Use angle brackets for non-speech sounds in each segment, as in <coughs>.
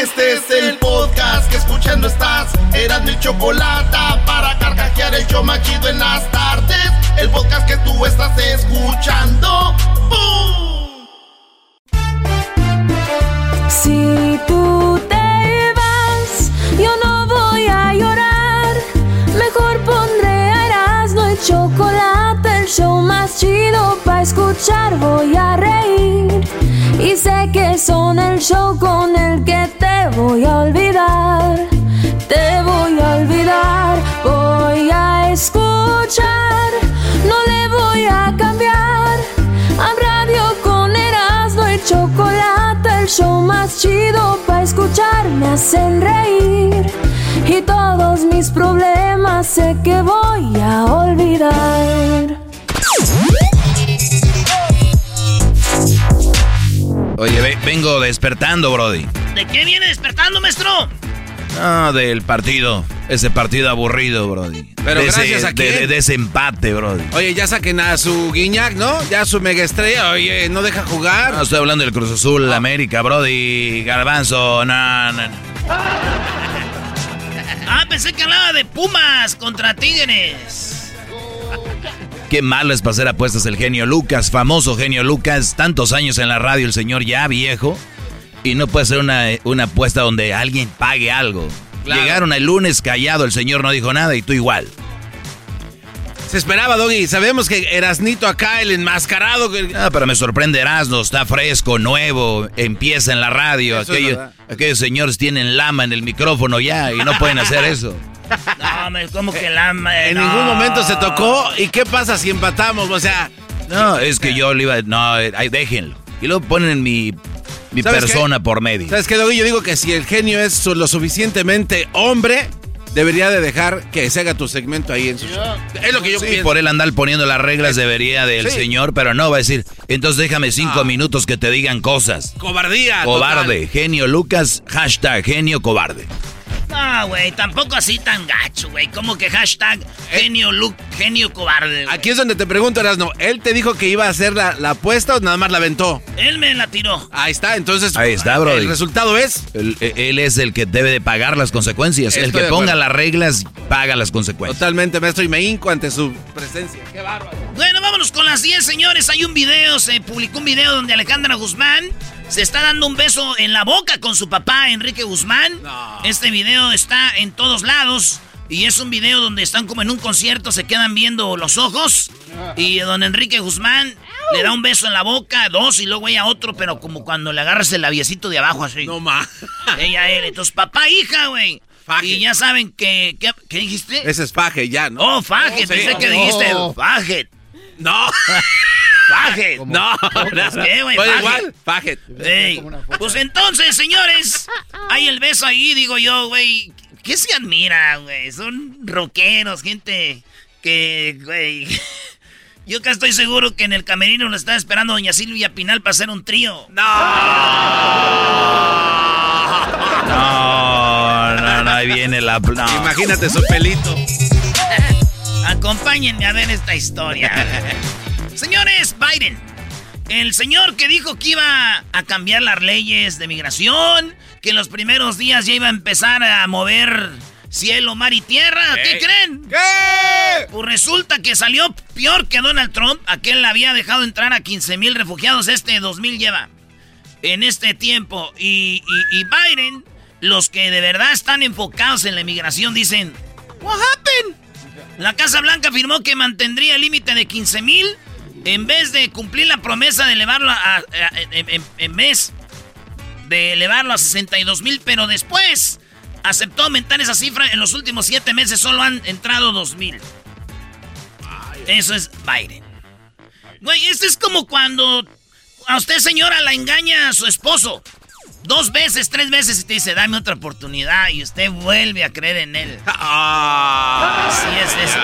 Este es el podcast que escuchando estás. Eran mi chocolate para carcajear el show machido en las tardes. El podcast que tú estás escuchando. Si tú te vas, yo no voy a llorar. Mejor pondré Erasmo el chocolate, show más chido para escuchar. Voy a reír y sé que son el show con el que te voy a olvidar. Te voy a olvidar, voy a escuchar, no le voy a cambiar. A radio con Erasmo y chocolate, el show más chido para escuchar me hacen reír. Y todos mis problemas sé que voy a olvidar. Oye, ve- vengo despertando, Brody. ¿De qué viene despertando, maestro? Ah, del partido. Ese partido aburrido, Brody. Pero de gracias ese, a quién? de, de- ese empate, Brody. Oye, ya saquen a su Guiñac, ¿no? Ya su mega estrella. Oye, no deja jugar. No, estoy hablando del Cruz Azul, América, Brody. Garbanzo, no, no. no. Ah, pensé que hablaba de Pumas contra Tigres. Qué malo es para hacer apuestas el genio Lucas, famoso genio Lucas. Tantos años en la radio, el señor ya viejo. Y no puede ser una, una apuesta donde alguien pague algo. Claro. Llegaron el lunes callado, el señor no dijo nada y tú igual. Se esperaba, Doggy. Sabemos que Erasnito acá, el enmascarado. que- Ah, pero me sorprende Erasmo, está fresco, nuevo, empieza en la radio. Aquellos, señores tienen lama en el micrófono ya y no pueden hacer <laughs> eso. No, como que la... En no. ningún momento se tocó. ¿Y qué pasa si empatamos? O sea, No, es que yo le iba... No, eh, ay, déjenlo. Y luego ponen mi, mi ¿Sabes persona por medio. ¿sabes qué, Doggy? Yo digo que si el genio es lo suficientemente hombre, debería de dejar que se haga tu segmento ahí en su show. Es lo que yo Sí, pienso. por él andar poniendo las reglas debería del Sí. señor, pero no, va a decir, entonces déjame cinco Ah. minutos que te digan cosas. Cobardía. Cobarde, genio Lucas, hashtag genio cobarde. No, güey, tampoco así tan gacho, güey. Como que hashtag genio look, genio cobarde. Aquí es donde te pregunto, Erasno. ¿Él te dijo que iba a hacer la, la apuesta o nada más la aventó? Él me la tiró. Ahí está, entonces. Ahí está, brody. El resultado es. Él, él es el que debe de pagar las consecuencias. el que ponga las reglas, paga las consecuencias. Totalmente, maestro, y me hinco ante su presencia. ¡Qué bárbaro! Bueno, vámonos con las 10, señores. Hay un video, se publicó un video donde Alejandra Guzmán se está dando un beso en la boca con su papá, Enrique Guzmán. No. Este video está en todos lados. Y es un video donde están como en un concierto, se quedan viendo los ojos. Y don Enrique Guzmán le da un beso en la boca, dos, y luego ella otro, pero como cuando le agarras el labiecito de abajo así. No más. <laughs> Ella él. Entonces, papá, hija, güey. Faje. Y ya saben que... ¿Qué, qué dijiste? Ese es faje ya, ¿no? Oh, faje. sí. Pensé que dijiste faje. No. <laughs> Faje. No. ¿Qué, güey? Oye, Faje. igual. Faje. Ey, Pues entonces, señores, hay el beso ahí, digo yo, güey. ¿Qué se admira, güey? Son rockeros, gente que, güey. <laughs> Yo acá estoy seguro que en el camerino lo está esperando doña Silvia Pinal para hacer un trío. No, no, no, ahí viene la... no. Imagínate su pelito. <laughs> Acompáñenme a ver esta historia. Señores, Biden. El señor que dijo que iba a cambiar las leyes de migración, que en los primeros días ya iba a empezar a mover cielo, mar y tierra. ¿Qué creen? ¿Qué? Pues resulta que salió peor que Donald Trump. Aquel había dejado entrar a 15 mil refugiados. Este 2000 lleva en este tiempo. Y, y- y Biden los que de verdad están enfocados en la inmigración dicen, What happened? La Casa Blanca afirmó que mantendría el límite de 15 mil en vez de cumplir la promesa de elevarlo a, en, mes de elevarlo a 62 mil, pero después aceptó aumentar esa cifra. En los últimos siete meses solo han entrado 2 mil. Eso es Biden. Güey, esto es como cuando a usted, señora, la engaña a su esposo. Dos veces, tres veces y te dice, dame otra oportunidad y usted vuelve a creer en él. Ah, Así es eso.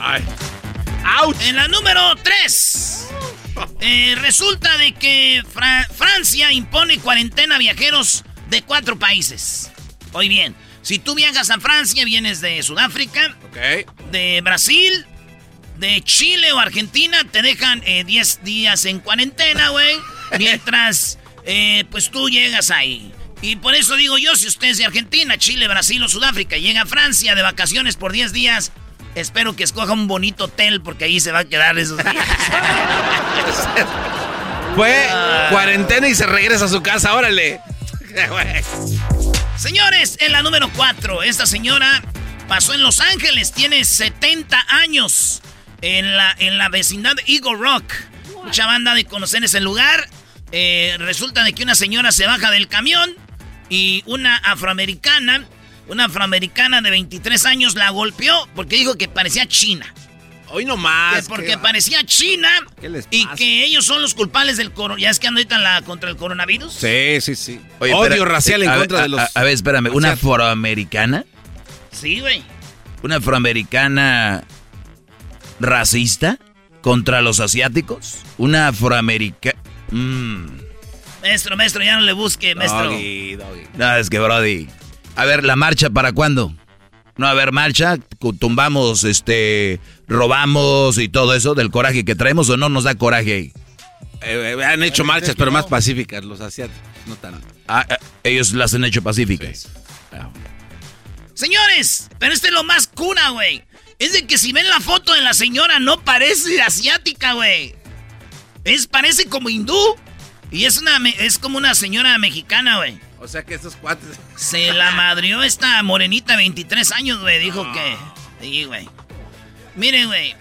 Ay. En la número tres. Eh, resulta de que Francia impone cuarentena a viajeros de cuatro países. Hoy bien, si tú viajas a Francia, vienes de Sudáfrica, de Brasil, de Chile o Argentina, te dejan 10 eh, días en cuarentena, güey. <laughs> Mientras, eh, pues tú llegas ahí. Y por eso digo yo, si usted es de Argentina, Chile, Brasil o Sudáfrica, llega a Francia de vacaciones por 10 días, espero que escoja un bonito hotel porque ahí se va a quedar esos <laughs> días. Fue ah. cuarentena y se regresa a su casa, órale. <laughs> Señores, en la número 4, esta señora pasó en Los Ángeles, tiene 70 años en la, en la vecindad de Eagle Rock. Mucha banda de conocer ese lugar. Eh, resulta de que una señora se baja del camión y una afroamericana, una afroamericana de 23 años la golpeó porque dijo que parecía china. Hoy no más. porque parecía china y que ellos son los culpables del coronavirus. ¿Ya es que andan ahorita la, contra el coronavirus? Sí, sí, sí. Odio racial en contra de los... A, ver, espérame. ¿Una afroamericana? Sí, güey. ¿Una afroamericana racista contra los asiáticos? ¿Una afroamericana? Mm. Maestro, maestro, ya no le busque, maestro. No, es que, Brody. A ver, ¿la marcha para cuándo? No, a ver, marcha, tumbamos, este, robamos y todo eso del coraje que traemos o no nos da coraje ahí. Eh, eh, han hecho marchas, pero más pacíficas los asiáticos, no tan. Ah, eh, ellos las han hecho pacíficas. Señores, pero este es lo más cuna, güey. Es de que si ven la foto de la señora, no parece asiática, güey. Es, parece como hindú. Y es una es como una señora mexicana, güey. O sea que esos cuates. Se la <laughs> madrió esta morenita, 23 años, güey. Dijo que. Sí, güey. Miren, güey.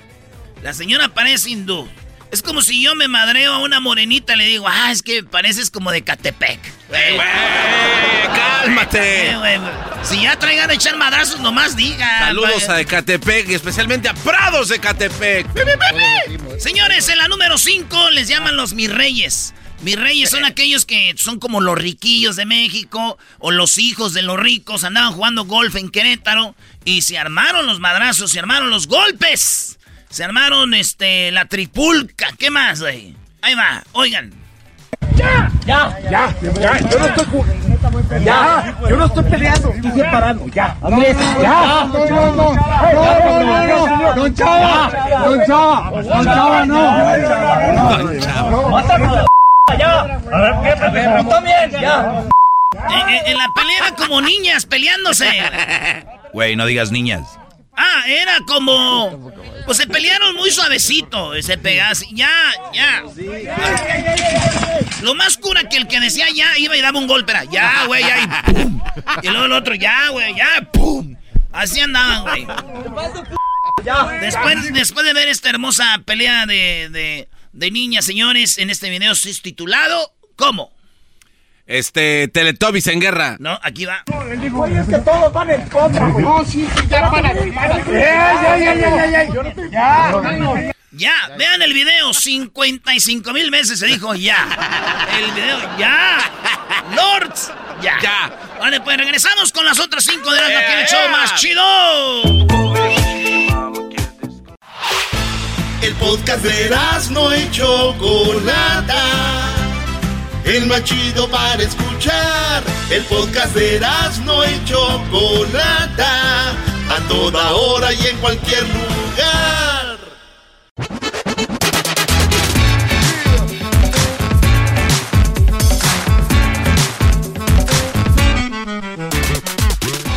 La señora parece hindú. Es como si yo me madreo a una morenita y le digo, ah, es que pareces como de Catepec. Güey, cálmate. si ya traigan a echar madrazos, nomás diga. Saludos a Ecatepec y especialmente a Prados de Catepec. Señores, en la número 5 les llaman los mis reyes. Mis reyes son <laughs> aquellos que son como los riquillos de México o los hijos de los ricos. Andaban jugando golf en Querétaro y se armaron los madrazos, se armaron los golpes. Se armaron este la tripulca. ¿Qué más, güey? Ahí va, oigan. ¡Ya! ¡Ya! ¡Ya! ¡Ya! Yo no estoy ¡Ya! Yo no estoy peleando, estoy separando. ¡Ya! ¡Andrés! ¡Ya! ¡No, no, no! ¡No, ¡Don Chava! ¡Don Chava! ¡Don Chava, no! ¡Don Chava! ¡Ya! A ver, ¿qué? ¡Tú también! ¡Ya! En la pelea era como niñas peleándose. Güey, no digas niñas. Ah, era como. Pues se pelearon muy suavecito. Se pegaban Ya, ya. Lo más cura que el que decía ya iba y daba un golpe era ya, güey, ya y pum. Y luego el otro ya, güey, ya, pum. Así andaban, güey. Después, después de ver esta hermosa pelea de, de, de niñas, señores, en este video es titulado ¿Cómo? Este, Teletubbies en guerra. No, aquí va. Dijo, Oye, es que todos van en contra, güey. No, sí, ya van a Ya, ya, ya, ya, ya, ya. Ya, vean el video, 55 mil veces se dijo ya. El video, ya. Lords, ya. Ya. Vale, pues regresamos con las otras cinco de las que el show más chido. El podcast de no hecho Chocolata el más chido para escuchar. El podcast de no y Chocolata, a toda hora y en cualquier lugar.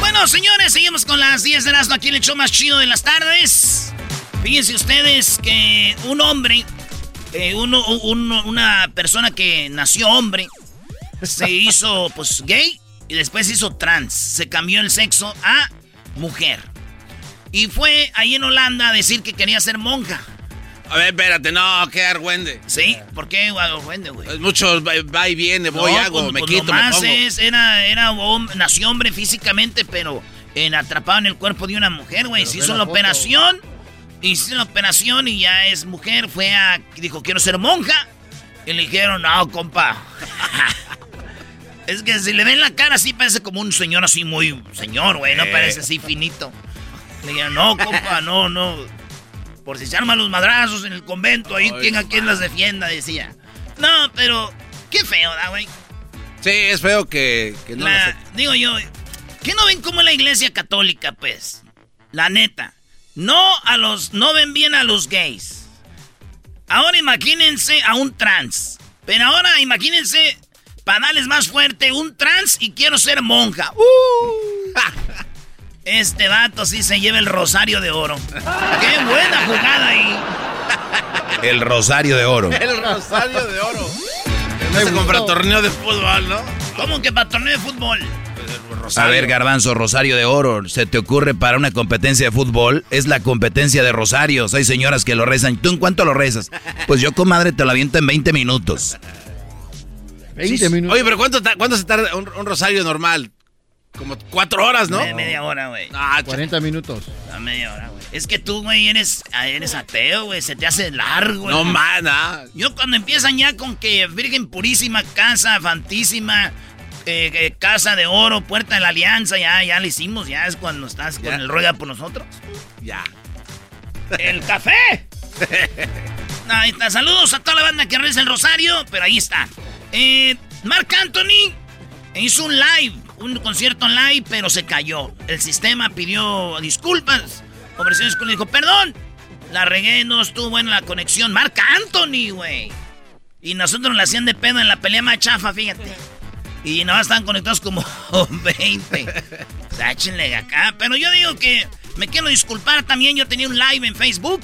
Bueno, señores, seguimos con las 10 de Erasmo aquí el show más chido de las tardes. Fíjense ustedes que un hombre eh, uno, una persona que nació hombre se <laughs> hizo pues gay y después se hizo trans. Se cambió el sexo a mujer. Y fue ahí en Holanda a decir que quería ser monja. A ver, espérate, no, qué argüende. ¿Sí? ¿Por qué argüende, güey? Es mucho va y viene, voy, hago, pues, me pues, quito, me pongo. Es, era, era nació hombre físicamente, pero en, atrapado en el cuerpo de una mujer, güey. Se hizo la, operación, hizo la operación y ya es mujer. Fue a, dijo, quiero ser monja. Y le dijeron, no, compa. <laughs> es que si le ven la cara así parece como un señor así muy señor, güey. No parece así finito. Le dijeron, no, compa, no, no. Por si se arman los madrazos en el convento, ahí tenga quien las defienda, decía. No, pero qué feo, ¿da, güey? Sí, es feo que, que no la, Digo yo, ¿qué no ven como la iglesia católica, pues? La neta. No a los, no ven bien a los gays. Ahora imagínense a un trans. Pero ahora imagínense, para darles más fuerte, un trans y quiero ser monja. ¡Uh! <laughs> Este vato sí se lleva el rosario de oro. ¡Qué buena jugada ahí! <laughs> El rosario de oro. El rosario de oro. No se compra torneo de fútbol, ¿no? ¿Cómo que para torneo de fútbol? A ver, Garbanzo, Rosario de Oro, ¿se te ocurre para una competencia de fútbol? Es la competencia de rosarios. Hay señoras que lo rezan. ¿Tú en cuánto lo rezas? Pues yo, comadre, te lo aviento en 20 minutos. 20 minutos. Oye, pero ¿cuánto, cuánto se tarda un, un rosario normal? Como cuatro horas, ¿no? Media, media hora, güey. Ah, 40 minutos. A media hora, güey. Es que tú, güey, eres, eres ateo, güey. Se te hace largo, No, mana. Yo cuando empiezan ya con que Virgen Purísima, Casa Fantísima, eh, eh, Casa de Oro, Puerta de la Alianza, ya, ya lo hicimos. Ya es cuando estás con el rueda por nosotros. Ya. ¡El café! <laughs> ahí está. Saludos a toda la banda que reza el Rosario, pero ahí está. Eh, Mark Anthony hizo un live un concierto online, pero se cayó. El sistema pidió disculpas. Conversaciones con dijo, perdón, la regué, no estuvo en la conexión. Marc Anthony, güey. Y nosotros la hacían de pedo en la pelea más chafa, fíjate. Y no estaban conectados como <laughs> 20. Sáchenle acá. Pero yo digo que me quiero disculpar también. Yo tenía un live en Facebook.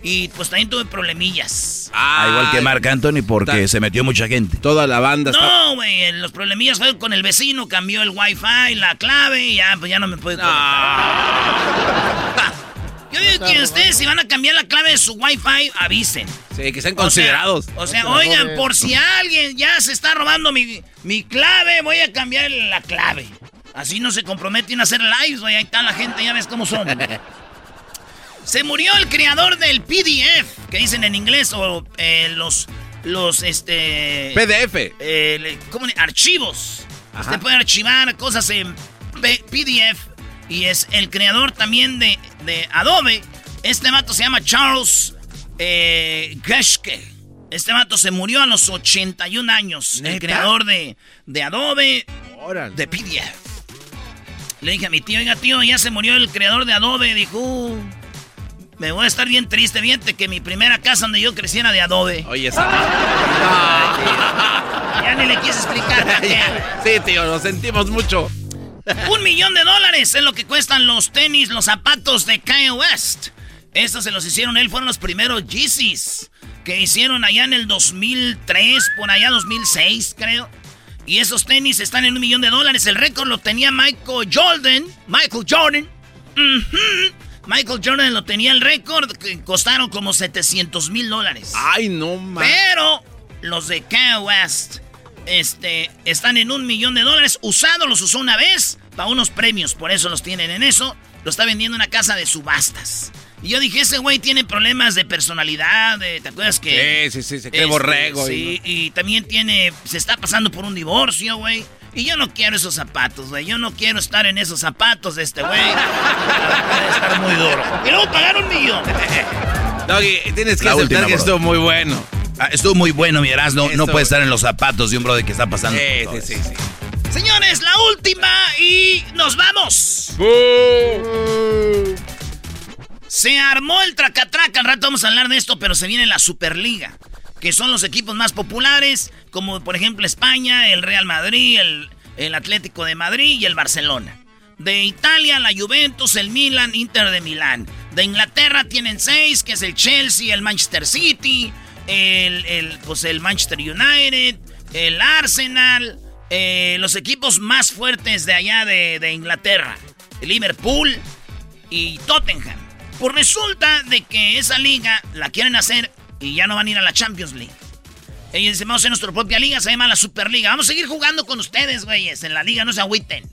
Y pues también tuve problemillas. Ah, igual que Marc Anthony porque se metió mucha gente. Toda la banda No, güey, los problemillas fueron con el vecino, cambió el wifi, la clave y ya, pues ya no me puedo <laughs> Yo digo que ustedes si van a cambiar la clave de su wifi, avisen. Sí, que sean considerados. O sea, oigan, por si alguien ya se está robando mi, mi clave, voy a cambiar la clave. Así no se comprometen a hacer lives, güey. Ahí está la gente, ya ves cómo son. <laughs> Se murió el creador del PDF, que dicen en inglés, o eh, los, los, este... PDF. Eh, ¿cómo? Archivos. Usted puede archivar cosas en PDF. Y es el creador también de, de Adobe. Este mato se llama Charles eh, Geschke. Este mato se murió a los 81 años. El creador de, de Adobe, de PDF. Le dije a mi tío, oiga tío, ya se murió el creador de Adobe. Dijo, uh, me voy a estar bien triste, viente que mi primera casa donde yo creciera de adobe. Oye, <laughs> esa. ya ni le quise explicar. <laughs> sí, tío, lo sentimos mucho. <laughs> Un millón de dólares es lo que cuestan los tenis, los zapatos de Kanye West. Estos se los hicieron él, fueron los primeros Yeezys que hicieron allá en el 2003, por allá 2006, creo. Y esos tenis están en un millón de dólares. El récord lo tenía Michael Jordan. Michael Jordan. Michael Jordan lo tenía el récord, que costaron como 700 mil dólares. Ay, no mames. Pero los de Kanye West este, están en un millón de dólares. Usados los usó una vez para unos premios, por eso los tienen en eso. Lo está vendiendo en una casa de subastas. Y yo dije, ese güey tiene problemas de personalidad, ¿te acuerdas que? Sí, sí, sí, se cree borrego. Sí, y también tiene, se está pasando por un divorcio, güey. Y yo no quiero esos zapatos, güey. Yo no quiero estar en esos zapatos de este güey. <laughs> Estar muy duro. Y luego pagar un millón. Doggy, tienes que La aceptar que estuvo muy bueno. Ah, estuvo muy bueno, mi No, no puede estar en los zapatos de un brother que está pasando. Sí, sí, sí, sí, Señores, la última y nos vamos. Se armó el tracatraca. Al rato vamos a hablar de esto, pero se viene la Superliga que son los equipos más populares, como por ejemplo España, el Real Madrid, el, Atlético de Madrid y el Barcelona. De Italia, la Juventus, el Milan, Inter de Milán. De Inglaterra tienen seis, que es el Chelsea, el Manchester City, el, el, pues el Manchester United, el Arsenal, eh, los equipos más fuertes de allá de, de Inglaterra. Liverpool y Tottenham. Pues resulta de que esa liga la quieren hacer y ya no van a ir a la Champions League. Ellos dicen, vamos a hacer nuestra propia liga, se llama la Superliga. Vamos a seguir jugando con ustedes, güeyes, en la liga, no se agüiten.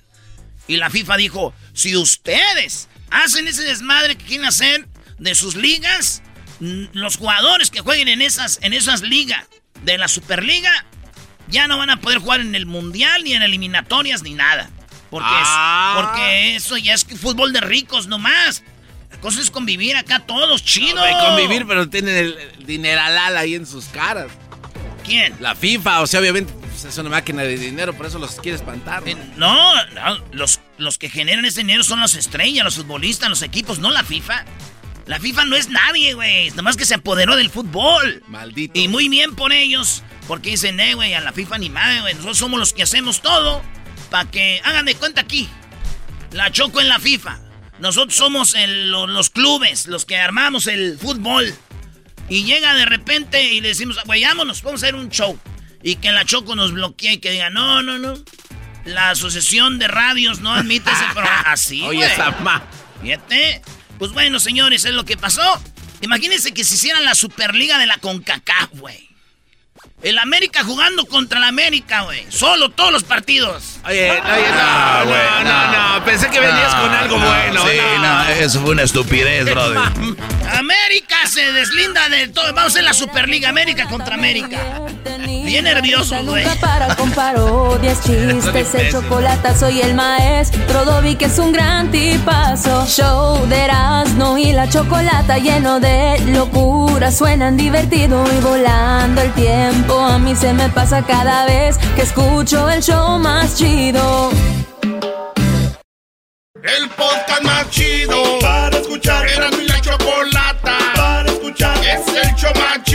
Y la FIFA dijo, si ustedes hacen ese desmadre que quieren hacer de sus ligas, los jugadores que jueguen en esas, en esas ligas de la Superliga ya no van a poder jugar en el Mundial, ni en eliminatorias, ni nada. Porque, Ah. porque eso ya es fútbol de ricos nomás. La cosa es convivir acá todos, chido. Güey, convivir, pero tienen el, el dineralal ahí en sus caras. ¿Quién? La FIFA, o sea, obviamente pues, es una máquina de dinero, por eso los quiere espantar. ¿no? Eh, No, no, los, los que generan ese dinero son las estrellas, los futbolistas, los equipos, no la FIFA. La FIFA no es nadie, güey. Nomás que se apoderó del fútbol. Maldito. Y muy bien por ellos. Porque dicen, eh, güey, a la FIFA ni madre, güey. Nosotros somos los que hacemos todo. Para que hagan de cuenta aquí. La choco en la FIFA. Nosotros somos el- los clubes, los que armamos el fútbol. Y llega de repente y le decimos, güey, vámonos, vamos a hacer un show. Y que la Choco nos bloquee y que diga, no, no, no. La asociación de radios no admite ese <laughs> programa. Así, Oye. Fíjate. Pues bueno, señores, es lo que pasó. Imagínense que se hicieran la Superliga de la CONCACAF, güey. El América jugando contra el América, güey. Solo todos los partidos. Oye, oye, no, Ah, no, no, no, no. Pensé que venías con algo no, bueno. Sí, no, eso fue una estupidez, <laughs> brother. América se deslinda de todo. Vamos a hacer la Superliga América contra América. Bien nervioso, güey. Nunca para con parodias, <laughs> chistes, el chocolate, soy el maestro Dobby que es un gran tipazo. Show de Erasmo y la chocolata lleno de locura, suenan divertido y volando el tiempo. A mí se me pasa cada vez que escucho el show más chido. El podcast más chido para escuchar. Era mi la chocolata para escuchar. Es el show más chido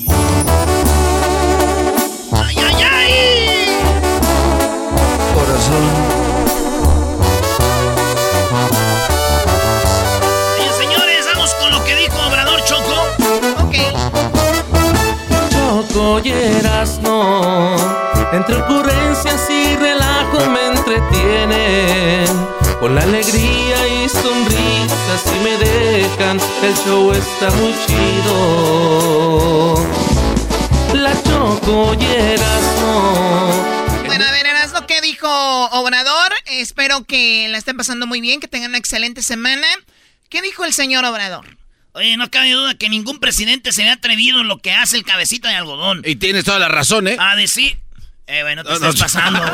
Choco y Erasmo, entre ocurrencias y relajo me entretienen. Con la alegría y sonrisas si me dejan, el show está muy chido. La Choco y Erasmo. Bueno, a ver, Erasmo, ¿qué dijo Obrador? Espero que la estén pasando muy bien, que tengan una excelente semana. ¿Qué dijo el señor Obrador? Oye, no cabe duda que ningún presidente se había atrevido en lo que hace el cabecita de algodón. Y tienes toda la razón, ¿eh? A decir. Eh, güey, no te No, estés no. pasando, <laughs> güey.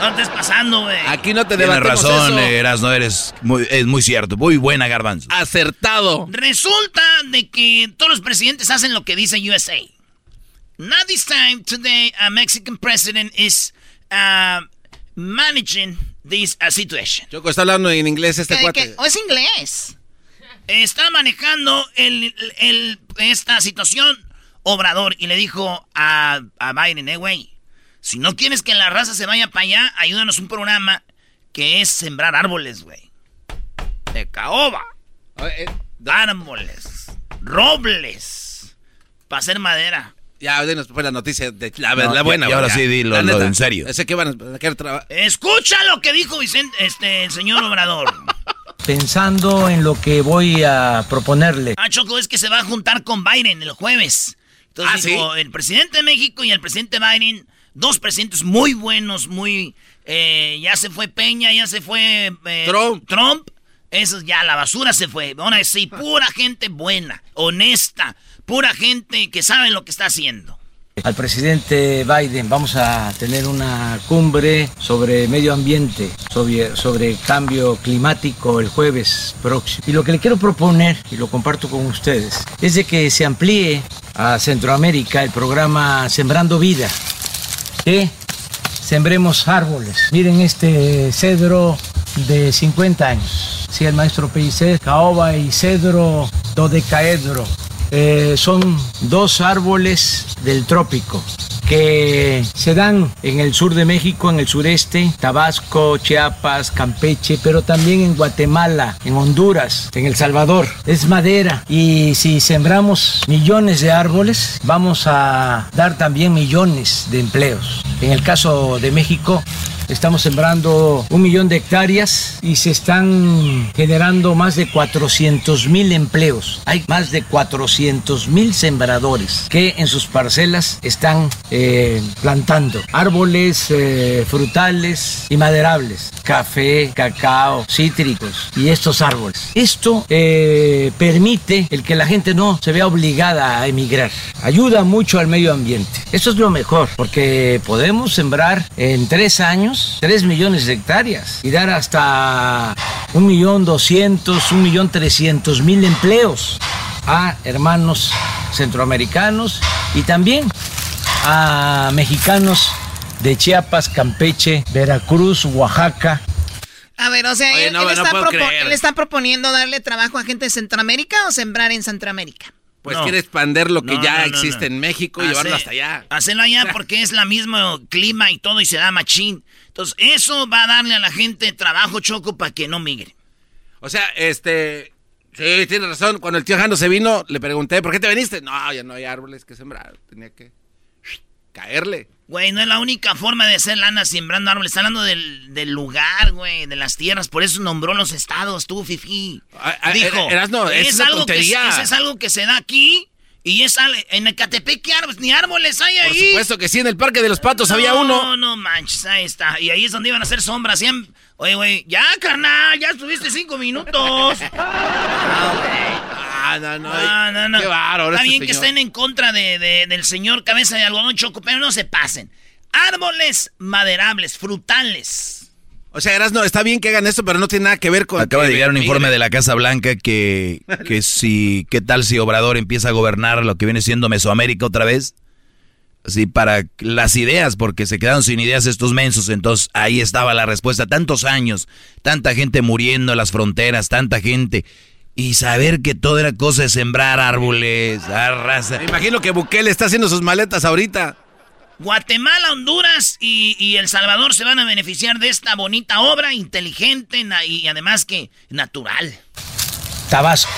No te estés pasando, güey. aquí no te Tienes razón, eso. Eras, no eres muy, es muy cierto. Muy buena, Garbanzo. Acertado. Resulta de que todos los presidentes hacen lo que dice USA. Not this time today a Mexican president is uh, managing this uh, situation. Choco está hablando en inglés este ¿Qué- cuate. qué? ¿O es inglés? Está manejando el, el- esta situación Obrador y le dijo a, a Biden, eh, güey, si no quieres que la raza se vaya para allá, ayúdanos un programa que es sembrar árboles, güey. De caoba. Eh, árboles, robles, para hacer madera. Ya, denos pues la noticia de la, No, la buena. y ahora sí, ya. dilo, lo en serio. Sé que van a querer trabajar. Escucha lo que dijo Vicente, este, el señor Obrador. Pensando en lo que voy a proponerle. Ah, Choco, es que se va a juntar con Biden el jueves. Entonces Ah, dijo, el presidente de México y el presidente Biden, dos presidentes muy buenos, muy... eh, ya se fue Peña, ya se fue eh, Trump. Trump. Eso ya, la basura se fue. Ahora sí, pura gente buena, honesta, pura gente que sabe lo que está haciendo. Al presidente Biden vamos a tener una cumbre sobre medio ambiente, sobre, cambio climático el jueves próximo. Y lo que le quiero proponer, y lo comparto con ustedes, es de que se amplíe a Centroamérica el programa Sembrando Vida. Que sembremos árboles. Miren este cedro de 50 años. Sí, el maestro Pellicer, caoba y cedro dodecaedro. Eh, son dos árboles del trópico que se dan en el sur de México, en el sureste, Tabasco, Chiapas, Campeche, pero también en Guatemala, en Honduras, en El Salvador. Es madera y si sembramos millones de árboles, vamos a dar también millones de empleos. En el caso de México, Estamos sembrando un millón de hectáreas y se están generando más de 400 mil empleos. Hay más de 400 mil sembradores que en sus parcelas están eh, plantando árboles eh, frutales y maderables, café, cacao, cítricos y estos árboles. Esto eh, permite el que la gente no se vea obligada a emigrar. Ayuda mucho al medio ambiente. Eso es lo mejor porque podemos sembrar en tres años 3 millones de hectáreas y dar hasta un millón doscientos, un millón trescientos mil empleos a hermanos centroamericanos y también a mexicanos de Chiapas, Campeche, Veracruz, Oaxaca. A ver, o sea, él, está proponiendo darle trabajo a gente de Centroamérica o sembrar en Centroamérica. Pues quiere expander lo que ya existe en México y llevarlo hasta allá. Hacerlo allá porque es la mismo clima y todo y se da machín. Entonces, eso va a darle a la gente trabajo, Choco, para que no migre. O sea, este... Sí, tiene razón. Cuando el tío Jano se vino, le pregunté, ¿por qué te viniste? No, ya no hay árboles que sembrar. Tenía que caerle. Güey, no es la única forma de hacer lana sembrando árboles. Está hablando del, lugar, güey, de las tierras. Por eso nombró los estados, tú, Fifi. Dijo, es, algo que, es algo que se da aquí y es en Ecatepec, ¿qué árboles? Ni árboles hay ahí. Por supuesto que sí, en el Parque de los Patos había uno. No, no manches, ahí está. Y ahí es donde iban a hacer sombras. Oye, güey, ya, carnal, ya estuviste cinco minutos. <laughs> ah, no, no, no, no, no. Qué bárbaro. Está este bien que estén en contra de, del señor cabeza de algodón choco, pero no se pasen. Árboles maderables, frutales. O sea, no, está bien que hagan esto, pero no tiene nada que ver con... Acaba de llegar un informe de la Casa Blanca que, que si, ¿qué tal si Obrador empieza a gobernar lo que viene siendo Mesoamérica otra vez? Así, para las ideas, porque se quedaron sin ideas estos mensos, entonces ahí estaba la respuesta. Tantos años, tanta gente muriendo en las fronteras, tanta gente... Y saber que todo era cosa de sembrar árboles, raza. Me imagino que Bukele está haciendo sus maletas ahorita. Guatemala, Honduras y, El Salvador se van a beneficiar de esta bonita obra, inteligente y además que natural. Tabasco.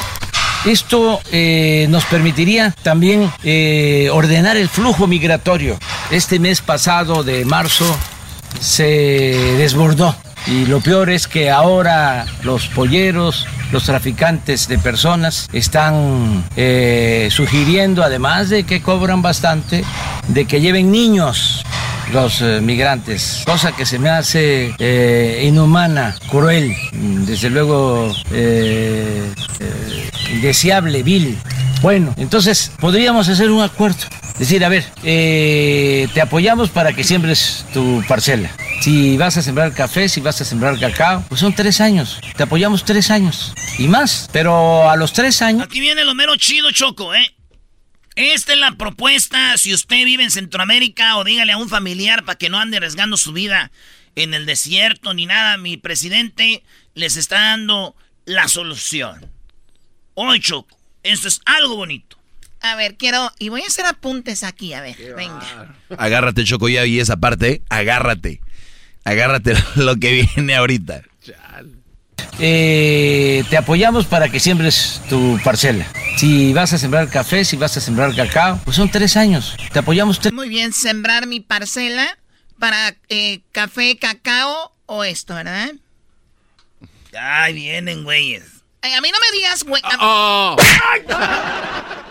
Esto eh, nos permitiría también eh, ordenar el flujo migratorio. Este mes pasado de marzo se desbordó y lo peor es que ahora los polleros, los traficantes de personas están eh, sugiriendo, además de que cobran bastante, de que lleven niños los eh, migrantes, cosa que se me hace eh, inhumana, cruel, desde luego indeseable, vil. Bueno, entonces podríamos hacer un acuerdo. Decir, a ver, te apoyamos para que siembres tu parcela si vas a sembrar café, si vas a sembrar cacao, pues son tres años. Te apoyamos tres años y más. Pero a los tres años. Aquí viene lo mero chido, Choco, ¿eh? Esta es la propuesta. Si usted vive en Centroamérica o dígale a un familiar para que no ande arriesgando su vida en el desierto ni nada, mi presidente les está dando la solución. Hoy, Choco, esto es algo bonito. A ver, quiero. Y voy a hacer apuntes aquí, a ver, venga. Agárrate, Choco, ya y esa parte, agárrate. Agárrate <laughs> lo que viene ahorita. Eh, te apoyamos para que siembres tu parcela. Si vas a sembrar café, si vas a sembrar cacao, pues son tres años. Te apoyamos tres. Muy bien, sembrar mi parcela para eh, café, cacao o esto, ¿verdad? Ay, vienen, güeyes. a mí no me digas, güey. Oh <laughs>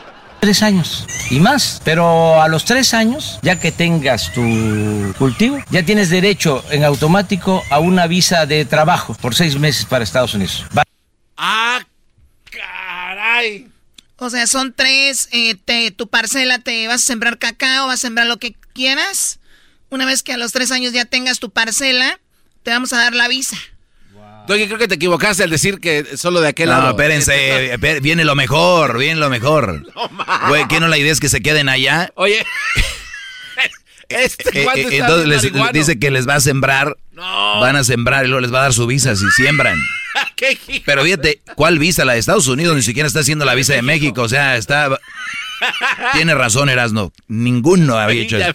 tres años y más. Pero a los tres años, ya que tengas tu cultivo, ya tienes derecho en automático a una visa de trabajo por seis meses para Estados Unidos. ¡Ah, caray! O sea, son tres, eh, tu parcela te vas a sembrar cacao, vas a sembrar lo que quieras. Una vez que a los tres años ya tengas tu parcela, te vamos a dar la visa. Doggy, creo que te equivocaste al decir que solo de aquel lado. No, espérense, <laughs> viene lo mejor, viene lo mejor. No, Güey, ¿qué no la idea es que se queden allá? Oye. <laughs> este, eh, eh, entonces les, dice que les va a sembrar. No. Van a sembrar y luego les va a dar su visa si siembran. <laughs> Pero fíjate, ¿cuál visa? La de Estados Unidos ni siquiera está haciendo la visa de México. O sea, está. Tiene razón, Erasno. Ninguno había hecho eso.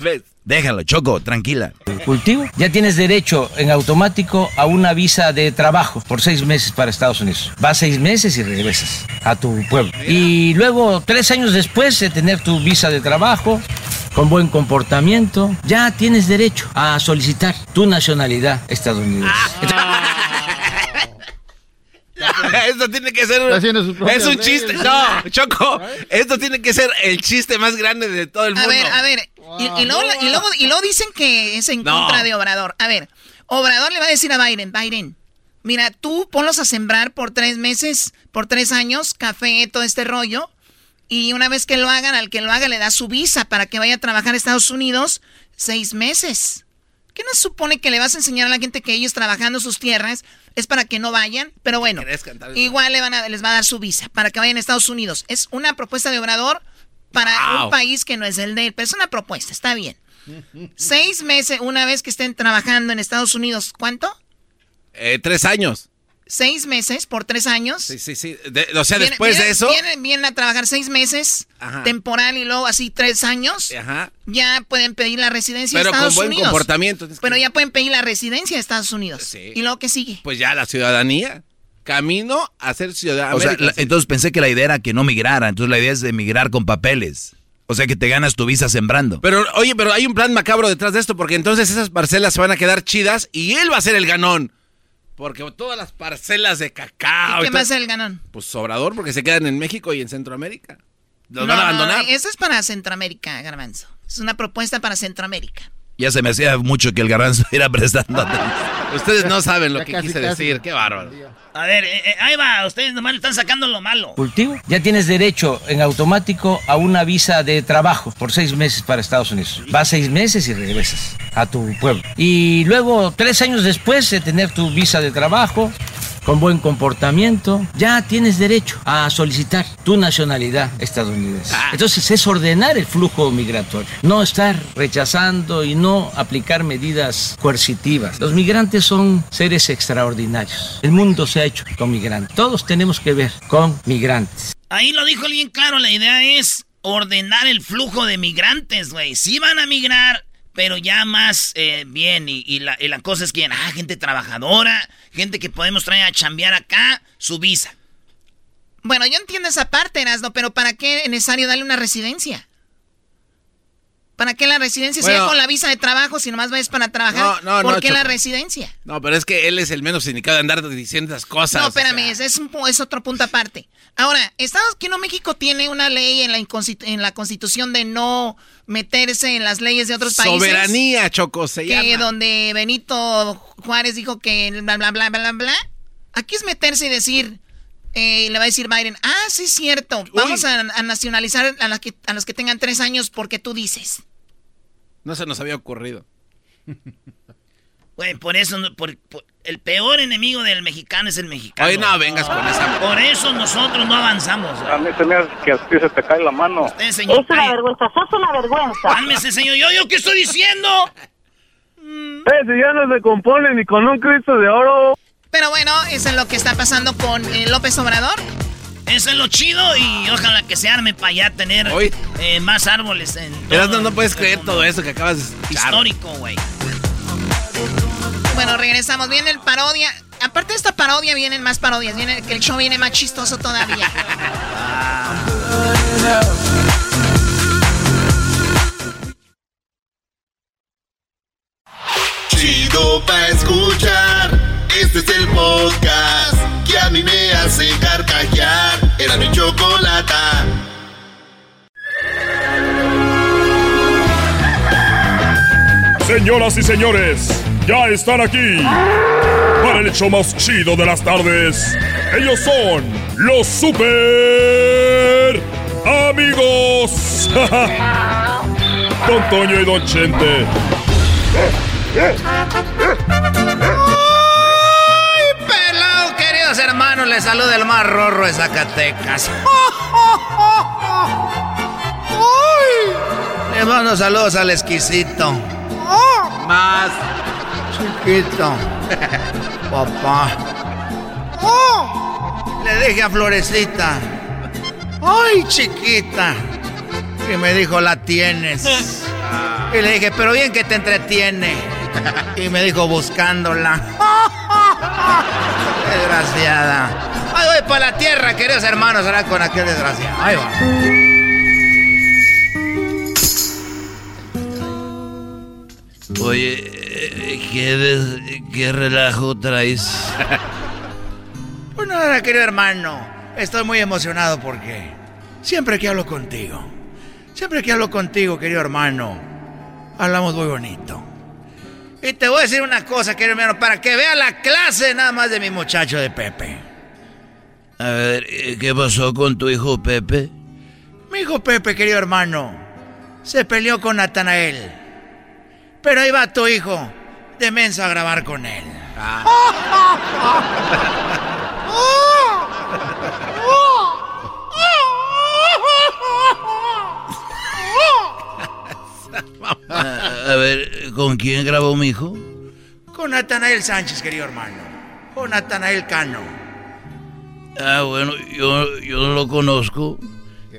Déjalo, Choco, tranquila. Cultivo. Ya tienes derecho en automático a una visa de trabajo por seis meses para Estados Unidos. Vas seis meses y regresas a tu pueblo. Y luego, tres años después de tener tu visa de trabajo, con buen comportamiento, ya tienes derecho a solicitar tu nacionalidad estadounidense. <laughs> esto tiene que ser un, es un chiste. No, Choco, esto tiene que ser el chiste más grande de todo el mundo. A ver, a ver. Y, luego, y, luego, dicen que es en contra de Obrador. A ver, Obrador le va a decir a Biden, Biden, mira, tú ponlos a sembrar por tres meses, por tres años, café, todo este rollo. Y una vez que lo hagan, al que lo haga le da su visa para que vaya a trabajar a Estados Unidos seis meses. ¿Qué nos supone que le vas a enseñar a la gente que ellos trabajando sus tierras es para que no vayan? Pero bueno, igual le van a, les va a dar su visa para que vayan a Estados Unidos. Es una propuesta de Obrador para un país que no es el de él, pero es una propuesta, está bien. Seis meses, una vez que estén trabajando en Estados Unidos, ¿cuánto? Eh, tres años seis meses por tres años. Sí, sí, sí. o sea, después de eso. Vienen, vienen, a trabajar seis meses, temporal y luego así tres años. Ajá. Ya pueden pedir la residencia de Estados Unidos. Pero con buen comportamiento. Pero ya pueden pedir la residencia de Estados Unidos. Sí. ¿Y luego qué sigue? Pues ya la ciudadanía. Camino a ser ciudadano. O sea, entonces pensé que la idea era que no migrara. Entonces la idea es de migrar con papeles. O sea que te ganas tu visa sembrando. Pero, oye, pero hay un plan macabro detrás de esto, porque entonces esas parcelas se van a quedar chidas y él va a ser el ganón. Porque todas las parcelas de cacao. ¿Y qué más el ganón? Pues sobrador, porque se quedan en México y en Centroamérica. Los van a abandonar. eso es para Centroamérica, Garbanzo. Es una propuesta para Centroamérica. Ya se me hacía mucho que el garbanzo <laughs> iba prestando Ustedes no saben lo que quise decir, qué bárbaro. A ver, eh, eh, ahí va, ustedes nomás le están sacando lo malo. Cultivo. Ya tienes derecho en automático a una visa de trabajo por seis meses para Estados Unidos. Vas seis meses y regresas a tu pueblo. Y luego, tres años después de tener tu visa de trabajo, con buen comportamiento, ya tienes derecho a solicitar tu nacionalidad estadounidense. Ah. Entonces es ordenar el flujo migratorio, no estar rechazando y no aplicar medidas coercitivas. Los migrantes son seres extraordinarios. El mundo se ha hecho con migrantes. Todos tenemos que ver con migrantes. Ahí lo dijo bien claro, la idea es ordenar el flujo de migrantes, güey. Si van a migrar, pero ya más eh, bien. Y, la, cosa es que, ah, gente trabajadora, gente que podemos traer a chambear acá, su visa. Bueno, yo entiendo esa parte, Erasno, pero ¿para qué es necesario darle una residencia? ¿Para qué la residencia? si con la visa de trabajo, si nomás vas para trabajar, no, no, ¿por qué la residencia? No, pero es que él es el menos indicado de andar diciendo esas cosas. No, espérame, es, un, es otro punto aparte. Ahora, Estados Unidos, México tiene una ley en la, en la constitución de no meterse en las leyes de otros países. Soberanía, Choco, se que donde Benito Juárez dijo que bla, bla, bla, bla, bla. Aquí es meterse y decir, eh, le va a decir Biden, ah, sí es cierto, vamos a, nacionalizar a, que, a los que tengan tres años porque tú dices. No se nos había ocurrido. <laughs> Güey, por eso, por, el peor enemigo del mexicano es el mexicano. Ay, no vengas con esa. Por eso nosotros no avanzamos. A mí se me hace que a ti se te cae la mano. es una vergüenza, sos una vergüenza. Cálmese, señor. ¿Yo, yo qué estoy diciendo? <laughs> Eh, si ya no se compone ni con un Cristo de oro. Pero bueno, eso es lo que está pasando con eh, López Obrador. Eso es lo chido y ojalá que se arme para ya tener eh, más árboles. En Pero no, no puedes creer todo eso que acabas de escuchar. Histórico, güey. Bueno, regresamos. Viene el parodia. Aparte de esta parodia, vienen más parodias. Viene, que el show viene más chistoso todavía. Chido pa' escuchar. Este es el podcast que a mí me hace carcajear. Era mi chocolata. Señoras y señores, ya están aquí para el hecho más chido de las tardes. Ellos son los super amigos. <laughs> Don Toño y Don Chente. Les saluda el más rorro de Zacatecas. <laughs> Les mando saludos al exquisito. Más chiquito. <laughs> Papá. Le dije a Florecita. Ay, chiquita. Y me dijo, la tienes. <laughs> Y le dije, pero bien que te entretiene. Y me dijo, buscándola. Desgraciada. Ay, voy para la tierra, queridos hermanos, ahora con aquel desgraciado. Ahí va. Oye, eh, ¿qué, des- qué relajo traes? <laughs> Pues nada, querido hermano. Estoy muy emocionado porque siempre que hablo contigo, siempre que hablo contigo, querido hermano, hablamos muy bonito. Y te voy a decir una cosa, querido hermano, para que vea la clase nada más de mi muchacho de Pepe. A ver, ¿qué pasó con tu hijo Pepe? Mi hijo Pepe, querido hermano, se peleó con Natanael. Pero ahí va tu hijo de a grabar con él. A, <laughs> a ver, ¿con quién grabó mi hijo? Con Natanael Sánchez, querido hermano. Con Natanael Cano. Ah, bueno, yo, yo no lo conozco,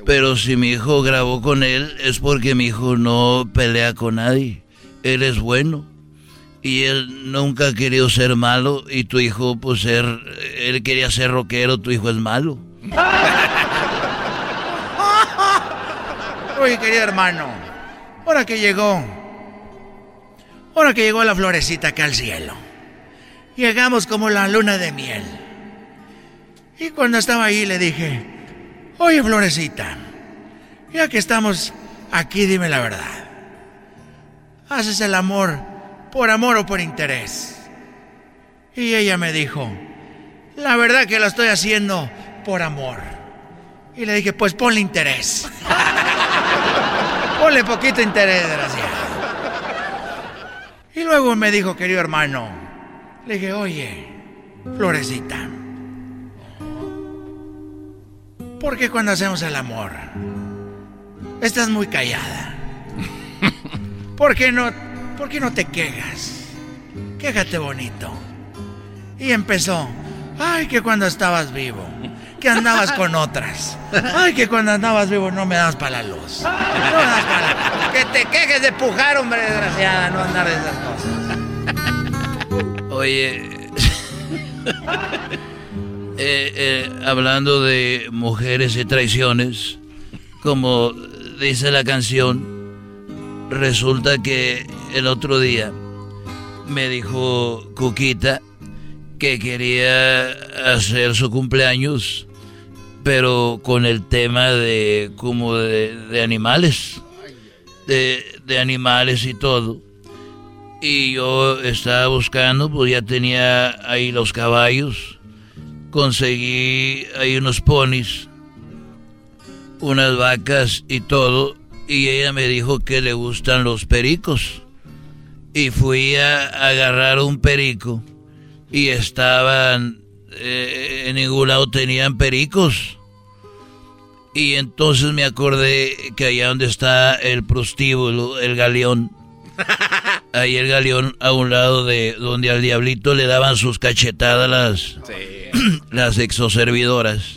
pero si mi hijo grabó con él es porque mi hijo no pelea con nadie. Él es bueno. Y él nunca ha querido ser malo y tu hijo, pues, ser, él quería ser rockero, tu hijo es malo. <laughs> Oye, querido hermano, ahora que llegó, ahora que llegó la florecita acá al cielo, llegamos como la luna de miel. Y cuando estaba ahí le dije, oye, florecita, ya que estamos aquí, dime la verdad. ¿Haces el amor por amor o por interés? Y ella me dijo, la verdad que lo estoy haciendo por amor. Y le dije, pues ponle interés. <laughs> Ponle poquito interés, desgraciado. Y luego me dijo, querido hermano, le dije, oye, Florecita, ¿por qué cuando hacemos el amor estás muy callada? <laughs> ¿Por qué no, por qué no te quejas? Quéjate bonito. Y empezó, ay, que cuando estabas vivo, que andabas con otras. Ay, que cuando andabas vivo no me das para la luz. No me das para la Que te quejes de pujar, hombre, desgraciada, no andar de esas cosas. <laughs> Oye, eh, eh, hablando de mujeres y traiciones, como dice la canción, resulta que el otro día me dijo Cuquita que quería hacer su cumpleaños, pero con el tema de como de, de animales, de, de animales y todo. Y yo estaba buscando, pues ya tenía ahí los caballos, conseguí ahí unos ponis, unas vacas y todo, y ella me dijo que le gustan los pericos. Y fui a agarrar un perico y estaban, eh, en ningún lado tenían pericos. Y entonces me acordé que allá donde está el prostíbulo, el galeón, <laughs> ahí el galeón a un lado de donde al diablito le daban sus cachetadas las, <clears throat> las exoservidoras.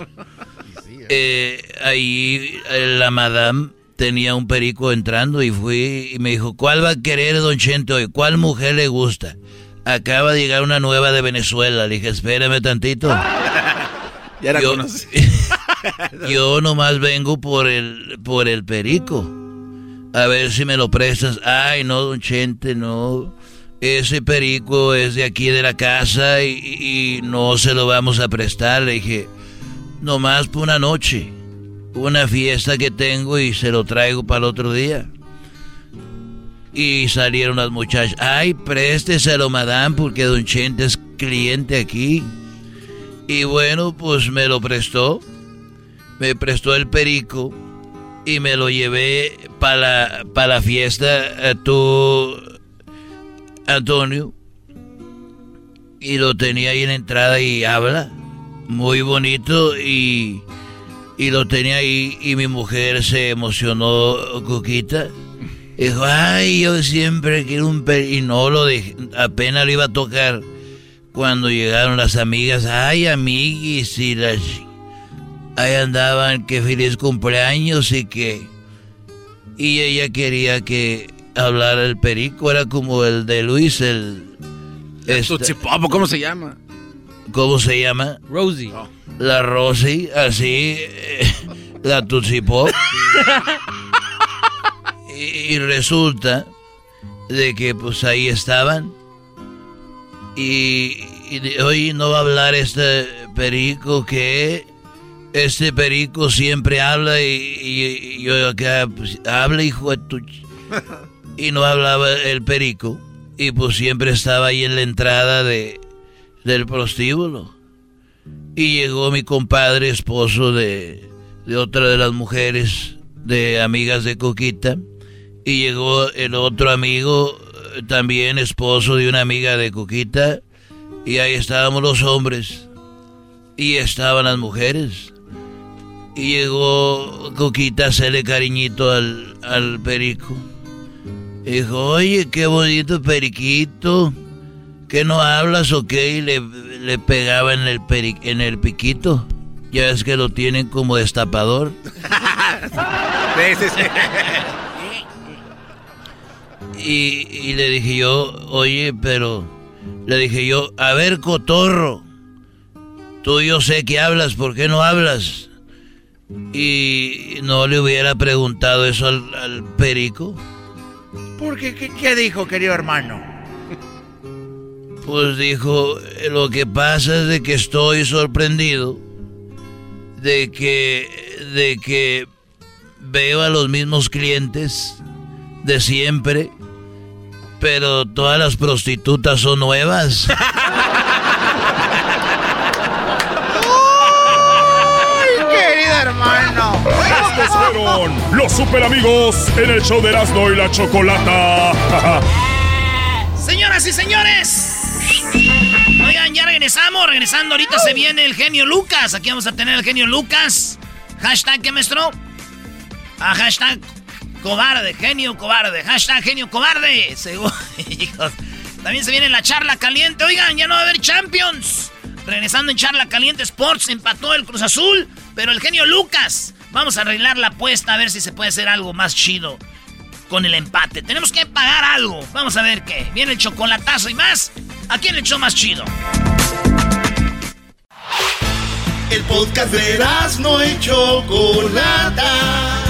Eh, ahí eh, la madame tenía un perico entrando y fui y me dijo, ¿cuál va a querer don Chente hoy? ¿Cuál mujer le gusta? Acaba de llegar una nueva de Venezuela. Le dije, espérame tantito. <laughs> Ya la yo, conocí. <laughs> <laughs> yo nomás vengo por el, por el perico. A ver si me lo prestas. Ay, no, don Chente, no. Ese perico es de aquí de la casa y, y no se lo vamos a prestar. Le dije, nomás por una noche. Una fiesta que tengo y se lo traigo para el otro día. Y salieron las muchachas. Ay, présteselo, madame, porque don Chente es cliente aquí. Y bueno, pues me lo prestó. Me prestó el perico. Y me lo llevé para la, la fiesta a tu Antonio. Y lo tenía ahí en la entrada y habla. Muy bonito y, y lo tenía ahí y mi mujer se emocionó, Coquita. Dijo, ay, yo siempre quiero un perico. Y no lo dejé, apenas lo iba a tocar. Cuando llegaron las amigas, ay, amiguis, y las... Ahí andaban, que feliz cumpleaños y que... Y ella quería que, hablar el perico, era como el de Luis, el... Este, ¿cómo se llama? ¿Cómo se llama? Rosie. La Rosie, así, eh, la Tootsie <laughs> Pop. y, resulta de que pues ahí estaban. Y, hoy no va a hablar este perico que este perico siempre habla y, yo acá pues, habla hijo de. Y no hablaba el perico y pues siempre estaba ahí en la entrada de, del prostíbulo. Y llegó mi compadre, esposo de, de otra de las mujeres, de amigas de Coquita. Y llegó el otro amigo, también esposo de una amiga de Coquita. Y ahí estábamos los hombres. Y estaban las mujeres. Y llegó Coquita a hacerle cariñito al, al perico. dijo, oye, qué bonito periquito. ¿Qué no hablas o qué? Y le, le pegaba en el, en el piquito. Ya es que lo tienen como destapador. <laughs> Y, y, le dije yo, oye, pero... Le dije yo, a ver, cotorro. Tú yo sé que hablas, ¿por qué no hablas? Y no le hubiera preguntado eso al, perico. ¿Por qué? ¿Qué dijo, querido hermano? Pues dijo, lo que pasa es de que estoy sorprendido de que de que veo a los mismos clientes de siempre, pero todas las prostitutas son nuevas. <laughs> Estos fueron los super amigos en el show de Erasmo y la Chocolata. <laughs> Señoras y señores, Oigan, ya regresamos. Regresando, ahorita se viene el genio Lucas. Aquí vamos a tener el genio Lucas. Hashtag, ¿qué maestro? Ah, hashtag cobarde, genio cobarde. Hashtag genio cobarde. <laughs> También se viene la charla caliente. Oigan, ya no va a haber Champions. Regresando en charla caliente, Sports empató el Cruz Azul. Pero el genio Lucas. Vamos a arreglar la apuesta a ver si se puede hacer algo más chido con el empate. Tenemos que pagar algo. Vamos a ver qué. Viene el chocolatazo y más. ¿A quién le echó más chido? El podcast de no hecho Chocolata.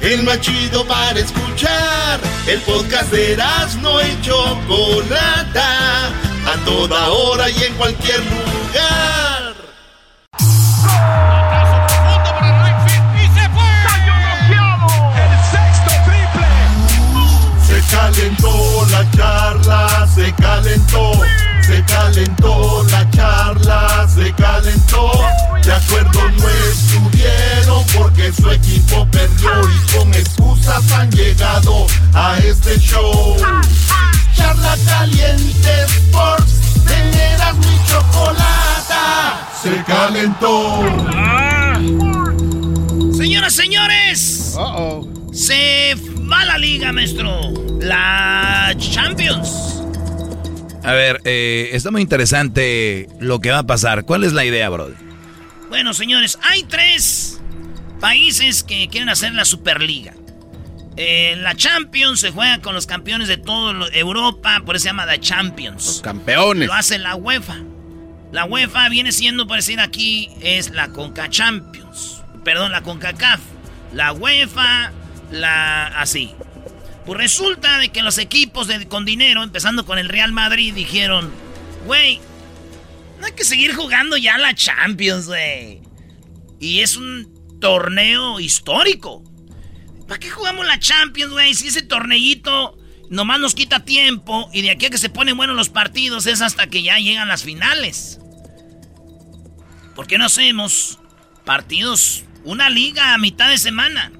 El más chido para escuchar. El podcast de no hecho Chocolata. A toda hora y en cualquier lugar. Calentó la charla, se calentó, se calentó la charla, se calentó. De acuerdo no estuvieron porque su equipo perdió y con excusas han llegado a este show. Charla caliente Sports, teneras mi chocolata, se calentó. Señoras, señores, se va la liga, maestro. La Champions. A ver, eh, está muy interesante lo que va a pasar. ¿Cuál es la idea, Brody? Bueno, señores, hay tres países que quieren hacer la Superliga. Eh, la Champions se juega con los campeones de toda Europa, por eso se llama la Champions. Los campeones. Lo hace la UEFA. La UEFA viene siendo, por decir aquí, es la Conca Champions. Perdón, la CONCACAF. La UEFA, la así. Pues resulta de que los equipos con dinero, empezando con el Real Madrid, dijeron, güey, no hay que seguir jugando ya la Champions, güey. Y es un torneo histórico. ¿Para qué jugamos la Champions, güey? Si ese torneito nomás nos quita tiempo y de aquí a que se ponen buenos los partidos es hasta que ya llegan las finales. ¿Por qué no hacemos partidos, una liga a mitad de semana?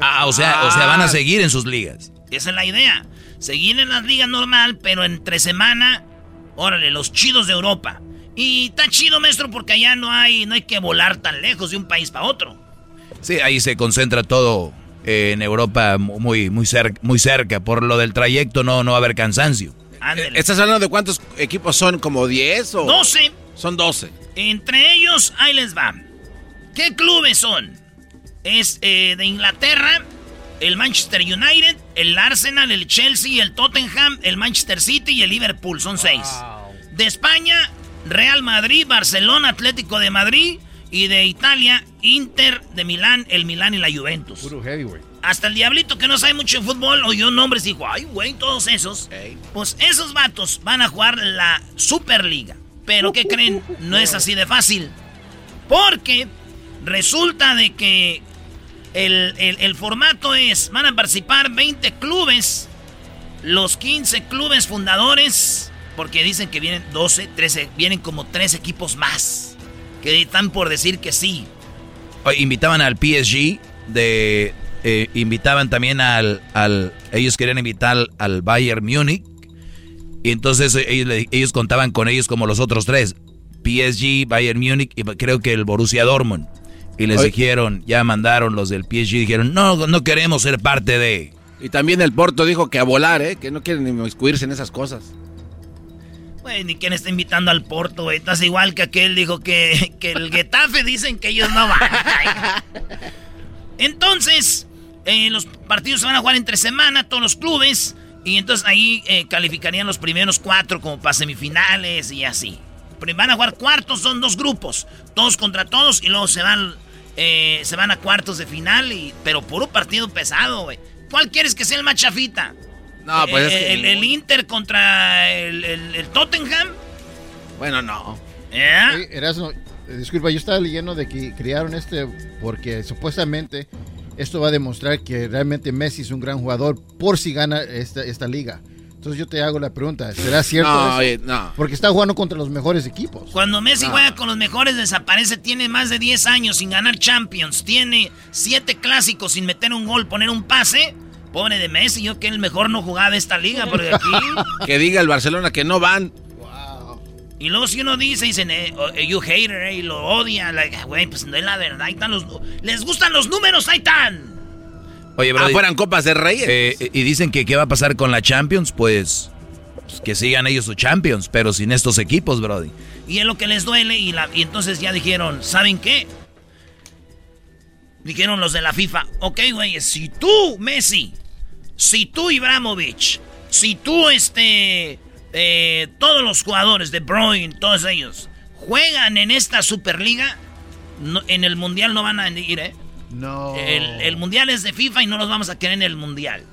Ah, o sea, o sea, van a seguir en sus ligas. Esa es la idea. Seguir en las ligas normal, pero entre semana, órale, los chidos de Europa. Y está chido, maestro, porque allá no hay, no hay que volar tan lejos de un país para otro. Sí, ahí se concentra todo eh, en Europa muy, muy, cerca, muy cerca. Por lo del trayecto no, no va a haber cansancio. ¿Estás hablando de cuántos equipos son? ¿Como 10 o...? 12. Son 12. Entre ellos, ahí les va. ¿Qué clubes son? Es eh, de Inglaterra, el Manchester United, el Arsenal, el Chelsea, el Tottenham, el Manchester City y el Liverpool. Son seis. De España, Real Madrid, Barcelona, Atlético de Madrid. Y de Italia, Inter de Milán, el Milán y la Juventus. Puro heavyweight. Hasta el diablito que no sabe mucho de fútbol oyó nombres y dijo, ay, güey, todos esos. Pues esos vatos van a jugar la Superliga. Pero ¿qué creen? No es así de fácil. Porque resulta de que el, el, formato es, van a participar 20 clubes, los 15 clubes fundadores, porque dicen que vienen 12, 13, vienen como 3 equipos más, que están por decir que sí. Invitaban al PSG, de, eh, invitaban también al, al, ellos querían invitar al Bayern Múnich, y entonces ellos, ellos contaban con ellos como los otros tres, PSG, Bayern Múnich y creo que el Borussia Dortmund. Y les dijeron, ya mandaron los del PSG, dijeron, no, no queremos ser parte de... Y también el Porto dijo que a volar, ¿eh? Que no quieren inmiscuirse en esas cosas. Güey, ni quién está invitando al Porto, güey. Estás igual que aquel dijo que, que el Getafe dicen que ellos no van. <laughs> entonces, eh, los partidos se van a jugar entre semana, todos los clubes. Y entonces ahí eh, calificarían los primeros cuatro como para semifinales y así. Van a jugar cuartos, son dos grupos. Todos contra todos y luego se van eh, se van a cuartos de final, y, pero puro partido pesado, güey. ¿Cuál quieres que sea el más chafita? No, pues eh, el, Inter contra el, Tottenham. Bueno, no. ¿Eh? Erasmo, disculpa, yo estaba leyendo de que crearon este porque supuestamente esto va a demostrar que realmente Messi es un gran jugador por si gana esta, esta liga. Entonces yo te hago la pregunta, ¿será cierto no, eso? no. Porque está jugando contra los mejores equipos. Cuando Messi juega con los mejores desaparece, tiene más de 10 años sin ganar Champions, tiene 7 clásicos sin meter un gol, poner un pase. Pobre de Messi, yo que el mejor no jugaba de esta liga, porque aquí... <laughs> que diga el Barcelona que no van. Y luego si uno dice, dicen, eh, oh, eh, you hater, eh, y lo odia, güey, pues no es la verdad, ahí están los... Les gustan los números, ahí están. Oye, ah, fueran copas de reyes. Eh, y dicen que qué va a pasar con la Champions, pues, pues, que sigan ellos su Champions, pero sin estos equipos, Brody. Y es lo que les duele y, la, y entonces ya dijeron, ¿saben qué? Dijeron los de la FIFA, ok, güey, si tú, Messi, si tú, Ibrahimovic, si tú, este, eh, todos los jugadores de Bruyne, todos ellos, juegan en esta Superliga, en el Mundial no van a ir, ¿eh? No. El, mundial es de FIFA y no los vamos a querer en el mundial.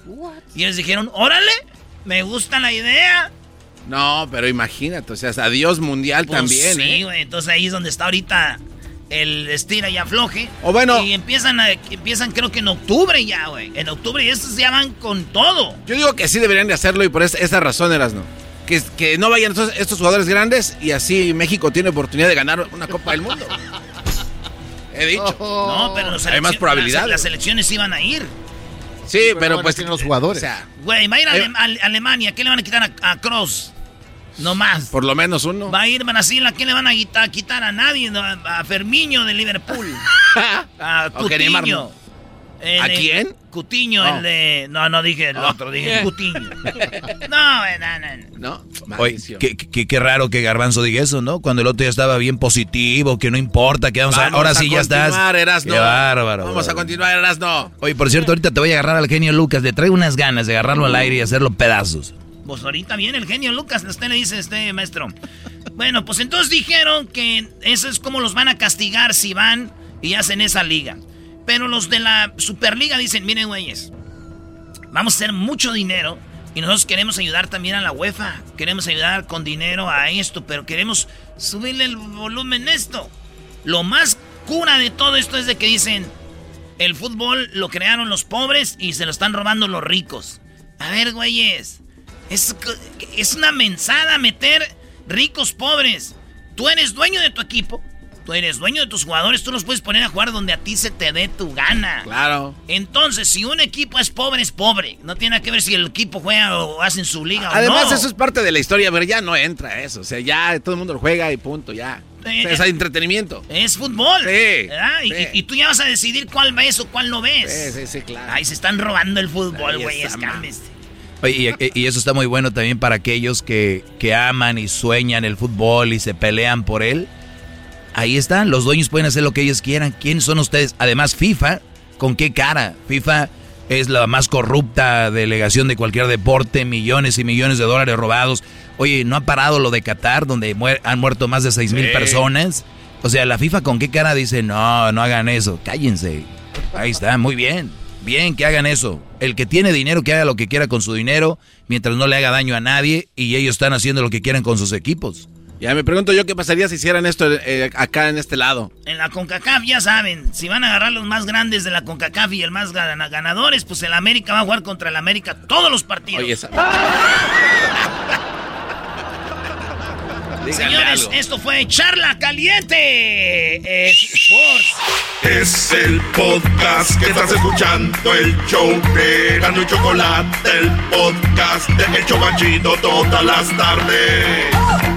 Y ellos dijeron, órale, me gusta la idea. No, pero imagínate, o sea, adiós mundial pues también, sí, ¿eh? güey, entonces ahí es donde está ahorita el estira y afloje. O bueno. Y empiezan, a, empiezan creo que en octubre ya, güey. En octubre estos ya van con todo. Yo digo que sí deberían de hacerlo y por esa, razón eras, ¿no? Que, que no vayan estos, estos jugadores grandes y así México tiene oportunidad de ganar una Copa del Mundo. <laughs> He dicho. <laughs> No, pero hay más probabilidades. Las, elecciones iban a ir. Sí, pero, pues tienen los jugadores. O sea, güey, va a ir a, Alemania. ¿Qué le van a quitar a, Cross? No más. Por lo menos uno. Va a ir Brasil. ¿A quién le van a quitar, quitar a nadie? A, Fermiño de Liverpool. <laughs> a Coutinho. ¿A quién? Cutiño, el de. No, no dije el otro, dije <laughs> Cutiño. no, no, no. No, Oye, qué, qué, raro que Garbanzo diga eso, ¿no? Cuando el otro ya estaba bien positivo, que no importa, que vamos, a. Ahora sí ya estás. Erasno. Qué bárbaro. Vamos a continuar, Erasno. Oye, por cierto, ahorita te voy a agarrar al genio Lucas. Le traigo unas ganas de agarrarlo al aire y hacerlo pedazos. Pues ahorita viene el genio Lucas, usted le dice este maestro. Bueno, pues entonces dijeron que eso es como los van a castigar si van y hacen esa liga. Pero los de la Superliga dicen, miren güeyes, vamos a hacer mucho dinero y nosotros queremos ayudar también a la UEFA. Queremos ayudar con dinero a esto, pero queremos subirle el volumen a esto. Lo más cura de todo esto es de que dicen, el fútbol lo crearon los pobres y se lo están robando los ricos. A ver, güeyes, es, es una mensada meter ricos pobres. Tú eres dueño de tu equipo, Tú eres dueño de tus jugadores, tú los puedes poner a jugar donde a ti se te dé tu gana. Claro. Entonces, si un equipo es pobre, es pobre. No tiene que ver si el equipo juega o hace en su liga Además, o no. eso es parte de la historia, pero ya no entra eso. O sea, ya todo el mundo lo juega y punto, ya. es entretenimiento. Es fútbol. Sí, Y, tú ya vas a decidir cuál ves o cuál no ves. Sí, sí, sí, claro. Ay, se están robando el fútbol, güey. Oye, y, y, eso está muy bueno también para aquellos que, que aman y sueñan el fútbol y se pelean por él Ahí está, los dueños pueden hacer lo que ellos quieran. ¿Quiénes son ustedes? Además, FIFA, ¿con qué cara? FIFA es la más corrupta delegación de cualquier deporte, millones y millones de dólares robados. Oye, ¿no ha parado lo de Qatar, donde han muerto más de seis mil personas? O sea, la FIFA con qué cara dice, no, no hagan eso, cállense. Ahí está, muy bien. Bien que hagan eso. El que tiene dinero, que haga lo que quiera con su dinero, mientras no le haga daño a nadie, y ellos están haciendo lo que quieren con sus equipos. Ya me pregunto yo qué pasaría si hicieran esto eh, acá en este lado. En la CONCACAF ya saben, si van a agarrar los más grandes de la CONCACAF y el más ganadores, pues el América va a jugar contra el América todos los partidos. Oye, esa... <laughs> Señores, esto fue Charla Caliente Sports. Es el podcast que estás escuchando, el show de Gano y Chocolate, el podcast de Hecho Banchito todas las tardes.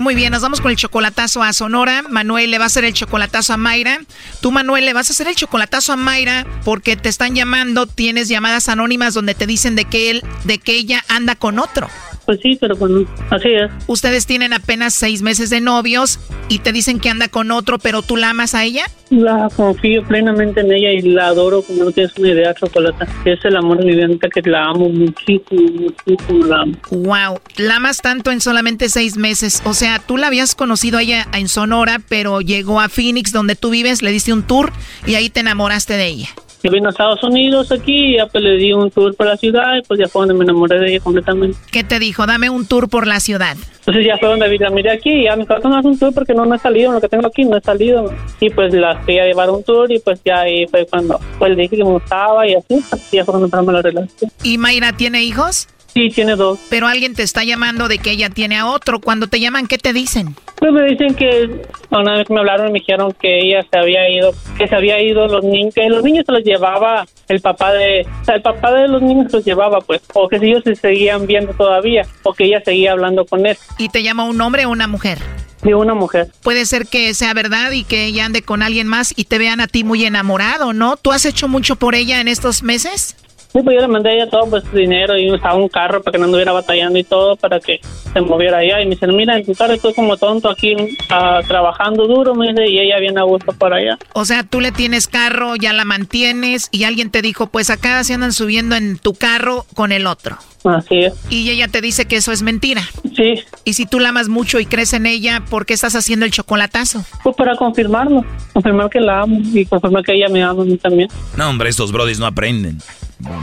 Muy bien, nos vamos con el chocolatazo a Sonora. Manuel le va a hacer el chocolatazo a Mayra. Tú, Manuel, le vas a hacer el chocolatazo a Mayra porque te están llamando. Tienes llamadas anónimas donde te dicen de que él, de que ella anda con otro. Pues sí, pero bueno, así es. Ustedes tienen apenas seis meses de novios y te dicen que anda con otro, pero tú la amas a ella. La confío plenamente en ella y la adoro como no tienes una idea, Chocolata. Es el amor vida que la amo muchísimo, muchísimo la amo. Wow, la amas tanto en solamente seis meses. O sea, tú la habías conocido a ella en Sonora, pero llegó a Phoenix, donde tú vives, le diste un tour y ahí te enamoraste de ella. Yo vine a Estados Unidos aquí, y ya pues le di un tour por la ciudad y pues ya fue donde me enamoré de ella completamente. ¿Qué te dijo? Dame un tour por la ciudad. Entonces ya fue donde vi, la miré aquí y ya me dijo, no es un tour porque no, me he salido, lo que tengo aquí no he salido. Y pues la fui a llevar un tour y pues ya ahí fue cuando pues le dije que me gustaba y así, y ya fue cuando empezamos la relación. ¿Y Mayra tiene hijos? Sí, tiene dos. Pero alguien te está llamando de que ella tiene a otro. Cuando te llaman, ¿qué te dicen? Pues me dicen que una vez me hablaron me dijeron que ella se había ido, que se había ido los niños, que los niños se los llevaba el papá de, o sea, el papá de los niños se los llevaba, pues, o que ellos se seguían viendo todavía, o que ella seguía hablando con él. ¿Y te llamó un hombre o una mujer? De una mujer. Puede ser que sea verdad y que ella ande con alguien más y te vean a ti muy enamorado, ¿no? ¿Tú has hecho mucho por ella en estos meses? Sí, pues yo le mandé a ella todo pues dinero y usaba un carro para que no anduviera batallando y todo para que se moviera allá. Y me dice, mira, en tu carro estoy como tonto aquí ah, trabajando duro, me dice, y ella viene a gusto para allá. O sea, tú le tienes carro, ya la mantienes y alguien te dijo, pues acá se andan subiendo en tu carro con el otro. Así es. Y ella te dice que eso es mentira. Sí. Y si tú la amas mucho y crees en ella, ¿por qué estás haciendo el chocolatazo? Pues para confirmarlo, confirmar que la amo y confirmar que ella me ama a mí también. No, hombre, estos brodis no aprenden.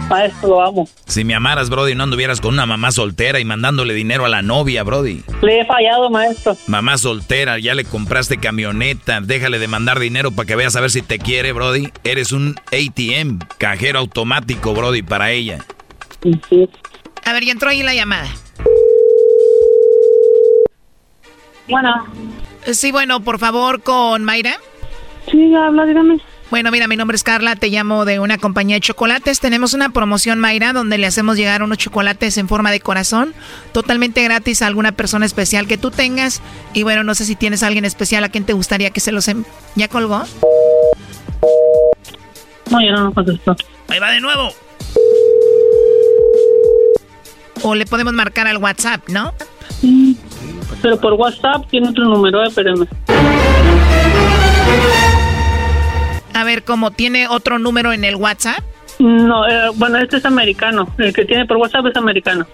Maestro, lo amo. Si me amaras, Brody, no anduvieras con una mamá soltera y mandándole dinero a la novia, Brody. Le he fallado, maestro. Mamá soltera, ya le compraste camioneta, déjale de mandar dinero para que veas a ver si te quiere, Brody. Eres un ATM, cajero automático, Brody, para ella. Sí. A ver, ya entró ahí la llamada. Bueno. Sí, bueno, por favor, con Mayra. Sí, habla, dígame. Bueno, mira, mi nombre es Carla, te llamo de una compañía de chocolates. Tenemos una promoción, Mayra, donde le hacemos llegar unos chocolates en forma de corazón, totalmente gratis a alguna persona especial que tú tengas. Y bueno, no sé si tienes a alguien especial a quien te gustaría que se los... Em-, ¿Ya colgó? No, ya no contestó. Ahí va de nuevo. O le podemos marcar al WhatsApp, ¿no? Sí, pero por WhatsApp tiene otro número, eh, espérame. A ver, ¿cómo tiene otro número en el WhatsApp? No, eh, bueno, este es americano. El que tiene por WhatsApp es americano.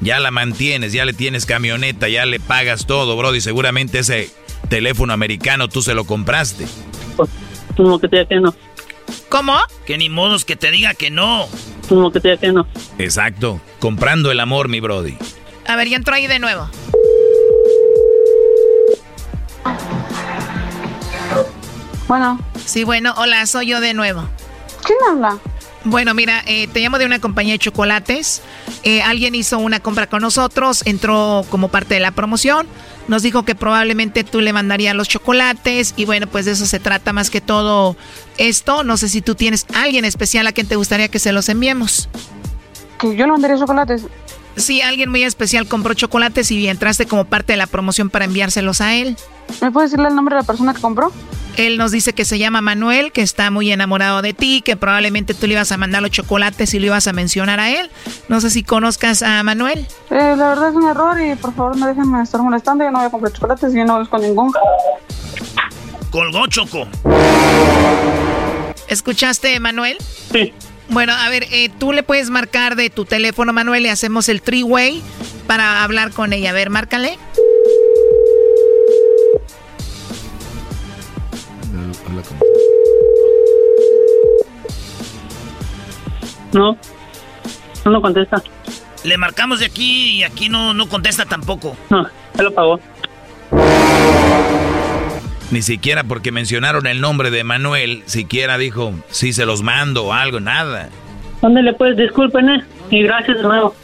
Ya la mantienes, ya le tienes camioneta, ya le pagas todo, Brody. Seguramente ese teléfono americano tú se lo compraste. Pues, como que te diga que no. ¿Cómo? Que ni modos que te diga que no. Como que te diga que no. Exacto. Comprando el amor, mi Brody. A ver, ya entro ahí de nuevo. Bueno. Sí, bueno, hola, soy yo de nuevo. ¿Quién habla? Bueno, mira, eh, te llamo de una compañía de chocolates. Eh, alguien hizo una compra con nosotros, entró como parte de la promoción. Nos dijo que probablemente tú le mandarías los chocolates y bueno, pues de eso se trata más que todo esto. No sé si tú tienes alguien especial a quien te gustaría que se los enviemos. Que yo le mandaría chocolates. Sí, alguien muy especial compró chocolates y entraste como parte de la promoción para enviárselos a él. ¿Me puedes decirle el nombre de la persona que compró? Él nos dice que se llama Manuel, que está muy enamorado de ti, que probablemente tú le ibas a mandar los chocolates y lo ibas a mencionar a él. No sé si conozcas a Manuel. Eh, la verdad es un error y por favor no déjenme estar molestando. Yo no voy a comprar chocolates y yo no busco ningún. Colgó Choco. ¿Escuchaste, Manuel? Sí. Bueno, a ver, eh, tú le puedes marcar de tu teléfono, Manuel, y hacemos el three-way para hablar con ella. A ver, márcale. No, no lo contesta. Le marcamos de aquí y aquí no, no contesta tampoco. No, se lo pagó. Ni siquiera porque mencionaron el nombre de Manuel, siquiera dijo, sí se los mando o algo, nada. ¿Dónde le puedes? Disculpen, eh. Y gracias de nuevo.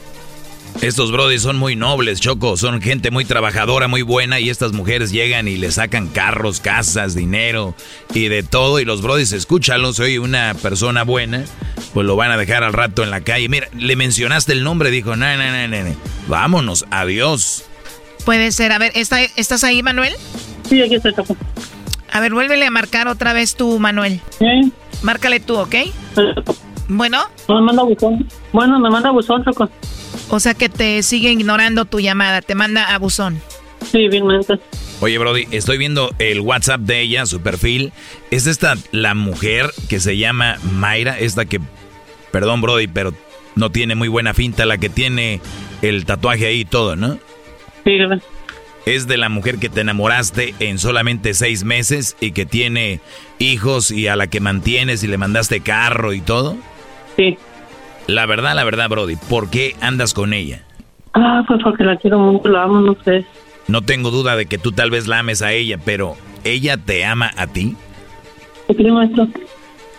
Estos brodis son muy nobles, Choco, son gente muy trabajadora, muy buena y estas mujeres llegan y le sacan carros, casas, dinero y de todo y los brodis, escúchalo, soy una persona buena, pues lo van a dejar al rato en la calle. Mira, le mencionaste el nombre, dijo, no, no, no, no, vámonos, adiós. Puede ser, a ver, ¿está, ¿estás ahí, Manuel? Sí, aquí estoy, Choco. A ver, vuélvele a marcar otra vez tú, Manuel. Sí. Márcale tú, ¿ok? Bueno. No, me manda buzón. Bueno, me manda buzón, Choco. O sea que te sigue ignorando tu llamada, te manda a buzón. Sí, bien, Oye, Brody, estoy viendo el WhatsApp de ella, su perfil. ¿Es esta la mujer que se llama Mayra? Esta que, perdón, Brody, pero no tiene muy buena finta, la que tiene el tatuaje ahí y todo, ¿no? Sí, Es de la mujer que te enamoraste en solamente seis meses y que tiene hijos y a la que mantienes y le mandaste carro y todo. Sí. La verdad, la verdad, Brody, ¿por qué andas con ella? Ah, pues porque la quiero mucho, la amo, no sé. No tengo duda de que tú tal vez la ames a ella, pero ¿ella te ama a ti? ¿Qué maestro?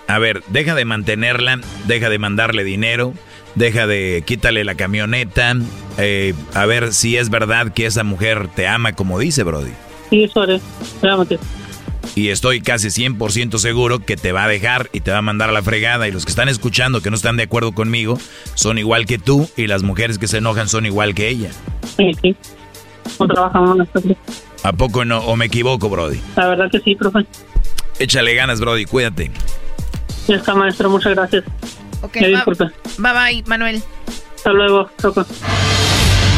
A ver, deja de mantenerla, deja de mandarle dinero, deja de quítale la camioneta, eh, a ver si es verdad que esa mujer te ama como dice Brody. Sí, eso haré. Y estoy casi 100% seguro que te va a dejar y te va a mandar a la fregada. Y los que están escuchando que no están de acuerdo conmigo son igual que tú y las mujeres que se enojan son igual que ella. Sí, sí. No trabajamos nosotros. ¿A poco no? ¿O me equivoco, Brody? La verdad que sí, profe. Échale ganas, Brody, cuídate. Ya está, maestro, muchas gracias. Ok, disculpe. bye bye, Manuel. Hasta luego, Choco.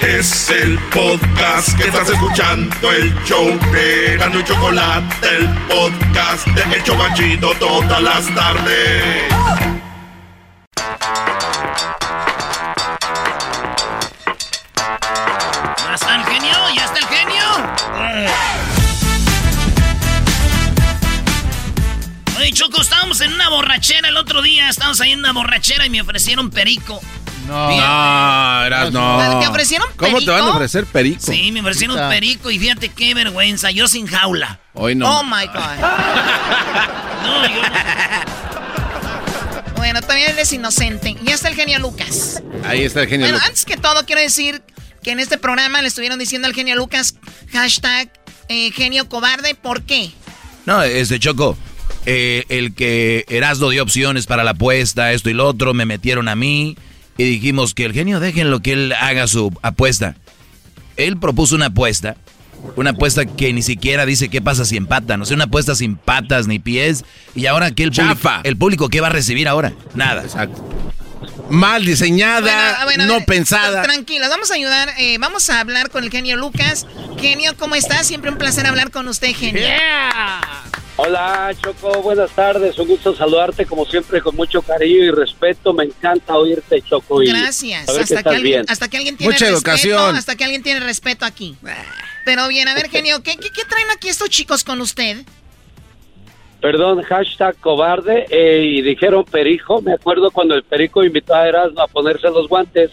Es el podcast que estás escuchando, el show de y Chocolate, el podcast de El Chobachito todas las tardes. ¿Ya está el genio? ¿Ya está el genio? Oye, Choco, estábamos en una borrachera el otro día. Estábamos ahí en una borrachera y me ofrecieron perico. No, no, eras no. ¿Te ofrecieron ¿Cómo te van a perico? ofrecer perico? Sí, me ofrecieron perico y fíjate qué vergüenza. Yo sin jaula. Hoy no. Oh my God. <laughs> Bueno, todavía eres inocente. Ya está el genio Lucas. Ahí está el genio. Bueno, Lucas. antes que todo, quiero decir que en este programa le estuvieron diciendo al genio Lucas, hashtag eh, genio cobarde. ¿Por qué? No, este Choco, eh, el que Erasmo dio opciones para la apuesta, esto y lo otro, me metieron a mí y dijimos que el genio déjenlo que él haga su apuesta. Él propuso una apuesta, una apuesta que ni siquiera dice qué pasa si empatan, o sea, una apuesta sin patas ni pies. Y ahora que el público, el público qué va a recibir ahora? Nada. Exacto. Mal diseñada, Bueno, ah, bueno, no ver, pensada. Tranquilos, vamos a ayudar, eh, vamos a hablar con el genio Lucas. Genio, ¿cómo está? Siempre un placer hablar con usted, genio. Hola Choco, buenas tardes, un gusto saludarte como siempre con mucho cariño y respeto, me encanta oírte Choco. Y Gracias, hasta que, alguien, bien. hasta que alguien tiene Mucha respeto, educación. hasta que alguien tiene respeto aquí. Pero bien, a ver, <laughs> genio, ¿qué, qué, qué traen aquí estos chicos con usted? Perdón, hashtag cobarde eh, y dijeron perijo, me acuerdo cuando el perico invitó a Erasmo a ponerse los guantes,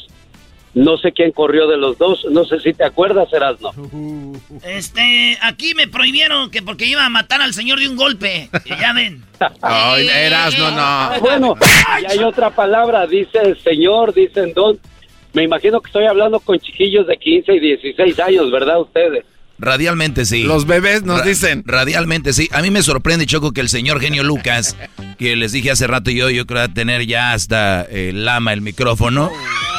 no sé quién corrió de los dos, no sé si te acuerdas Erasmo. <laughs> Este, aquí me prohibieron que porque iba a matar al señor de un golpe. Ya ven. <laughs> Ay, Erasmo, no. <laughs> Bueno, y hay otra palabra, dice señor, dicen don. Me imagino que estoy hablando con chiquillos de 15 y 16 años, ¿verdad ustedes? Radialmente sí. Los bebés nos Ra- dicen. Radialmente sí. A mí me sorprende, Choco, que el señor genio Lucas, que les dije hace rato yo, yo creo tener ya hasta eh, lama el micrófono.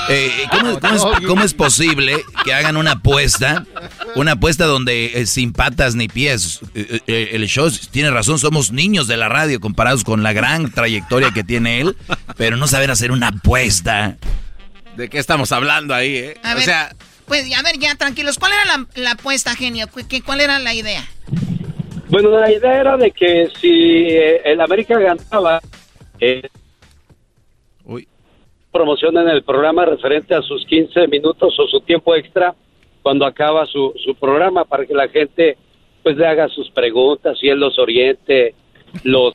Eh, ¿cómo, cómo es, cómo es posible que hagan una apuesta? Una apuesta donde eh, sin patas ni pies. Eh, eh, el show tiene razón, somos niños de la radio comparados con la gran trayectoria que tiene él, pero no saber hacer una apuesta. ¿De qué estamos hablando ahí, eh? A o ver, sea, pues, a ver, ya, tranquilos. ¿Cuál era la, la apuesta, genio? ¿Cu- qué- ¿Cuál era la idea? Bueno, la idea era de que si eh, el América ganaba, eh, promoción en el programa referente a sus 15 minutos o su tiempo extra cuando acaba su, su programa para que la gente pues le haga sus preguntas y él los oriente, los,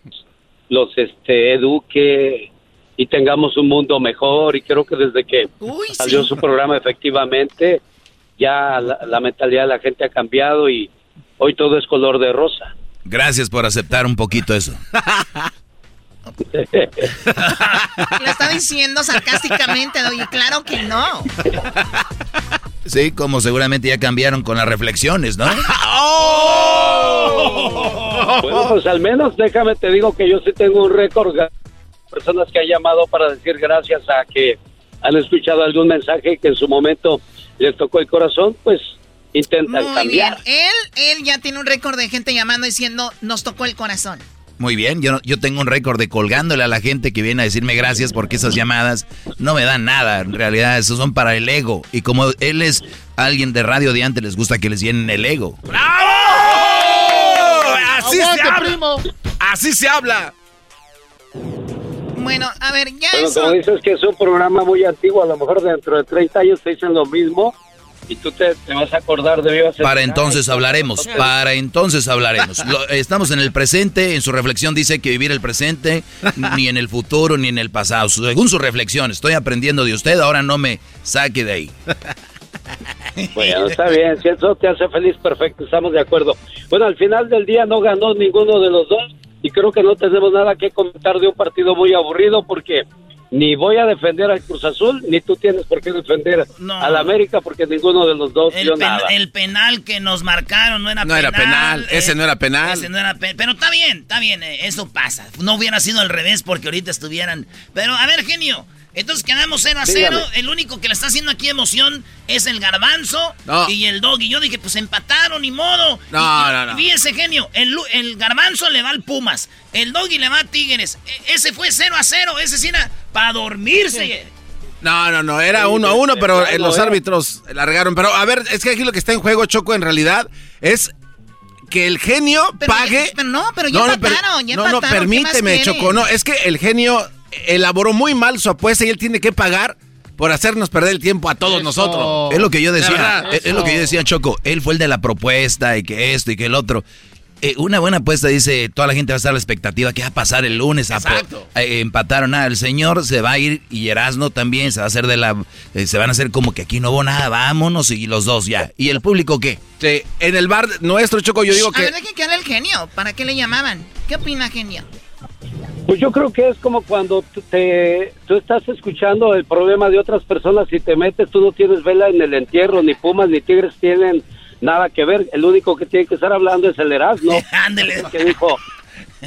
los este, eduque y tengamos un mundo mejor y creo que desde que salió su programa efectivamente ya la, la mentalidad de la gente ha cambiado y hoy todo es color de rosa. Gracias por aceptar un poquito eso. <laughs> Lo está diciendo sarcásticamente, y claro que no. Sí, como seguramente ya cambiaron con las reflexiones, ¿no? Bueno, pues al menos déjame te digo que yo sí tengo un récord de personas que han llamado para decir gracias a que han escuchado algún mensaje que en su momento les tocó el corazón, pues intentan Muy bien. cambiar. Él, él ya tiene un récord de gente llamando diciendo, nos tocó el corazón. Muy bien, yo, yo tengo un récord de colgándole a la gente que viene a decirme gracias porque esas llamadas no me dan nada. En realidad, esos son para el ego. Y como él es alguien de radio de antes, les gusta que les llenen el ego. Así se habla. Así se habla. Bueno, a ver, ya Bueno, eso. como dices que es un programa muy antiguo, a lo mejor dentro de 30 años te dicen lo mismo y tú te, te vas a acordar de Viva Para entonces hablaremos, para entonces hablaremos. Lo- estamos en el presente, en su reflexión dice que vivir el presente, <laughs> ni en el futuro, ni en el pasado. Según su reflexión, estoy aprendiendo de usted, ahora no me saque de ahí. Bueno, está bien, si eso te hace feliz, perfecto, estamos de acuerdo. Bueno, al final del día no ganó ninguno de los dos y creo que no tenemos nada que comentar de un partido muy aburrido porque ni voy a defender al Cruz Azul, ni tú tienes por qué defender al América porque ninguno de los dos El, dio pen- nada. el penal que nos marcaron no era No penal. era penal, ese no era penal. Ese no era pe- Pero está bien, está bien, eh, eso pasa. No hubiera sido al revés porque ahorita estuvieran. Pero a ver, genio. Entonces quedamos 0 a 0. Dígame. El único que le está haciendo aquí emoción es el garbanzo No. y el dog. Y yo dije, pues empataron, ni modo. No, Y- no, no. Fíjese, genio. El, el garbanzo le va al Pumas. El doggy le va a Tigres. E- ese fue 0 a 0. Ese sí era para dormirse. No, no, no, era uno a uno, pero eh, los árbitros largaron. Pero a ver, es que aquí lo que está en juego, Choco, en realidad, es que el genio pague. pero no, pero ya per- empataron, ya no, no, empataron, ¿qué permíteme, más Choco. No, es que el genio elaboró muy mal su apuesta y él tiene que pagar por hacernos perder el tiempo a todos nosotros. Es lo que yo De decía, verdad. es, es lo que yo decía, Choco. Él fue el de la propuesta y que esto y que el otro. Eh, una buena apuesta dice, toda la gente va a estar a la expectativa, ¿qué va a pasar el lunes? A eh, empataron nada, el señor se va a ir y Erasmo también se va a hacer de la... eh, se van a hacer como que aquí no hubo nada, vámonos y los dos ya. ¿Y el público qué? Sí, en el bar nuestro, Choco, yo digo A que... ver, dejen que hable el genio. ¿Para qué le llamaban? ¿Qué opina, genio? Pues yo creo que es como cuando te, tú estás escuchando el problema de otras personas y te metes, tú no tienes vela en el entierro, ni Pumas ni Tigres tienen nada que ver. El único que tiene que estar hablando es el Erasmo. <laughs> Ándele. Es el que dijo,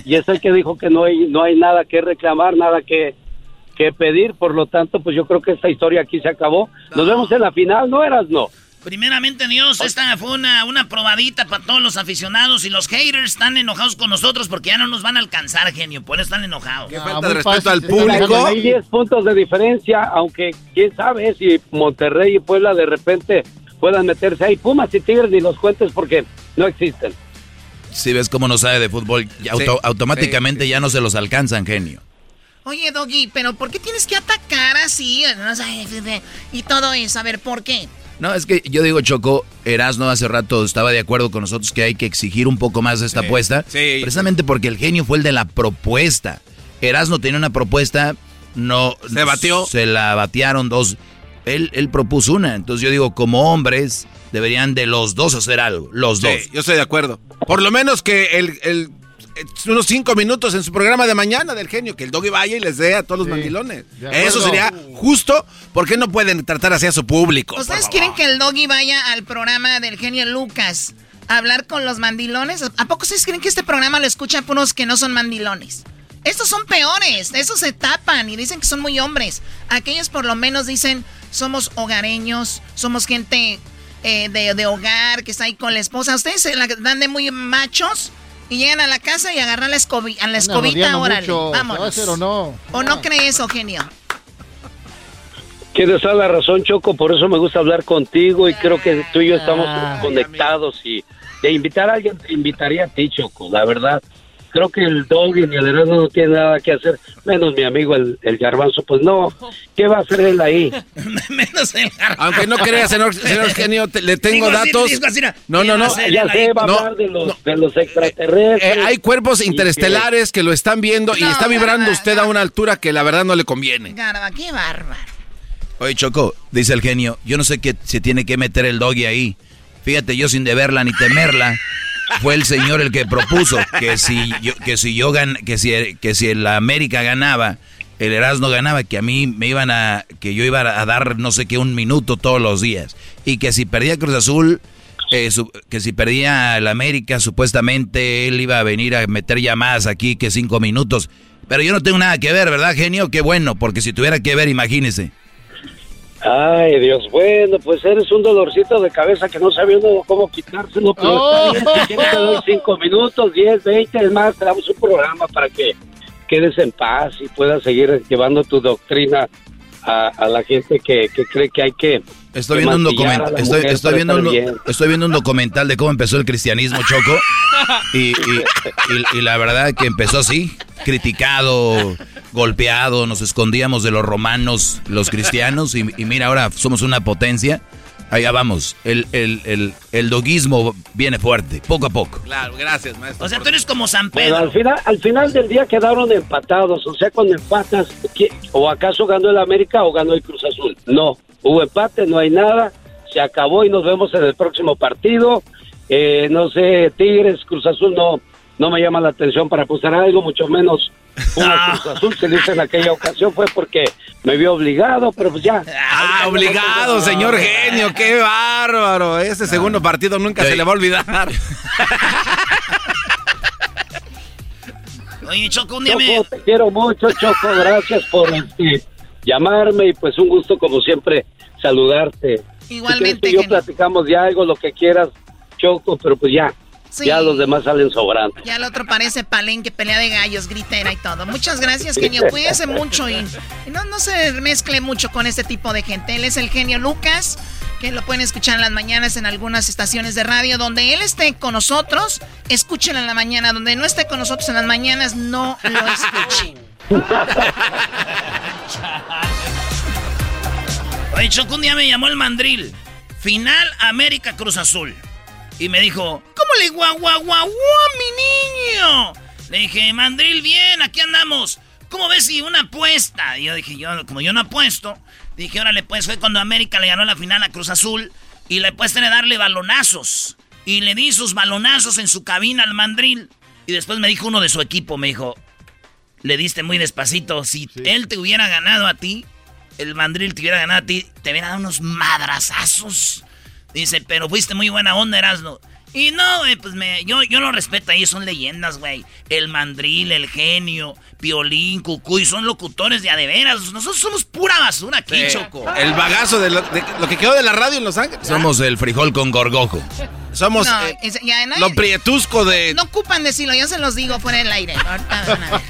y es el que dijo que no hay, no hay nada que reclamar, nada que, que pedir. Por lo tanto, pues yo creo que esta historia aquí se acabó. Nos vemos en la final, ¿no, Erasmo? Primeramente, Dios, esta fue una, una probadita para todos los aficionados y los haters están enojados con nosotros porque ya no nos van a alcanzar, genio. Por eso están enojados. Qué falta de respeto al público. Hay 10 puntos de diferencia, aunque quién sabe si Monterrey y Puebla de repente puedan meterse ahí. Pumas y Tigres ni los cuentes porque no existen. Si ves cómo no sabe de fútbol, auto- automáticamente ya no se los alcanzan, genio. Oye, Doggy, pero ¿por qué tienes que atacar así? Y todo eso, a ver, ¿por qué? No, es que yo digo, Choco, Erasno hace rato estaba de acuerdo con nosotros que hay que exigir un poco más de esta Sí, apuesta. sí. Precisamente porque el genio fue el de la propuesta. Erasno tenía una propuesta, no... Se batió. Se la batearon dos. Él, él propuso una. Entonces yo digo, como hombres, deberían de los dos hacer algo. Los Sí, dos. yo estoy de acuerdo. Por lo menos que el, el- unos cinco minutos en su programa de mañana del genio, que el doggy vaya y les dé a todos los mandilones. Eso sería justo, porque no pueden tratar así a su público. ¿Ustedes quieren que el Doggy vaya al programa del genio Lucas a hablar con los mandilones? ¿A poco ustedes creen que este programa lo escuchan puros que no son mandilones? Estos son peores, estos se tapan y dicen que son muy hombres. Aquellos por lo menos dicen, somos hogareños, somos gente eh, de, de hogar que está ahí con la esposa. Ustedes se la dan de muy machos y llegan a la casa y agarran la, escobi- a la escobita, órale. ¿Se va a vámonos. hacer o no? ¿O no cree eso, genio? Tienes toda la razón, Choco, por eso me gusta hablar contigo y creo que tú y yo estamos Ay, conectados y de invitar a alguien te invitaría a ti, Choco, la verdad. Creo que el dog y ni el Erasmo no tiene nada que hacer, menos mi amigo el, el garbanzo, pues no, ¿qué va a hacer él ahí? <laughs> Menos el Aunque no creas, señor, señor genio, te- le tengo Digo datos. así, no, no, no. Ya sé, va a No, hablar de los, no. de los extraterrestres. Eh, hay cuerpos Y interestelares que lo están viendo y No, está vibrando Garba, usted a una altura que la verdad no le conviene. Garba, qué bárbaro. Oye, Choco, dice el genio, yo no sé qué se tiene que meter el doggy ahí. Fíjate, yo sin deberla ni temerla, fue el señor el que propuso que si yo, que si yo gan, que si que si el América ganaba, el Erasmo ganaba, que a mí me iban a, que yo iba a dar no sé qué un minuto todos los días. Y que si perdía Cruz Azul, eh, que si perdía el América, supuestamente él iba a venir a meter llamadas aquí que cinco minutos. Pero yo no tengo nada que ver, ¿verdad, genio? Qué bueno, porque si tuviera que ver, imagínese. Ay, Dios, bueno, pues eres un dolorcito de cabeza que no sabía uno cómo quitárselo, pero Oh. está bien, si quieres te doy cinco minutos, diez, veinte, es más, te damos un programa para que quedes en paz y puedas seguir llevando tu doctrina a, a la gente que, que cree que hay que... Estoy que viendo un documental, estoy, mujer estoy para viendo un, estar do- bien. estoy viendo un documental de cómo empezó el cristianismo, Choco. Y, y- y- y la verdad que empezó así, criticado, golpeado, nos escondíamos de los romanos, los cristianos, y, y mira, ahora somos una potencia. Allá vamos, el, el, el, el doguismo viene fuerte, poco a poco. Claro, gracias, maestro. O sea, tú eres como San Bueno, Pedro. al final, al final del día quedaron empatados, o sea, cuando empatas, ¿qué- o acaso ganó el América o ganó el Cruz Azul. No, hubo empate, no hay nada, se acabó y nos vemos en el próximo partido. Eh, no sé, Tigres, Cruz Azul no, no me llama la atención para apostar algo, mucho menos Pumas, Cruz Azul, se dice en aquella ocasión fue porque me vio obligado, pero pues ya. Ah, obligado, señor genio, qué bárbaro. Ese segundo partido nunca Sí. se le va a olvidar. <laughs> Oye, Choco, un día me... Choco, te quiero mucho, Choco, gracias por este, llamarme y pues un gusto como siempre saludarte. Igualmente, Si quieres, tú y yo platicamos de algo, lo que quieras, Choco, pero pues ya, Sí. ya los demás salen sobrando. Ya el otro parece palenque, pelea de gallos, gritera y todo. Muchas gracias, genio. Cuídese mucho y, y no, no se mezcle mucho con este tipo de gente. Él es el genio Lucas, que lo pueden escuchar en las mañanas en algunas estaciones de radio. Donde él esté con nosotros, escúchenlo en la mañana. Donde no esté con nosotros en las mañanas, no lo escuchen. <laughs> Oye, Choco, un día me llamó el mandril. Final América Cruz Azul. Y me dijo, ¿cómo le guau, guau, mi niño? Le dije, mandril, bien, aquí andamos. ¿Cómo ves si una apuesta? Y yo dije, yo, como yo no apuesto, dije, órale, pues fue cuando América le ganó la final a Cruz Azul y le apuesta era darle balonazos. Y le di sus balonazos en su cabina al mandril. Y después me dijo uno de su equipo, me dijo, le diste muy despacito. Si él te hubiera ganado a ti, el mandril te hubiera ganado a ti, te hubiera dado unos madrazazos. Dice, pero fuiste muy buena onda, Erasno. Y no, güey, pues me, yo, yo lo respeto, ellos son leyendas, güey. El mandril, el genio, Piolín, Cucuy, son locutores de a de veras. Nosotros somos pura basura aquí, Sí. Choco. El bagazo de lo, de lo que quedó de la radio en Los Ángeles. Somos el frijol con gorgojo. Somos No, eh, es- ya, nadie- lo prietusco de... no ocupan decirlo, yo se los digo fuera del aire. Ahorita van a ver.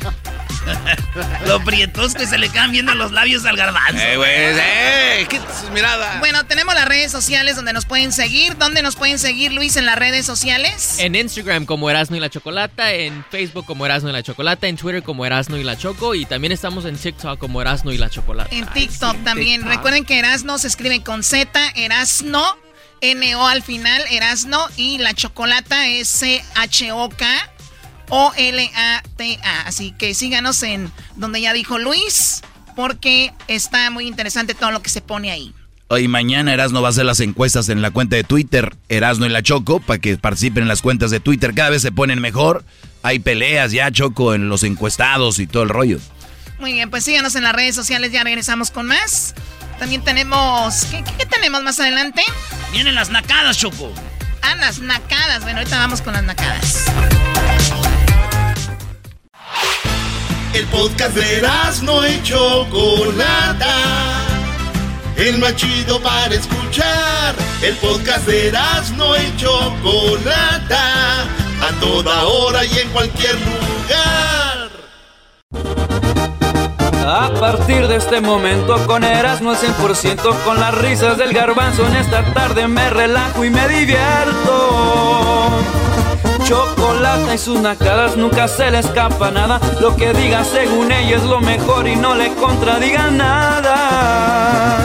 <laughs> Lo prietos que se le quedan viendo los labios al garbanzo. Eh, güey, eh, qué mirada. Bueno, tenemos las redes sociales donde nos pueden seguir. ¿Dónde nos pueden seguir, Luis, en las redes sociales? En Instagram como Erasno y la Chocolata, en Facebook como Erasno y la Chocolata, en Twitter como Erasno y la Choco y también estamos en TikTok como Erasno y la Chocolata. En TikTok también. Recuerden que Erasno se escribe con Z, Erasno, N-O al final, Erasno y la Chocolata es C-H-O-K. O-L-A-T-A. Así que síganos en donde ya dijo Luis, porque está muy interesante todo lo que se pone ahí. Hoy mañana Erasno va a hacer las encuestas en la cuenta de Twitter, Erasno y la Choco, para que participen en las cuentas de Twitter. Cada vez se ponen mejor. Hay peleas ya, Choco, en los encuestados y todo el rollo. Muy bien, pues síganos en las redes sociales, ya regresamos con más. También tenemos... ¿Qué, qué tenemos más adelante? Vienen las nacadas, Choco. Ah, las nacadas. Bueno, ahorita vamos con las nacadas. El podcast de no y Chocolata. El más chido para escuchar. El podcast de no y Chocolata. A toda hora y en cualquier lugar. A partir de este momento con Erasmo 100% con las risas del garbanzo en esta tarde me relajo y me divierto. Chocolate y sus nacadas nunca se le escapa nada. Lo que diga según ella es lo mejor y no le contradiga nada.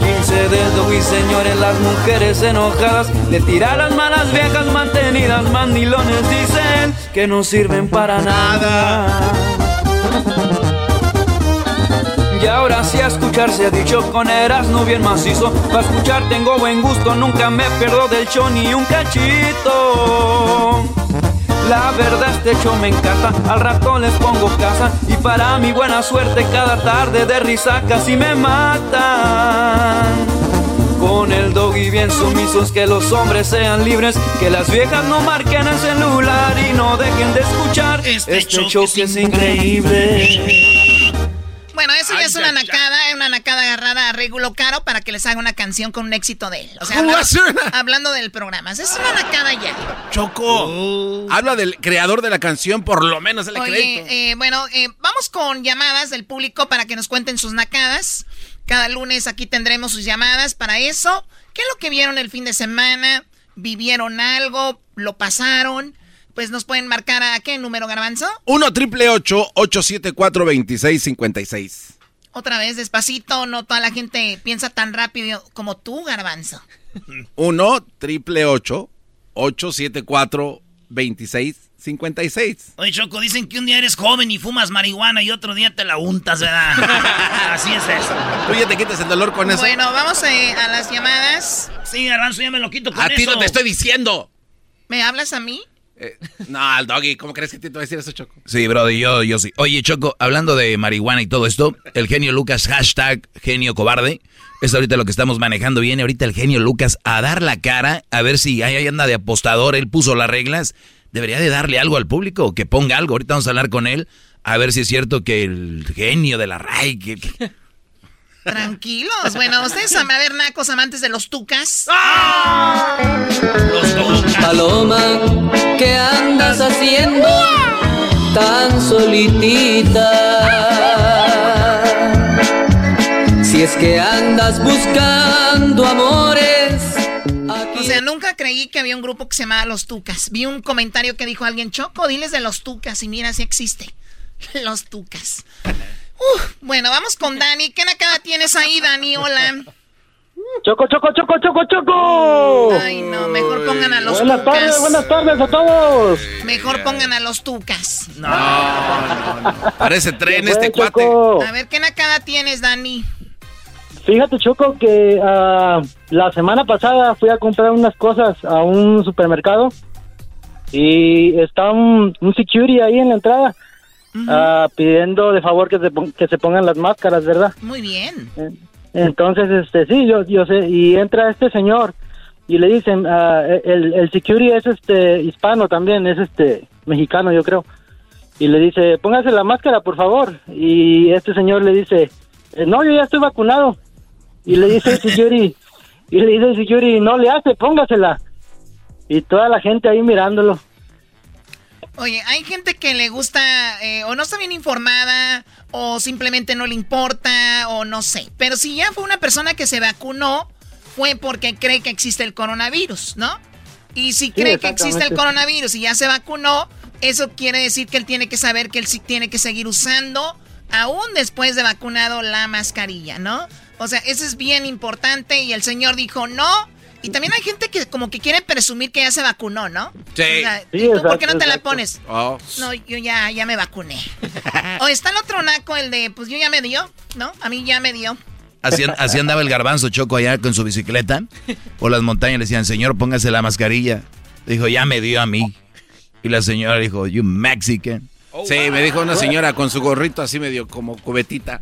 15 dedos y señores, las mujeres enojadas le tiran las malas viejas mantenidas. Mandilones dicen que no sirven para nada. Y ahora sí a escuchar se ha dicho con Erasmo bien macizo. Para escuchar tengo buen gusto, nunca me pierdo del show ni un cachito. La verdad este show me encanta, al rato les pongo casa y para mi buena suerte cada tarde de risa casi me matan. Con el doggy bien sumisos, que los hombres sean libres, que las viejas no marquen el celular y no dejen de escuchar este, show que es increíble. Bueno, eso ya es una nacada, una nacada agarrada a Regulo Caro para que les haga una canción con un éxito de él. O sea, ¿Cómo va a hablando, hablando del programa. Es una nacada ya. Choco. Habla del creador de la canción, por lo menos el Oye, crédito. eh, bueno, eh, vamos con llamadas del público para que nos cuenten sus nacadas. Cada lunes aquí tendremos sus llamadas para eso. ¿Qué es lo que vieron el fin de semana? ¿Vivieron algo? ¿Lo pasaron? Pues nos pueden marcar a qué número, Garbanzo. 1 triple 874 2656 Otra vez, despacito, no toda la gente piensa tan rápido como tú, Garbanzo. <laughs> 1 triple 874 2656 Oye, Choco, dicen que un día eres joven y fumas marihuana y otro día te la untas, ¿verdad? <laughs> Así es eso. Tú ya te quitas el dolor con eso. Bueno, vamos eh, a las llamadas. Sí, Garbanzo, ya me lo quito con a ti eso. no te estoy diciendo. ¿Me hablas a mí? Eh, no, al doggy, ¿cómo crees que te voy a decir eso, Choco? Sí, brody, yo, yo sí. Oye, Choco, hablando de marihuana y todo esto, el genio Lucas, hashtag genio cobarde, es ahorita lo que estamos manejando. Viene ahorita el genio Lucas a dar la cara, a ver si ahí anda de apostador, él puso las reglas. Debería de darle algo al público, que ponga algo. Ahorita vamos a hablar con él, a ver si es cierto que el genio de la RAI... Que- Tranquilos. Bueno, ustedes a ver, nacos amantes de los tucas. Paloma, ¿qué andas haciendo tan solitita? Si es que andas buscando amores. O sea, nunca creí que había un grupo que se llamaba Los Tucas. Vi un comentario que dijo alguien, Choco, diles de Los Tucas. Y mira, si existe. <laughs> Los Tucas. Uf, bueno, vamos con Dani. ¿Qué nacada tienes ahí, Dani? Hola. Choco, choco, choco, choco, choco. Ay, no, mejor pongan a los Buenas Tucas. tardes, buenas tardes a todos. Mejor pongan a los Tucas. Parece tren ¿Qué este fue, cuate. Choco? A ver, ¿qué nacada tienes, Dani? Fíjate, Choco, que ah, la semana pasada fui a comprar unas cosas a un supermercado y está un, un security ahí en la entrada ah, pidiendo de favor que se, que se pongan las máscaras, ¿verdad? Muy bien. Entonces, este, sí, yo, yo sé, y entra este señor y le dicen, ah, el, el security es este hispano también, es este mexicano, yo creo. Y le dice, póngase la máscara, por favor. Y este señor le dice, "Eh, no, yo ya estoy vacunado. Y le dice el security, y le dice el security, no le hace, póngasela. Y toda la gente ahí mirándolo. Oye, hay gente que le gusta eh, o no está bien informada o simplemente no le importa o no sé. Pero si ya fue una persona que se vacunó, fue porque cree que existe el coronavirus, ¿no? Y si cree que existe el coronavirus y ya se vacunó, eso quiere decir que él tiene que saber que él sí tiene que seguir usando, aún después de vacunado, la mascarilla, ¿no? O sea, eso es bien importante y el señor dijo no. Y también hay gente que como que quiere presumir que ya se vacunó, ¿no? Sí. ¿y tú por qué no te la pones? Oh. No, yo ya, ya me vacuné. <laughs> o está el otro naco, el de, pues yo ya me dio, ¿no? A mí ya me dio. Así, así andaba el garbanzo choco allá con su bicicleta. Por las montañas le decían, señor, póngase la mascarilla. Dijo, ya me dio a mí. Y la señora dijo, you Mexican. Sí, me dijo una señora con su gorrito así medio como cubetita.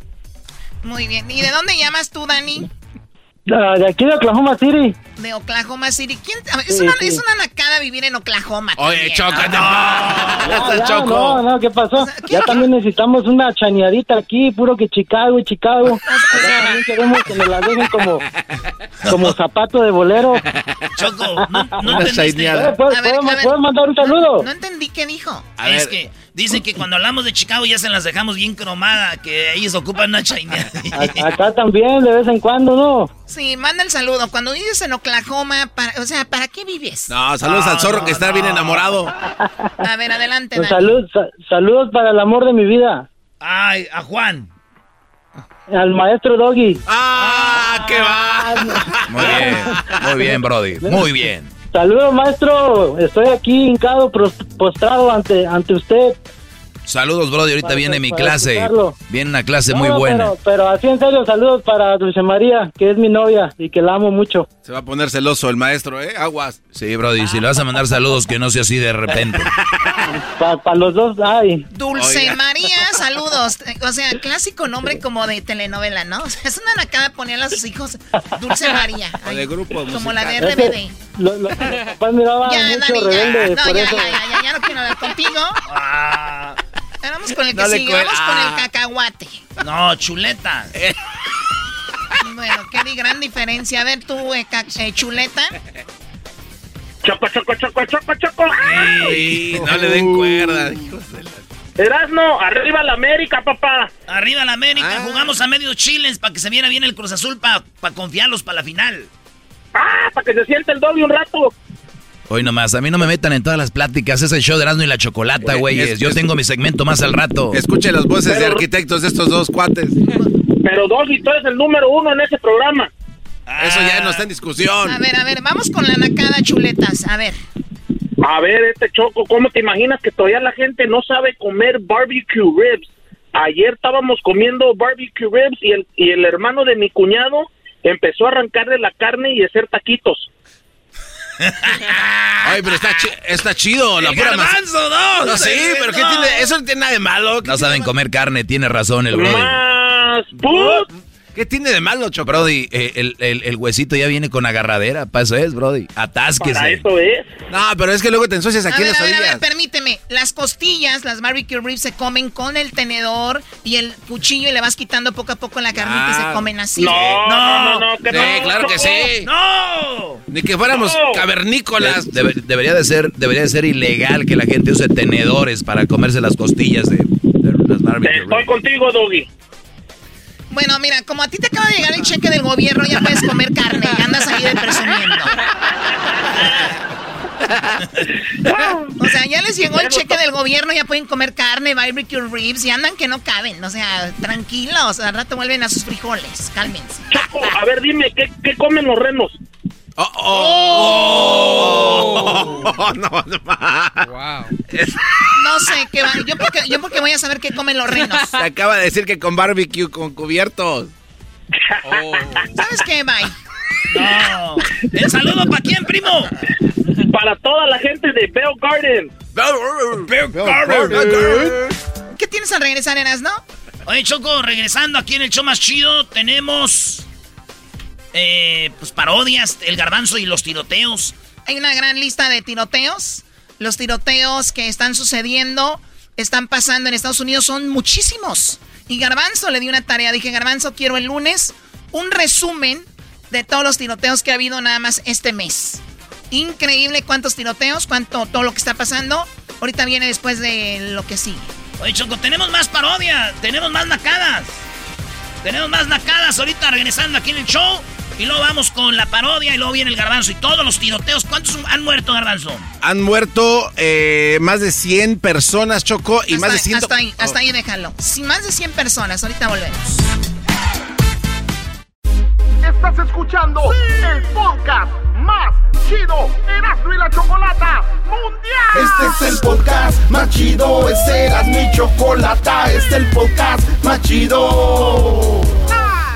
Muy bien. ¿Y de dónde llamas tú, Dani? De aquí de Oklahoma City. De Oklahoma City. ¿Quién? a ver, es, una, es una nacada vivir en Oklahoma. Oye, también, Choco, ¿no? no. <laughs> Choco. no, no, ¿qué pasó? ya también necesitamos una chañadita aquí, puro que Chicago y Chicago. Acá también queremos que nos la dejen como, <laughs> como zapato de bolero. Choco, <laughs> no, no Una entendiste. ¿Puedo- puedo- puedo mandar un saludo? No entendí qué dijo. es que dicen que cuando hablamos de Chicago ya se las dejamos bien cromada, que ellos ocupan una chaineada. Acá también, de vez en cuando, ¿no? Sí, manda el saludo. Cuando vives en Oklahoma, para, o sea, ¿para qué vives? No, saludos al zorro que está bien enamorado. A ver, adelante, Pues Dani. salud, sa- saludos para el amor de mi vida, Ay, a Juan. al maestro Doggy. ¡Ah, qué va! Muy bien, muy bien, Brody. Muy bien. Saludos, maestro. Estoy aquí hincado, postrado ante, ante usted. Saludos, Brody. Ahorita Para- viene mi clase. escucharlo. Viene una clase No, muy buena. Pero, pero así en serio, saludos para Dulce María, que es mi novia y que la amo mucho. Se va a poner celoso el maestro, ¿eh? Aguas. Sí, Brody. Si le vas a mandar saludos, que no sea así de repente. <laughs> Para los dos, ay. Dulce Oiga. María, saludos. O sea, clásico nombre como de telenovela, ¿no? O sea, es una nacada ponerle a sus hijos Dulce María. O de grupo Como la de RBD. lo- lo- miraban Ya, mucho Dani, ya. No, por ya, eso. ya, ya, ya, ya no quiero hablar contigo. Ah. Vamos con el que No sigue, vamos con Ah. el cacahuate. No, chuleta. Bueno, qué gran diferencia. A ver, tú, eh, eh, chuleta. Choco, choco, choco, choco, choco. No le den cuerda. hijos de la- Erasno, arriba la América, papá. Arriba la América, jugamos a medio chiles para que se viera bien el Cruz Azul para confiarlos para la final. Ah, para que se siente el doble un rato. Hoy nomás, a mí no me metan en todas las pláticas. Es el show de Erasmo y la Chocolata, Eh, güeyes. es- Yo tengo mi segmento más al rato. Escuche las voces de arquitectos de estos dos cuates. Pero Doggy, tú eres el número uno en ese programa. Eso ya no está en discusión. A ver, a ver, vamos con la nacada, chuletas. A ver. A ver, este Choco, ¿cómo te imaginas que todavía la gente no sabe comer barbecue ribs? Ayer estábamos comiendo barbecue ribs y el, y el hermano de mi cuñado empezó a arrancarle la carne y hacer taquitos. <laughs> Ay, pero está, chi- está chido. La El pura garbanzo, no, No, sí, sí, pero ¿qué tiene? Eso no tiene nada de malo. ¿Qué No saben comer carne, tiene razón el Brody. Más ¿Qué tiene de malo, Choco? Brody, eh, el, el- el huesito ya viene con agarradera. Para eso es, Brody. Atásquese. Para eso es. No, pero es que luego te ensucias aquí a en ver, las a ver, a ver, permíteme. Las costillas, las barbecue ribs se comen con el tenedor y el cuchillo y le vas quitando poco a poco la carnita y se comen así. No, no, no, no, que Sí, no, claro que sí. ¡No! Ni que fuéramos No. cavernícolas. De- debe- debería, de ser, debería de ser ilegal que la gente use tenedores para comerse las costillas de, de las barbecue. Estoy contigo, Doggy. Bueno, mira, como a ti te acaba de llegar el cheque del gobierno, ya puedes comer carne y andas ahí de presumiendo. <laughs> O sea, ya les llegó el cheque del gobierno, ya pueden comer carne, barbecue ribs y andan que no caben. O sea, tranquilos, al rato vuelven a sus frijoles. Cálmense. Choco, a ver, dime, ¿qué, qué comen los renos? Oh, oh. <laughs> no, no, Wow. No sé qué va. Yo porque, yo porque voy a saber qué comen los renos. Se acaba de decir que con barbecue, con cubiertos. ¿Sabes qué? Bye. No. ¿El saludo para quién, primo? Para toda la gente de Bell Garden. ¿Qué tienes al regresar, Eras, no? Oye, Choco, regresando aquí en el show más chido, tenemos. Eh, pues parodias, el garbanzo y los tiroteos. Hay una gran lista de tiroteos. Los tiroteos que están sucediendo, están pasando en Estados Unidos, son muchísimos. Y Garbanzo le dio una tarea. Dije, Garbanzo, quiero el lunes un resumen de todos los tiroteos que ha habido nada más este mes. Increíble cuántos tiroteos, cuánto todo lo que está pasando. Ahorita viene después de lo que sigue. Oye, Choco, tenemos más parodia, tenemos más nacadas. Tenemos más nacadas ahorita regresando aquí en el show. Y luego vamos con la parodia y luego viene el garbanzo y todos los tiroteos. ¿Cuántos han muerto, garbanzo? Han muerto eh, más de 100 personas, Choco, y más de 100... Hasta ahí, hasta ahí déjalo. Sí, más de 100 personas. Ahorita volvemos. Estás escuchando el podcast más chido Erasmo y la Chocolata Mundial. Este es el podcast más chido, este era mi chocolata, este es el podcast más chido.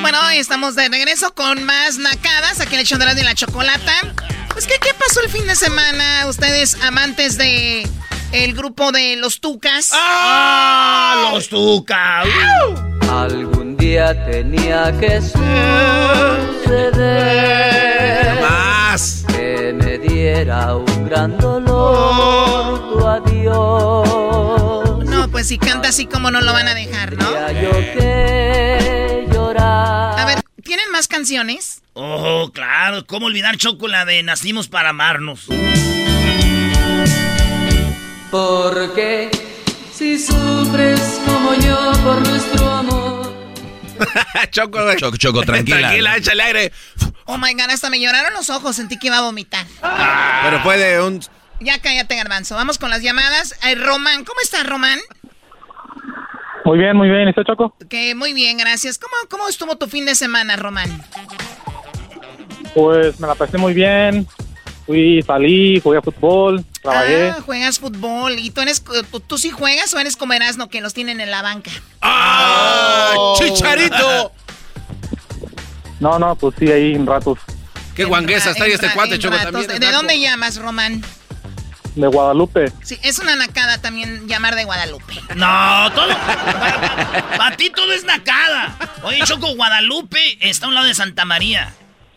Bueno, estamos de regreso con más nacadas aquí en el show de la, chocolata. Pues, ¿qué, ¿qué pasó el fin de semana? Ustedes, amantes de el grupo de los Tucas. ¡Ah! ¡Los Tucas! Algún día tenía que suceder. Diera un gran dolor tu adiós. No, pues si canta así como no lo van a dejar, ¿no? yo que llorar. A ver, ¿tienen más canciones? Oh, claro. ¿Cómo olvidar Chocola de Nacimos para amarnos? Porque si sufres como yo por nuestro amor. <laughs> Choco, güey. Choco, Choco, tranquila. Tranquila, échale aire. Oh my god, hasta me lloraron los ojos, sentí que iba a vomitar. Pero puede un... Ya cállate, garbanzo. Vamos con las llamadas. Ay, Román, ¿cómo estás, Román? Muy bien, muy bien. ¿Y usted, Choco? Que muy bien, gracias. ¿Cómo, ¿Cómo estuvo tu fin de semana, Román? Pues me la pasé muy bien. Fui, salí, jugué a fútbol, trabajé. Ah, juegas fútbol. ¿Y tú, eres, tú, tú sí juegas o eres como Erasmo que los tienen en la banca? ¡Ah! ¡Chicharito! No, no, pues sí, ahí en ratos. ¡Qué guanguesa está ahí este cuate, Choco, también! ¿De, de dónde llamas, Román? De Guadalupe. Sí, es una nacada también llamar de Guadalupe. No, todo. Para ti todo es nacada. Oye, Choco, Guadalupe está a un lado de Santa María.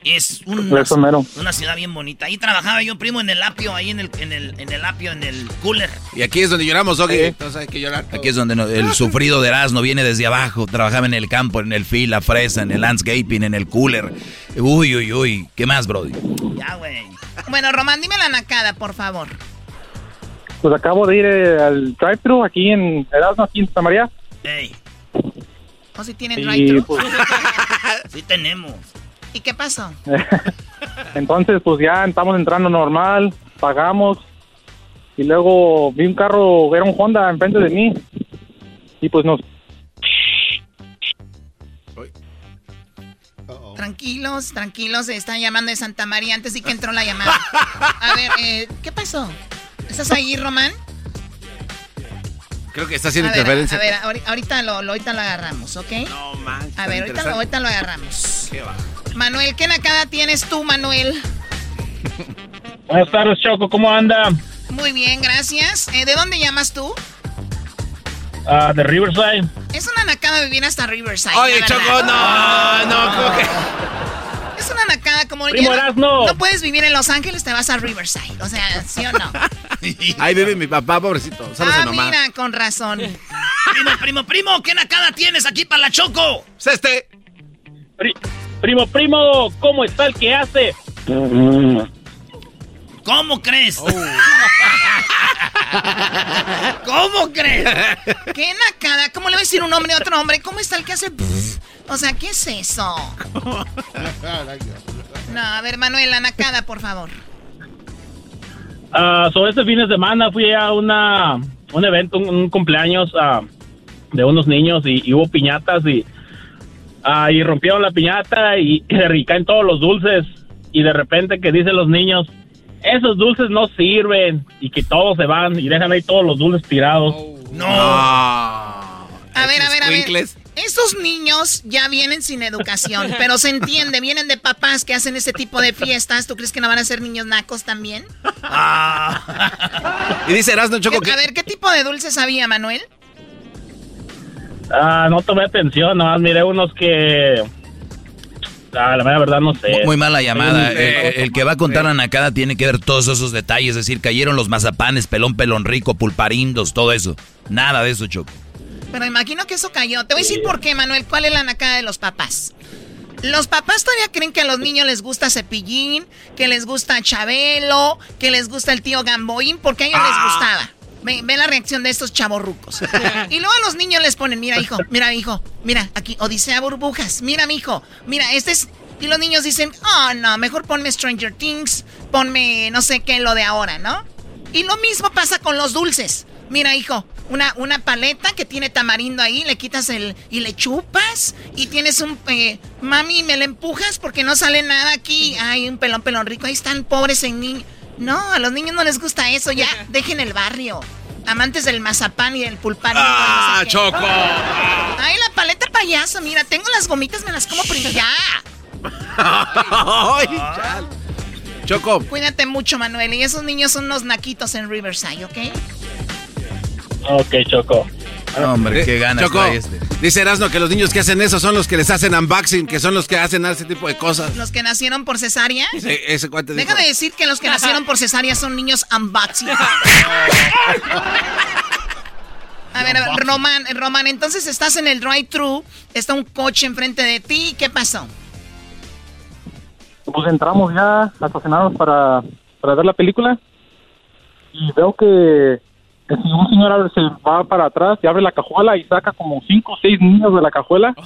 Es un- Eso mero. una ciudad bien bonita. Ahí trabajaba yo, primo, en el apio, ahí en el, en el, en el apio, en el cooler. Y aquí es donde lloramos, Doggy. Entonces hay que llorar. Aquí es donde no- el sufrido de Erasmo viene desde abajo. Trabajaba en el campo, en el fil, la fresa, en el landscaping, en el cooler. Uy, uy, uy. ¿Qué más, Brody? Ya, güey. Bueno, Román, dime la nacada, por favor. Pues acabo de ir eh, al drive-thru aquí en Erasmo, aquí en Santa María. Ey, ¿O si tienen drive-thru? pues- <laughs> sí tenemos. ¿Y qué pasó? <laughs> Entonces, pues ya estamos entrando normal, pagamos. Y luego vi un carro, era un Honda enfrente de mí. Y pues nos... Tranquilos, tranquilos, están llamando de Santa María antes de que entró la llamada. A ver, eh, ¿qué pasó? ¿Estás ahí, Román? Creo que está haciendo a ver, interferencia. A ver, ahori- ahorita lo, lo- ahorita lo agarramos, ¿ok? No, man, A ver, ahorita lo, ahorita lo agarramos. ¿Qué va? Manuel, ¿qué nacada tienes tú, Manuel? Buenas tardes, Choco, ¿cómo anda? Muy bien, gracias. Eh, ¿De dónde llamas tú? Ah, de Riverside. Es una nacada vivir hasta Riverside. Oye, Choco, no, no, ¿cómo que? Es una nacada como... Primo ya Erasmo. no puedes vivir en Los Ángeles, te vas a Riverside. O sea, ¿sí o no? <laughs> Ahí vive mi papá, pobrecito. Ah, nomás. mira, con razón. Primo, primo, primo, ¿qué nacada tienes aquí para la Choco? Este. Primo, primo, ¿cómo está el que hace? ¿Cómo crees? Oh. <laughs> ¿Cómo crees? ¿Qué nacada? ¿Cómo le va a decir un hombre a otro hombre? ¿Cómo está el que hace? O sea, ¿qué es eso? No, a ver, Manuel, la nacada, por favor. Ah, sobre este fin de semana fui a una, un evento, un, un cumpleaños ah, de unos niños y, y hubo piñatas y, ah, y rompieron la piñata y, <clears throat> y caen todos los dulces y de repente que dicen los niños, esos dulces no sirven y que todos se van y dejan ahí todos los dulces tirados. No. A ver, a ver, a ver. Estos niños ya vienen sin educación, <laughs> pero se entiende, vienen de papás que hacen ese tipo de fiestas. ¿Tú crees que no van a ser niños nacos también? Ah. <laughs> y dice Erasmo Choco que... A ver, ¿qué tipo de dulces había, Manuel? Ah, no tomé atención, nomás miré unos que... Ah, la verdad no sé. Muy mala llamada. El, que va a contar la nacada tiene que ver todos esos detalles. Es decir, cayeron los mazapanes, pelón, pelón rico, pulparindos, todo eso. Nada de eso, Choco. Pero imagino que eso cayó. Te voy a decir por qué, Manuel. ¿Cuál es la nacada de los papás? Los papás todavía creen que a los niños les gusta Cepillín, que les gusta Chabelo, que les gusta el tío Gamboín, porque a ellos les ah. gustaba. Ve, la reacción de estos chavorrucos. y luego a los niños les ponen, mira hijo, mira hijo, mira aquí, Odisea Burbujas, mira mi hijo, mira, este es... Y los niños dicen, oh no, mejor ponme Stranger Things, ponme no sé qué, lo de ahora, ¿no? Y lo mismo pasa con los dulces. Mira, hijo, una, una paleta que tiene tamarindo ahí, le quitas el. y le chupas. Y tienes un. Eh, mami, me le empujas porque no sale nada aquí. Ay, un pelón, pelón rico. Ahí están pobres en niños. No, a los niños no les gusta eso. Ya, <laughs> dejen el barrio. Amantes del mazapán y del pulpán. ¡Ah, Choco! Ay, la paleta payaso. Mira, tengo las gomitas, me las como primero. Ya. Ay, Choco. Cuídate mucho, Manuel. Y esos niños son unos naquitos en Riverside, ¿ok? Ok, Choco. Hombre, qué ganas Choco, este. Dice Erasmo que los niños que hacen eso son los que les hacen unboxing, que son los que hacen ese tipo de cosas. ¿Los que nacieron por cesárea? Sí, <laughs> ese cuate Deja de decir que los que nacieron por cesárea son niños unboxing. <laughs> A ver, Román, Román, entonces estás en el drive-thru, está un coche enfrente de ti, ¿qué pasó? Pues entramos ya estacionados para, para ver la película y veo que un señor se va para atrás y abre la cajuela y saca como cinco o seis niños de la cajuela. <laughs>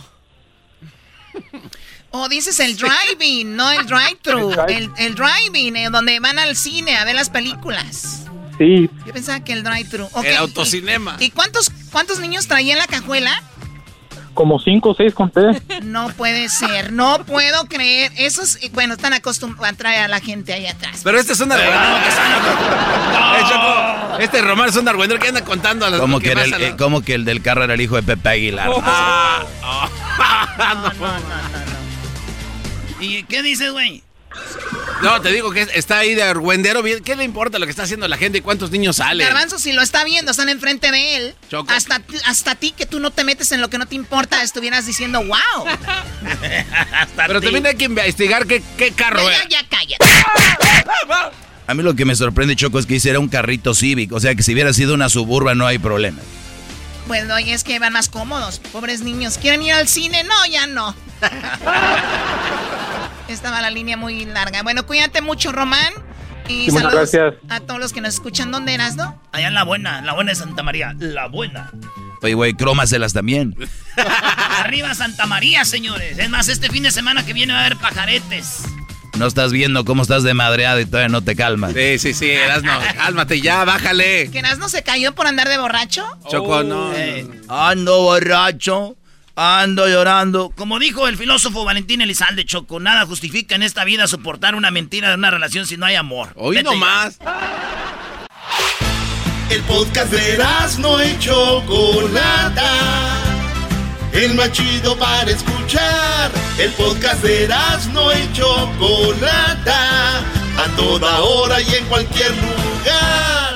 Oh, dices el driving, no el drive-thru. el, el, driving, eh, donde van al cine a ver las películas. Sí. Yo pensaba que el drive-thru. El autocinema. ¿Y, cuántos, cuántos niños traía en la cajuela? Como cinco o seis conté. No puede ser, no puedo creer. Esos, bueno, están acostumbrados a traer a la gente ahí atrás. Pero este es un argüendero que Este Román es un argüendero que anda contando a los como que, el, eh, como que el del carro era el hijo de Pepe Aguilar. Oh. Ah, <laughs> no, no, no, ¿Y qué dices, güey? No, te digo que está ahí de argüendero. ¿Qué le importa lo que está haciendo la gente y cuántos niños salen? Garbanzo, si lo está viendo, están enfrente de él. Hasta, hasta ti, que tú no te metes en lo que no te importa, estuvieras diciendo, wow. <laughs> Pero también hay que investigar qué, qué carro ya, Ya, cállate. A mí lo que me sorprende, Choco, es que hiciera un carrito Civic. O sea, que si hubiera sido una suburba no hay problema. Bueno, y es que van más cómodos. Pobres niños. ¿Quieren ir al cine? No, ya no. <laughs> Estaba la línea muy larga. Bueno, cuídate mucho, Román. Y saludos gracias. a todos los que nos escuchan. ¿Dónde eras, no? Allá en La Buena, La Buena de Santa María. La Buena. Oye, güey, crómaselas también. <laughs> Arriba Santa María, señores. Es más, este fin de semana que viene va a haber pajaretes. No estás viendo cómo estás de madreada y todavía no te calmas. Sí, sí, sí, Erasno, <laughs> cálmate ya, bájale. ¿Que Erasno se cayó por andar de borracho? Choco, no. ando borracho. Ando llorando. Como dijo el filósofo Valentín Elizalde Choco, nada justifica en esta vida soportar una mentira de una relación si no hay amor. Hoy no más. El podcast de no y Chocolata. El más chido para escuchar. El podcast de no y Chocolata. A toda hora y en cualquier lugar.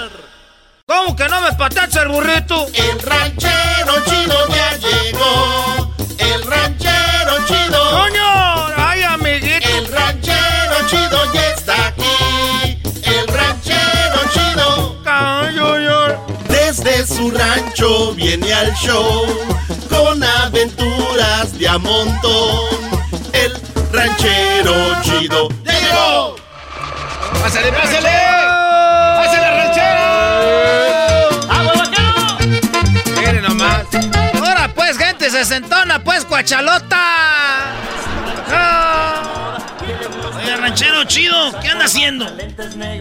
¿Cómo que no me patacha el burrito? El ranchero chido ya llegó. El ranchero chido. ¡Coño! ¡Ay, amiguito! El ranchero chido ya está aquí. El ranchero chido. ¡Cayo, Desde su rancho viene al show. Con aventuras de a montón. El ranchero chido llegó. ¡Pásale, pásale! ¡Pásale, sesentona, pues, cuachalota. Ah. Oye, ranchero chido, ¿qué anda haciendo?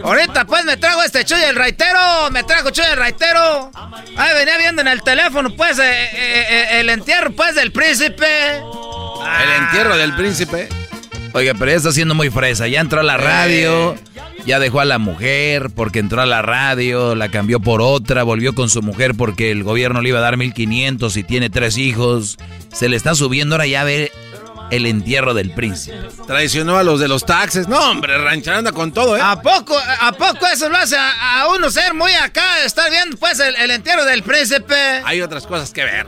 Ahorita, pues, me trago este chuy el raitero. Me trago chuy el raitero. Ahí venía viendo en el teléfono, pues, eh, eh, eh, el entierro, pues, del príncipe. El entierro del príncipe. Oiga, pero ya está siendo muy fresa. Ya entró a la radio. Ya dejó a la mujer porque entró a la radio, la cambió por otra, volvió con su mujer porque el gobierno le iba a dar 1500 y tiene tres hijos. Se le está subiendo ahora ya ve el entierro del príncipe. Traicionó a los de los taxes. No, hombre, ranchar anda con todo, ¿eh? ¿A poco, ¿A poco eso lo hace a, uno ser muy acá, estar viendo pues el, entierro del príncipe? Hay otras cosas que ver,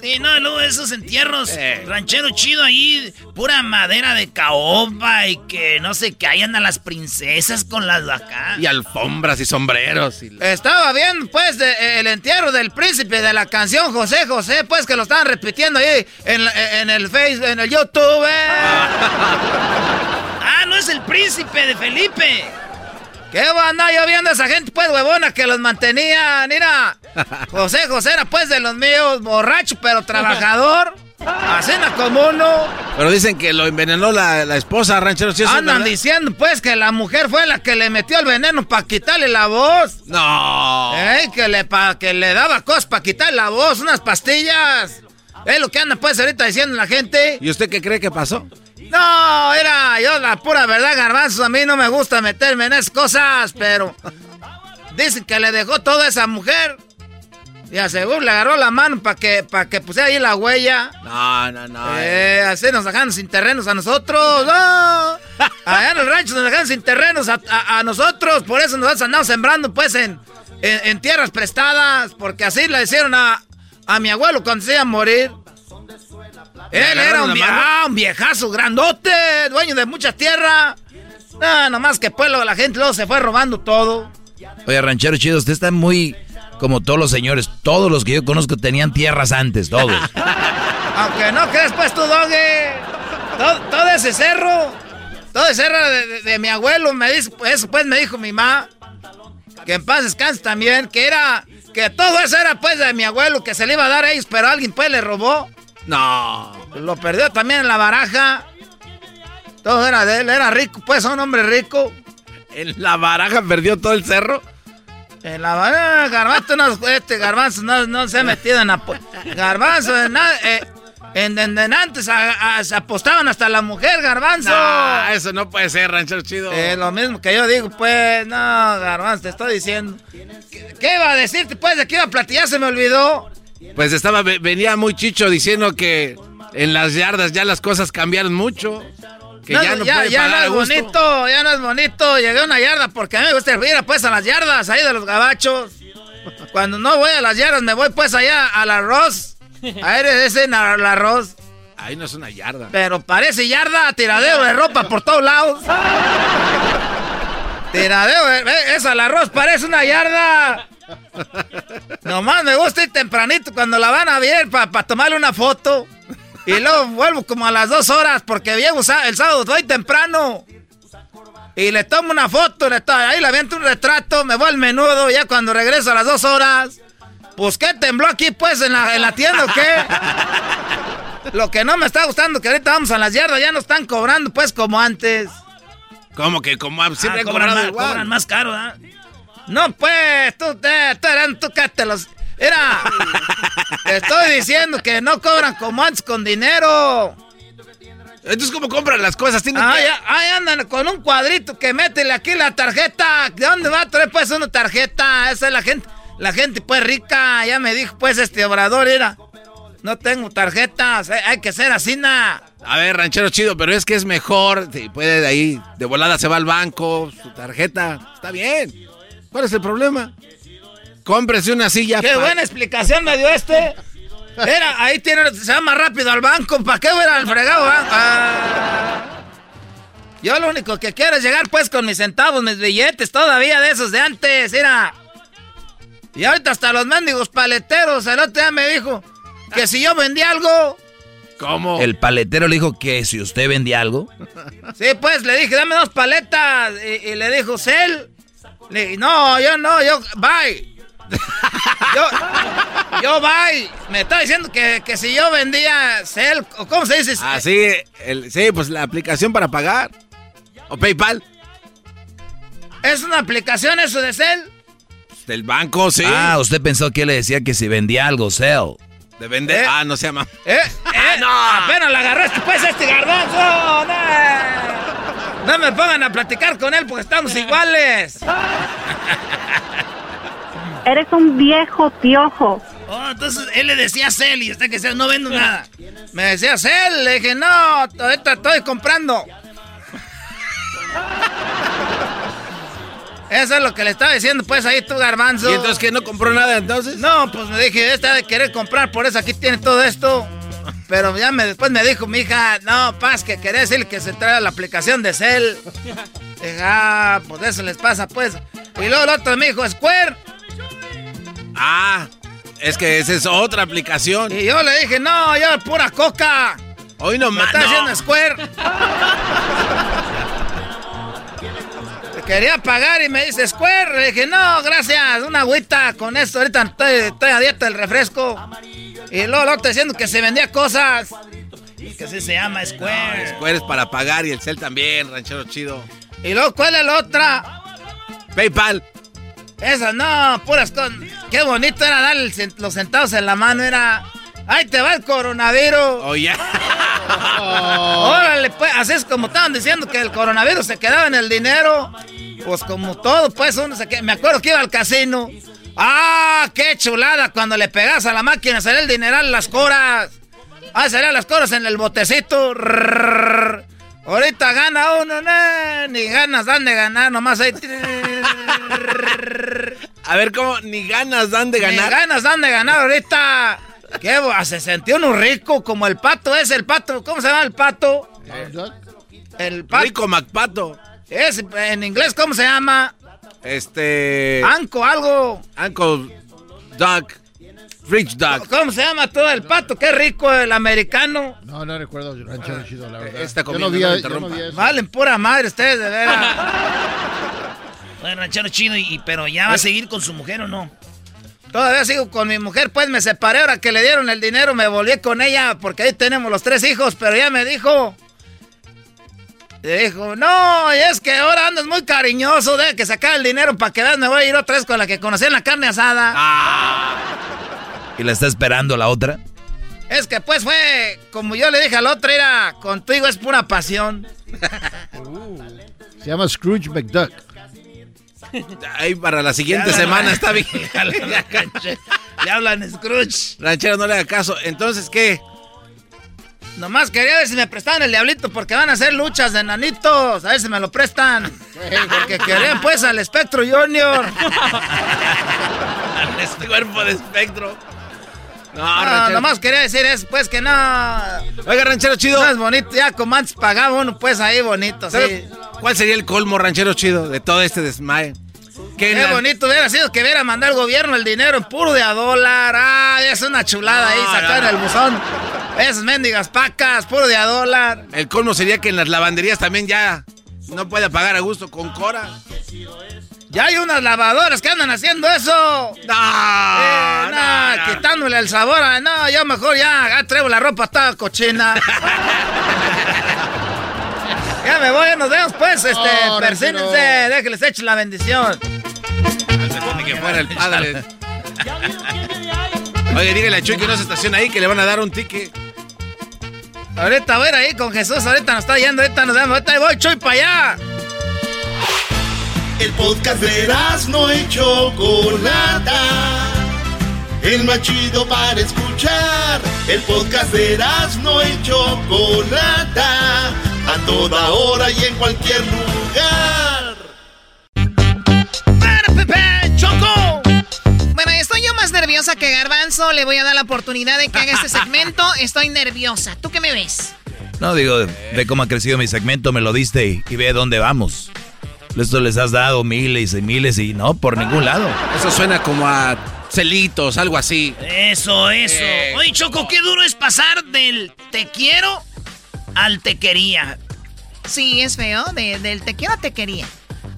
Sí, no, luego esos entierros, ranchero chido ahí, pura madera de caoba y que no sé, que ahí andan las princesas con las de acá. Y alfombras y sombreros. Estaba viendo pues el entierro del príncipe de la canción José José, pues que lo estaban repitiendo ahí en, en el Facebook, en el YouTube <laughs> ah, no es el príncipe de Felipe. ¿Qué va a andar yo viendo a esa gente, pues, huevona, que los mantenía? Mira, <laughs> José José era, pues, de los míos, borracho, pero trabajador. A cena como uno. Pero dicen que lo envenenó la, esposa, ranchero. Andan diciendo, pues, que la mujer fue la que le metió el veneno para quitarle la voz. No. que le, pa, que le daba cosas para quitarle la voz, unas pastillas. Es lo que anda pues ahorita diciendo la gente. ¿Y usted qué cree que pasó? No, era yo la pura verdad, garbanzos. A mí no me gusta meterme en esas cosas, pero dicen que le dejó toda esa mujer. Y aseguro le agarró la mano para que, para que pusiera ahí la huella. No, no, no. Eh, así nos dejaron sin terrenos a nosotros. No. <laughs> Allá en el rancho nos dejaron sin terrenos a, nosotros. Por eso nos andamos sembrando pues en, en, tierras prestadas. Porque así le hicieron a, a mi abuelo cuando se iba a morir. Él era un, ah, un, viejazo grandote, dueño de mucha tierra. Ah, nomás que pueblo, la gente luego se fue robando todo. Oye, ranchero chido, usted está muy como todos los señores. Todos los que yo conozco tenían tierras antes, todos. <laughs> Aunque no crees, pues tú, doge. Todo, ese cerro, todo ese cerro de, mi abuelo, me dice, eso pues me dijo mi mamá, que en paz descanse también, que era que todo eso era pues de mi abuelo que se le iba a dar a ellos, pero alguien pues le robó. No. Lo perdió también en la baraja. Todo era de él, era rico, pues un hombre rico. ¿En la baraja perdió todo el cerro? En la baraja, Garbanzo no, este Garbanzo no, se ha metido en la... Garbanzo, eh, en, en, antes se apostaban hasta la mujer, garbanzo. No, eso no puede ser, ranchero chido. Lo mismo que yo digo, pues, no, garbanzo, te estoy diciendo. ¿Qué, iba a decirte, pues, de qué iba a platicar? Se me olvidó. Pues estaba, venía muy chicho diciendo que en las yardas ya las cosas cambiaron mucho. Que ya no, ya, ya no es bonito, ya no es bonito. Llegué a una yarda porque a mí me gusta ir pues a las yardas ahí de los gabachos. Cuando no voy a las yardas me voy pues allá al arroz. <laughs> Ahí ese el arroz. Ahí no es una yarda. Pero parece yarda, tiradeo de ropa por todos lados. <laughs> tiradeo, de, esa el arroz parece una yarda. Nomás me gusta ir tempranito cuando la van a ver para tomarle una foto. Y luego vuelvo como a las dos horas porque llego el sábado voy temprano. Y le tomo una foto, le ahí le aviento un retrato, me voy al menudo, ya cuando regreso a las dos horas. Pues qué tembló aquí pues en la, en la tienda o qué. Lo que no me está gustando que ahorita vamos a las yardas, ya no están cobrando pues como antes. ¿Cómo que como siempre ah, cobran, más, cobran más caro, ¿ah? No, pues, tú, eh, tú, tú, tú los... Era, te estoy diciendo que no cobran como antes con dinero. Entonces, ¿cómo compran las cosas? Ah, ahí andan con un cuadrito que métele aquí la tarjeta. ¿De dónde va a traer pues una tarjeta? Esa es la gente. La gente pues rica, ya me dijo pues este obrador, era, no tengo tarjetas, hay que ser así, na. A ver, ranchero chido, pero es que es mejor, puede de ahí, de volada se va al banco, su tarjeta, está bien. ¿Cuál es el problema? Cómprese una silla. Qué buena explicación me dio este. Era, ahí tiene, se va más rápido al banco, ¿para qué voy al fregado ah. Yo lo único que quiero es llegar pues con mis centavos, mis billetes, todavía de esos de antes, era... Y ahorita hasta los mendigos paleteros, el otro día me dijo que si yo vendía algo. ¿Cómo? El paletero le dijo que si usted vendía algo. <laughs> Sí, pues le dije, dame dos paletas. Y, le dijo, Cel. Le no, yo no, yo, bye. <laughs> yo, yo, bye. Me está diciendo que, si yo vendía Cel, ¿cómo se dice? Ah, sí, sí, pues la aplicación para pagar. O PayPal. ¿Es una aplicación eso de Cel? Del banco, sí. Ah, usted pensó que le decía que si vendía algo, sell. ¿De vender? ¿Eh? Ah, no se llama. ¿Eh? <laughs> ¿Eh? no. Apenas la agarraste pues este garbanzo. No. No me pongan a platicar con él porque estamos iguales. <laughs> Eres un viejo piojo. Oh, entonces él le decía a Cel y usted que sea, no vendo nada. Me decía Cel, le dije, no, ahorita estoy comprando. <laughs> Eso es lo que le estaba diciendo, pues ahí tú, Garbanzo. ¿Y entonces que no compró nada entonces? No, pues me dije, esta de querer comprar, por eso aquí tiene todo esto. Pero ya me, después me dijo mi hija, no, Paz, que quería decir que se trae la aplicación de Cell. <laughs> Dije, ah, pues eso les pasa, pues. Y luego el otro me dijo, Square. Ah, es que esa es otra aplicación. Y yo le dije, no, yo pura coca. Hoy no Me está haciendo Square. <laughs> Quería pagar y me dice Square. Le dije, no, gracias, una agüita con esto. Ahorita estoy, estoy a dieta del refresco. Y luego lo estoy diciendo que se vendía cosas. Que así se llama Square. Square es para pagar y el cel también, ranchero chido. Y luego, ¿cuál es la otra? PayPal. Esa no, puras cosas. Qué bonito era dar los centavos en la mano. Era. ¡Ay, te va el coronavirus! Oh, ya. <laughs> Órale, pues, así es como estaban diciendo que el coronavirus se quedaba en el dinero. Pues como todo, pues uno se queda. Me acuerdo que iba al casino. ¡Ah, qué chulada! Cuando le pegas a la máquina salía el dineral las coras. Ah, salían las coras en el botecito. Ahorita gana uno, no, ni ganas dan de ganar, nomás ahí. A ver, ¿cómo? Ni ganas dan de ganar. Ni ganas dan de ganar ahorita. ¿Qué? Se sintió uno rico como el pato ese, el pato. ¿Cómo se llama el pato? El pato. Rico MacPato. Es, en inglés, ¿cómo se llama? Este. Anco, algo. Uncle Duck. Rich Duck. ¿Cómo se llama todo el pato? Qué rico el americano. No, no recuerdo ranchero chido, la verdad. Yo no vi, no me yo no vi eso. Valen pura madre ustedes, de veras. <laughs> bueno, ranchero chido, y, pero ya va a seguir con su mujer o no? Todavía sigo con mi mujer, pues me separé ahora que le dieron el dinero, me volví con ella porque ahí tenemos los tres hijos, pero ya me dijo. Le dijo, no, y es que ahora andas muy cariñoso, de que sacar el dinero para que veas, me voy a ir otra vez con la que conocí en la carne asada. ¿Y la está esperando la otra? Es que pues fue, como yo le dije al otro, era, contigo es pura pasión. <laughs> Se llama Scrooge McDuck. Ahí para la siguiente semana está bien. <laughs> Le hablan Scrooge. Ranchero, no le haga caso. Entonces, ¿qué? Nomás quería ver si me prestaban el diablito porque van a hacer luchas de nanitos. A ver si me lo prestan. Porque querían pues al Espectro Junior. <laughs> este cuerpo de espectro. No, No, ranchero. nomás quería decir eso, pues que no. Oiga, ranchero chido. No es bonito, ya como antes pagaba uno, pues ahí bonito, sí. ¿Sabe ¿Cuál sería el colmo, ranchero chido, de todo este desmaye? Qué bonito hubiera sido que hubiera mandado el gobierno el dinero en puro de a dólar. Ah, es una chulada ahí, No, sacar no, el no. buzón. Esas mendigas pacas, puro de a dólar. El colmo sería que en las lavanderías también ya no pueda pagar a gusto con Cora. Ya hay unas lavadoras que andan haciendo eso. No, Eh, no, no, no. quitándole el sabor. a- No, yo mejor ya, traigo la ropa toda cochina. <laughs> ya me voy, ya nos vemos pues. Este, Oh, persínense, déjenles echen la bendición. Ni que fuera el padre. Oye, dígale a Chuy que no se estaciona ahí, que le van a dar un ticket. Ahorita voy a ir ahí con Jesús, ahorita nos está yendo, ahorita nos vemos, ahorita ahí voy, Chuy, para allá. El podcast de no y Chocolata. El más chido para escuchar. El podcast de no y Chocolata. A toda hora y en cualquier lugar. ¡Para, Pepe! ¡Choco! Bueno, estoy yo más nerviosa que Garbanzo. Le voy a dar la oportunidad de que haga este segmento. <laughs> Estoy nerviosa. ¿Tú qué me ves? No, digo, ve cómo ha crecido mi segmento, me lo diste y, y ve dónde vamos. Esto les has dado miles y miles y no, por ningún lado. Eso suena como a celitos, algo así. Eso, eso. Eh. Oye, Choco, qué duro es pasar del te quiero al te quería. Sí, es feo. De- del te quiero a te quería.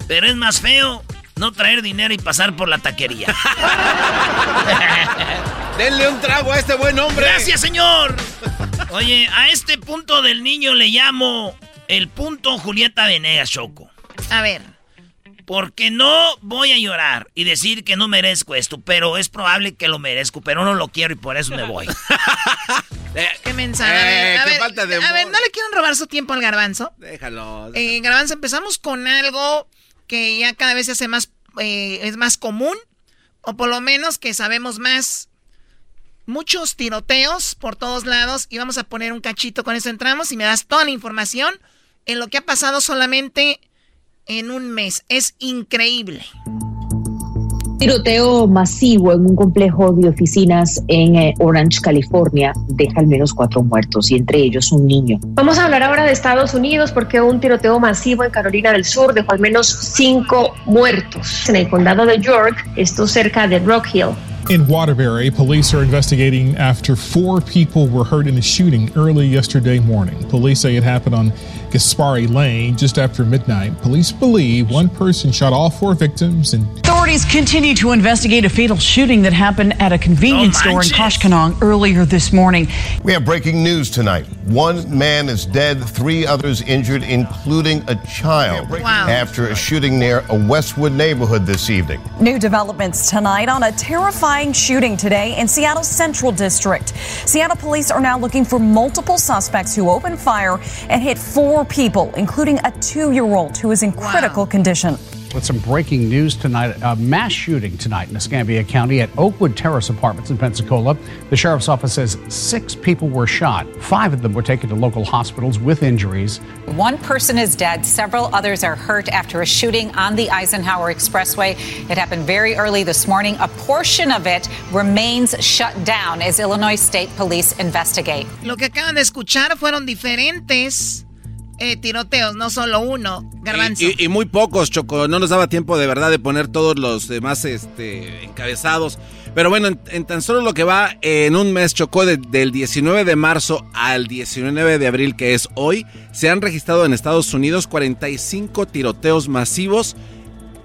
Pero es más feo no traer dinero y pasar por la taquería. <laughs> Denle un trago a este buen hombre. Gracias, señor. Oye, a este punto del niño le llamo el punto Julieta Venegas, Choco. A ver. Porque no voy a llorar y decir que no merezco esto, pero es probable que lo merezco, pero no lo quiero y por eso me voy. <laughs> qué mensaje. a ver, a, ver, a ver, no le quieren robar su tiempo al garbanzo. Déjalo. Eh, garbanzo, empezamos con algo que ya cada vez se hace más, eh, es más común, o por lo menos que sabemos más. Muchos tiroteos por todos lados y vamos a poner un cachito con eso entramos y me das toda la información en lo que ha pasado solamente en un mes. Es increíble tiroteo masivo en un complejo de oficinas en eh, Orange, California, deja al menos cuatro muertos y entre ellos un niño. Vamos a hablar ahora de Estados Unidos porque un tiroteo masivo en Carolina del Sur dejó al menos cinco muertos en el condado de York, esto cerca de Rock Hill. In Waterbury, police are investigating after four people were hurt in a shooting early yesterday morning. Police say it happened on Gaspari Lane just after midnight. Police believe one person shot all four victims and Authorities continue to investigate a fatal shooting that happened at a convenience store in Koshkonong earlier this morning. We have breaking news tonight. One man is dead, three others injured, including a child, Wow. after a shooting near a Westwood neighborhood this evening. New developments tonight on a terrifying shooting today in Seattle's Central District. Seattle police are now looking for multiple suspects who opened fire and hit four people, including a two year old who is in critical condition. With some breaking news tonight, a mass shooting tonight in Escambia County at Oakwood Terrace Apartments in Pensacola. The sheriff's office says six people were shot. Five of them were taken to local hospitals with injuries. One person is dead. Several others are hurt after a shooting on the Eisenhower Expressway. It happened very early this morning. A portion of it remains shut down as Illinois State Police investigate. Lo que acaban de escuchar fueron diferentes eh, tiroteos, no solo uno. Garbanzo. Y, muy pocos, Choco. No nos daba tiempo de verdad de poner todos los demás este, encabezados. Pero bueno, en, tan solo lo que va en un mes, Chocó, de- del 19 de marzo al 19 de abril, que es hoy, se han registrado en Estados Unidos 45 tiroteos masivos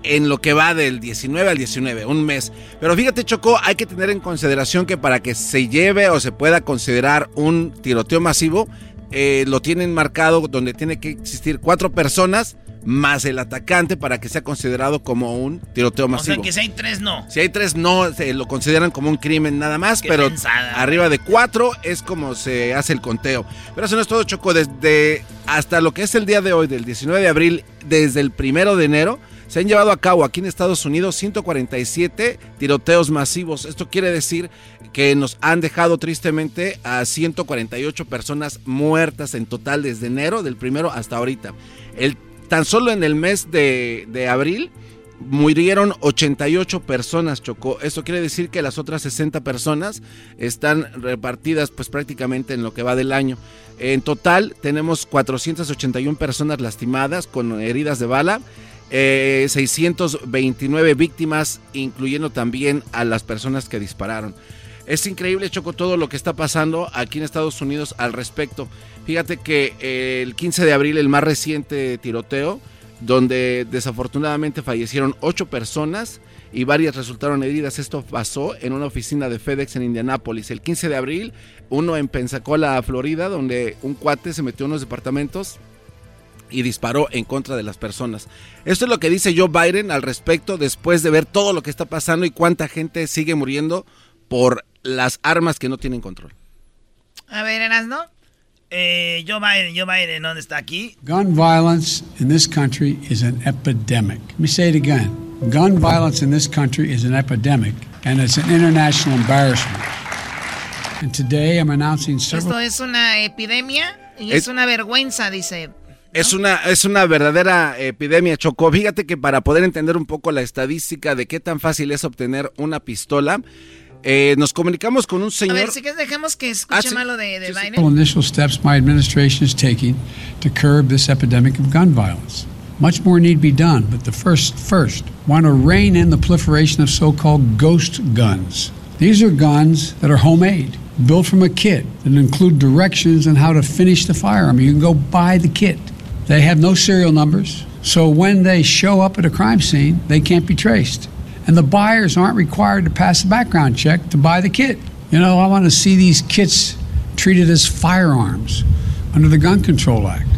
en lo que va del 19 al 19, un mes. Pero fíjate, Chocó, hay que tener en consideración que para que se lleve o se pueda considerar un tiroteo masivo, eh, lo tienen marcado donde tiene que existir cuatro personas más el atacante para que sea considerado como un tiroteo O masivo. sea que si hay tres, no. Si hay tres, no se lo consideran como un crimen nada más, Qué pero pensada. arriba de cuatro es como se hace el conteo. Pero eso no es todo, Choco. Desde hasta lo que es el día de hoy, del 19 de abril, desde el primero de enero, se han llevado a cabo aquí en Estados Unidos 147 tiroteos masivos. Esto quiere decir que nos han dejado tristemente a 148 personas muertas en total desde enero, del primero hasta ahorita. El, tan solo en el mes de, abril murieron 88 personas, Chocó. Esto quiere decir que las otras 60 personas están repartidas pues prácticamente en lo que va del año. En total tenemos 481 personas lastimadas con heridas de bala. Eh, 629 víctimas, incluyendo también a las personas que dispararon. Es increíble, Choco, todo lo que está pasando aquí en Estados Unidos al respecto. Fíjate que eh, el 15 de abril, el más reciente tiroteo, donde desafortunadamente fallecieron ocho personas y varias resultaron heridas. Esto pasó en una oficina de FedEx en Indianápolis. El 15 de abril, uno en Pensacola, Florida, donde un cuate se metió en unos departamentos y disparó en contra de las personas. Esto es lo que dice Joe Biden al respecto después de ver todo lo que está pasando y cuánta gente sigue muriendo por las armas que no tienen control. A ver, Erasno. Eh, Joe Biden, Joe Biden, ¿dónde está aquí? Gun violence in this country is an epidemic. Let me say it again. Gun violence in this country is an epidemic, and it's an international embarrassment. And today I'm announcing several. Esto es una epidemia y Es- es una vergüenza, dice. Es una, es una verdadera epidemia, Chocó. Fíjate que para poder entender un poco la estadística de qué tan fácil es obtener una pistola, eh, nos comunicamos con un A señor... ver, si quieres dejemos que escuche Ah, sí. más lo de, de Biden. initial steps my administration is taking to curb this epidemic of gun violence. Much more need be done, but the first first want to rein in the proliferation of so-called ghost guns. These are guns that are homemade, built from a kit that include directions on how to finish the firearm. You can go buy the kit. They have no serial numbers, so when they show up at a crime scene, they can't be traced. And the buyers aren't required to pass a background check to buy the kit. You know, I want to see these kits treated as firearms under the Gun Control Act,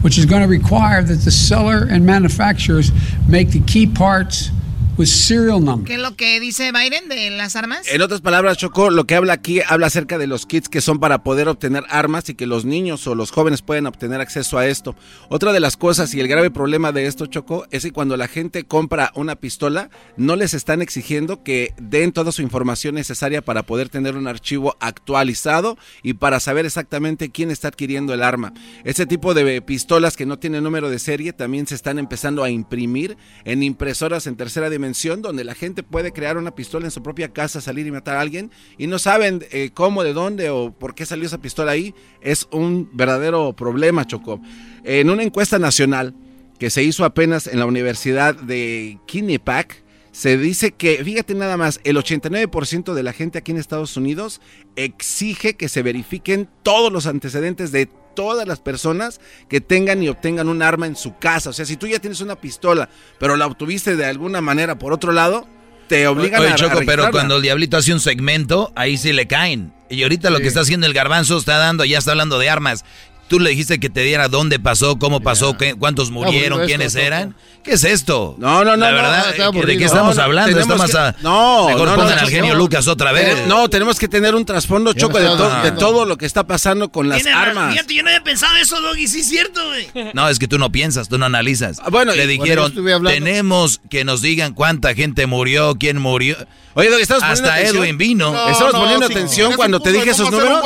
which is going to require that the seller and manufacturers make the key parts with serial numbers. ¿Qué es lo que dice Biden de las armas? En otras palabras, Choco, lo que habla aquí habla acerca de los kits que son para poder obtener armas y que los niños o los jóvenes pueden obtener acceso a esto. Otra de las cosas y el grave problema de esto, Choco, es que cuando la gente compra una pistola, no les están exigiendo que den toda su información necesaria para poder tener un archivo actualizado y para saber exactamente quién está adquiriendo el arma. Ese tipo de pistolas que no tienen número de serie también se están empezando a imprimir en impresoras en tercera dimensión donde la gente puede crear una pistola en su propia casa, salir y matar a alguien y no saben eh, cómo, de dónde o por qué salió esa pistola ahí, es un verdadero problema, Choco. En una encuesta nacional que se hizo apenas en la Universidad de Quinnipiac, se dice que, fíjate nada más, el 89% de la gente aquí en Estados Unidos exige que se verifiquen todos los antecedentes de todas las personas que tengan y obtengan un arma en su casa. O sea, si tú ya tienes una pistola, pero la obtuviste de alguna manera por otro lado, te obligan Oye, a, a Choco, pero registrarla. cuando el diablito hace un segmento, ahí sí le caen. Y ahorita lo que está haciendo el garbanzo está dando, ya está hablando de armas. Tú le dijiste que te diera dónde pasó, cómo pasó, qué- cuántos murieron, quiénes esto, eran. ¿Qué es esto? No, no, no, La no, verdad, ¿de qué estamos No, hablando? Estamos que- a... No, Mejor no, no, pongan no, al genio no. Lucas otra vez. Eh, No, tenemos que tener un trasfondo choco de, to- de todo lo que está pasando con las armas. Fíjate, yo no había pensado eso, Doggy, sí es cierto, güey. No, es que tú no piensas, tú no analizas. bueno, le dijeron, bueno, tenemos que nos digan cuánta gente murió, quién murió. Oye, Doggy, estamos poniendo Hasta atención. Edwin vino. No, Estamos no, poniendo atención cuando te dije esos números.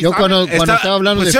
Yo cuando, estaba hablando de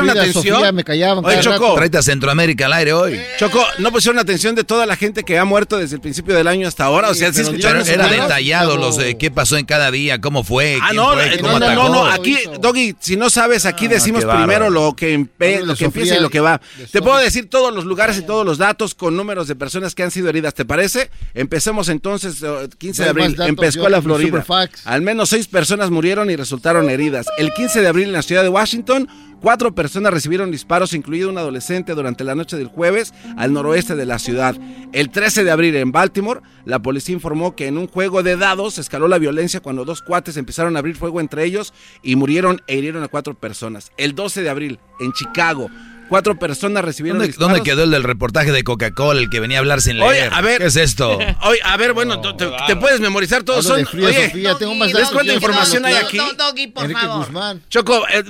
atención. Me callaban. Oye, Choco. rato. Tráete a Centroamérica al aire hoy. Choco, no pusieron atención de toda la gente que ha muerto desde el principio del año hasta ahora. O sea, sí Pero escucharon era detallado los de qué pasó en cada día, cómo fue, Ah, quién no, fue, eh, cómo no, no, atacó. no, no, aquí, Doggy, si no sabes, aquí decimos qué bárbaro. primero lo que, empe- Hablo lo de que empieza y lo que va. de Te puedo decir todos los lugares y todos los datos con números de personas que han sido heridas, ¿te parece? Empecemos entonces, eh, 15 de Dale más abril, en Pescola, Florida. Al menos seis personas murieron y resultaron heridas. El 15 de abril en la ciudad de Washington, cuatro personas recibieron disparos, incluido un adolescente, durante la noche del jueves al noroeste de la ciudad. El 13 de abril en Baltimore, la policía informó que en un juego de dados escaló la violencia cuando dos cuates empezaron a abrir fuego entre ellos y murieron e hirieron a cuatro personas. El 12 de abril en Chicago, cuatro personas recibieron ¿Dónde, disparos. dónde quedó el del reportaje de Coca-Cola, el que venía a hablar sin leer? Oye, a ver. ¿Qué es esto? <laughs> Oye, a ver, bueno, tú- te, te puedes memorizar todos. Son, Frida oye, Sofía, tengo más ¿ves cuánta información hay No, aquí? Por favor. Guzmán. Choco, eh,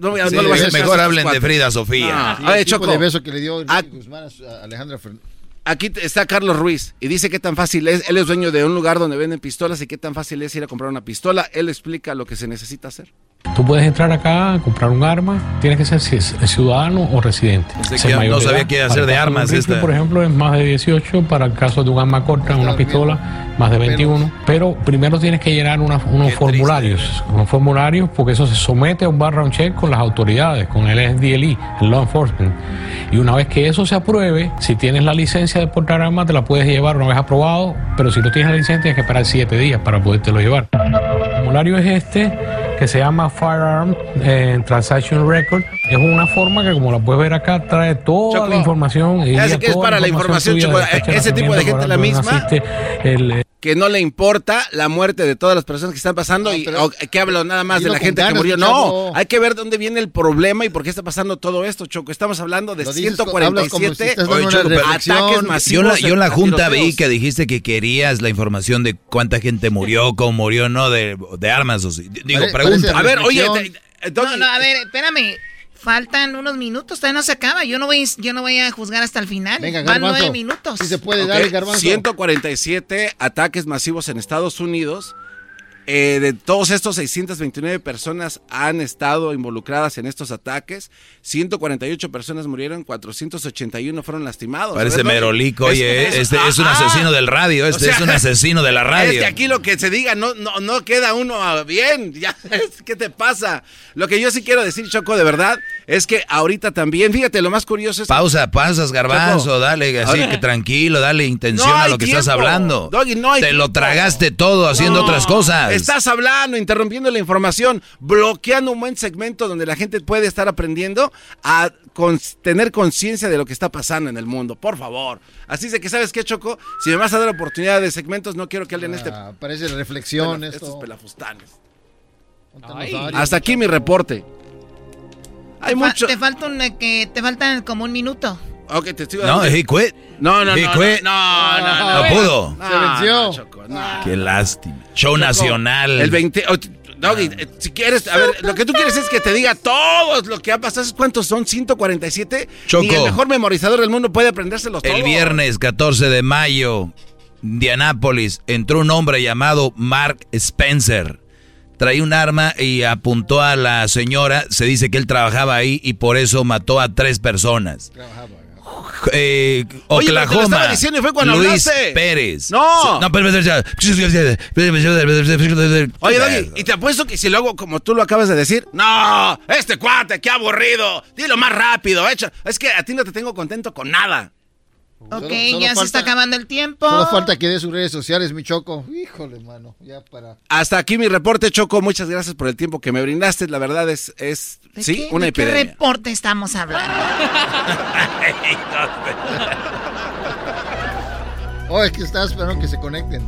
no, a- Sí, no lo voy a hacer mejor a hablen de. Frida Sofía. Ah, Sí, oye, el Choco, de beso que le dio Ah, Enrique Guzmán a a Alejandra Fernández. Aquí está Carlos Ruiz y dice qué tan fácil es. Él es dueño de un lugar donde venden pistolas y qué tan fácil es ir a comprar una pistola. Él explica lo que se necesita hacer. Tú puedes entrar acá a comprar un arma, tienes que ser ci- ciudadano o residente. Que no sabía qué hacer de armas rifle, esta. Por ejemplo, es más de 18, para el caso de un arma corta, una pistola, más de 21. Pero primero tienes que llenar una- unos formularios, unos formularios porque eso se somete a un background check con las autoridades, con el SDLE, el Law Enforcement. Y una vez que eso se apruebe, si tienes la licencia de portar armas, te la puedes llevar una vez aprobado, pero si no tienes la licencia, tienes que esperar 7 días para podértelo llevar. El formulario es este, que se llama Firearm eh, Transaction Record. Es una forma que, como la puedes ver acá, trae toda la información. y ya sé guía que es para la información, Ese tipo de gente la misma. naciste, el, Que no le importa la muerte de todas las personas que están pasando y o, que hablo nada más de la gente que murió. No, hay que ver dónde viene el problema y por qué está pasando todo esto, Choco. Estamos hablando de Lo dices co- hablas como si 147 estás dando Oye, Choco, ataques Yo masivos. en la, yo en la junta vi que dijiste que querías la información de cuánta gente murió, cómo murió, no de, de armas. O sí. Digo, pregunta. A ver, oye, te- Doggy, No, no, a ver, espérame. Faltan unos minutos, todavía no se acaba. Yo no voy, yo no voy a juzgar hasta el final. Venga, Van nueve minutos. Si se puede, Ok, darle, Garbanzo. 147 ataques masivos en Estados Unidos. Eh, de todos estos 629 personas han estado involucradas en estos ataques. 148 personas murieron, 481 fueron lastimados. Parece merolico, oye, es- este es un asesino del radio, este o sea, es un asesino de la Es radio. que aquí lo que se diga no, no, no queda uno bien. <laughs> Ya, es- ¿Qué te pasa? Lo que yo sí quiero decir, Choco, de verdad, es que ahorita también, fíjate, lo más curioso es Pausa, pausas, garbanzo, Choco. dale así que tranquilo, dale intención No a lo que estás hablando. Doggy, no hay Te lo tragaste todo haciendo No, otras cosas. Estás hablando, interrumpiendo la información, bloqueando un buen segmento donde la gente puede estar aprendiendo a con- tener conciencia de lo que está pasando en el mundo. Por favor. Así es de que, ¿sabes qué, Choco? Si me vas a dar oportunidad de segmentos, no quiero que este. Ah, parece reflexión esto. estos pelafustanes. Ay. Hasta aquí mi reporte. Hay Fa- mucho. Te falta un, eh, que te faltan como un minuto. Ok, testigo. No, he quit. No, no, He no, quit. no, no, no, No no. pudo. Se venció. no, Choco, no. Qué lástima. Show Choco, nacional. El 20. oh, Doggy, eh, si quieres, a ver, lo que tú quieres es que te diga todo lo que ha pasado. ¿Cuántos son? 147. Choco. Ni el mejor memorizador del mundo puede aprendérselos El todos. viernes 14 de mayo, Indianápolis, entró un hombre llamado Mark Spencer. Traía un arma y apuntó a la señora. Se dice que él trabajaba ahí y por eso mató a tres personas. Eh, Oye, pero te lo Oklahoma. estaba diciendo y fue cuando Luis hablaste. Pérez. No. No, pero, Oye, Doggy, y te apuesto que si lo hago como tú lo acabas de decir, no, este cuate, qué aburrido, dilo más rápido, echa. Es que a ti no te tengo contento con nada. Ok, Solo- solo ya se está acabando el tiempo. Solo falta que dé sus redes sociales, mi choco. Híjole, mano. Ya para. Hasta aquí mi reporte, Choco. Muchas gracias por el tiempo que me brindaste. La verdad es, es ¿De sí, qué- una de qué reporte estamos hablando? <laughs> Oh, es que estaba esperando que se conecten.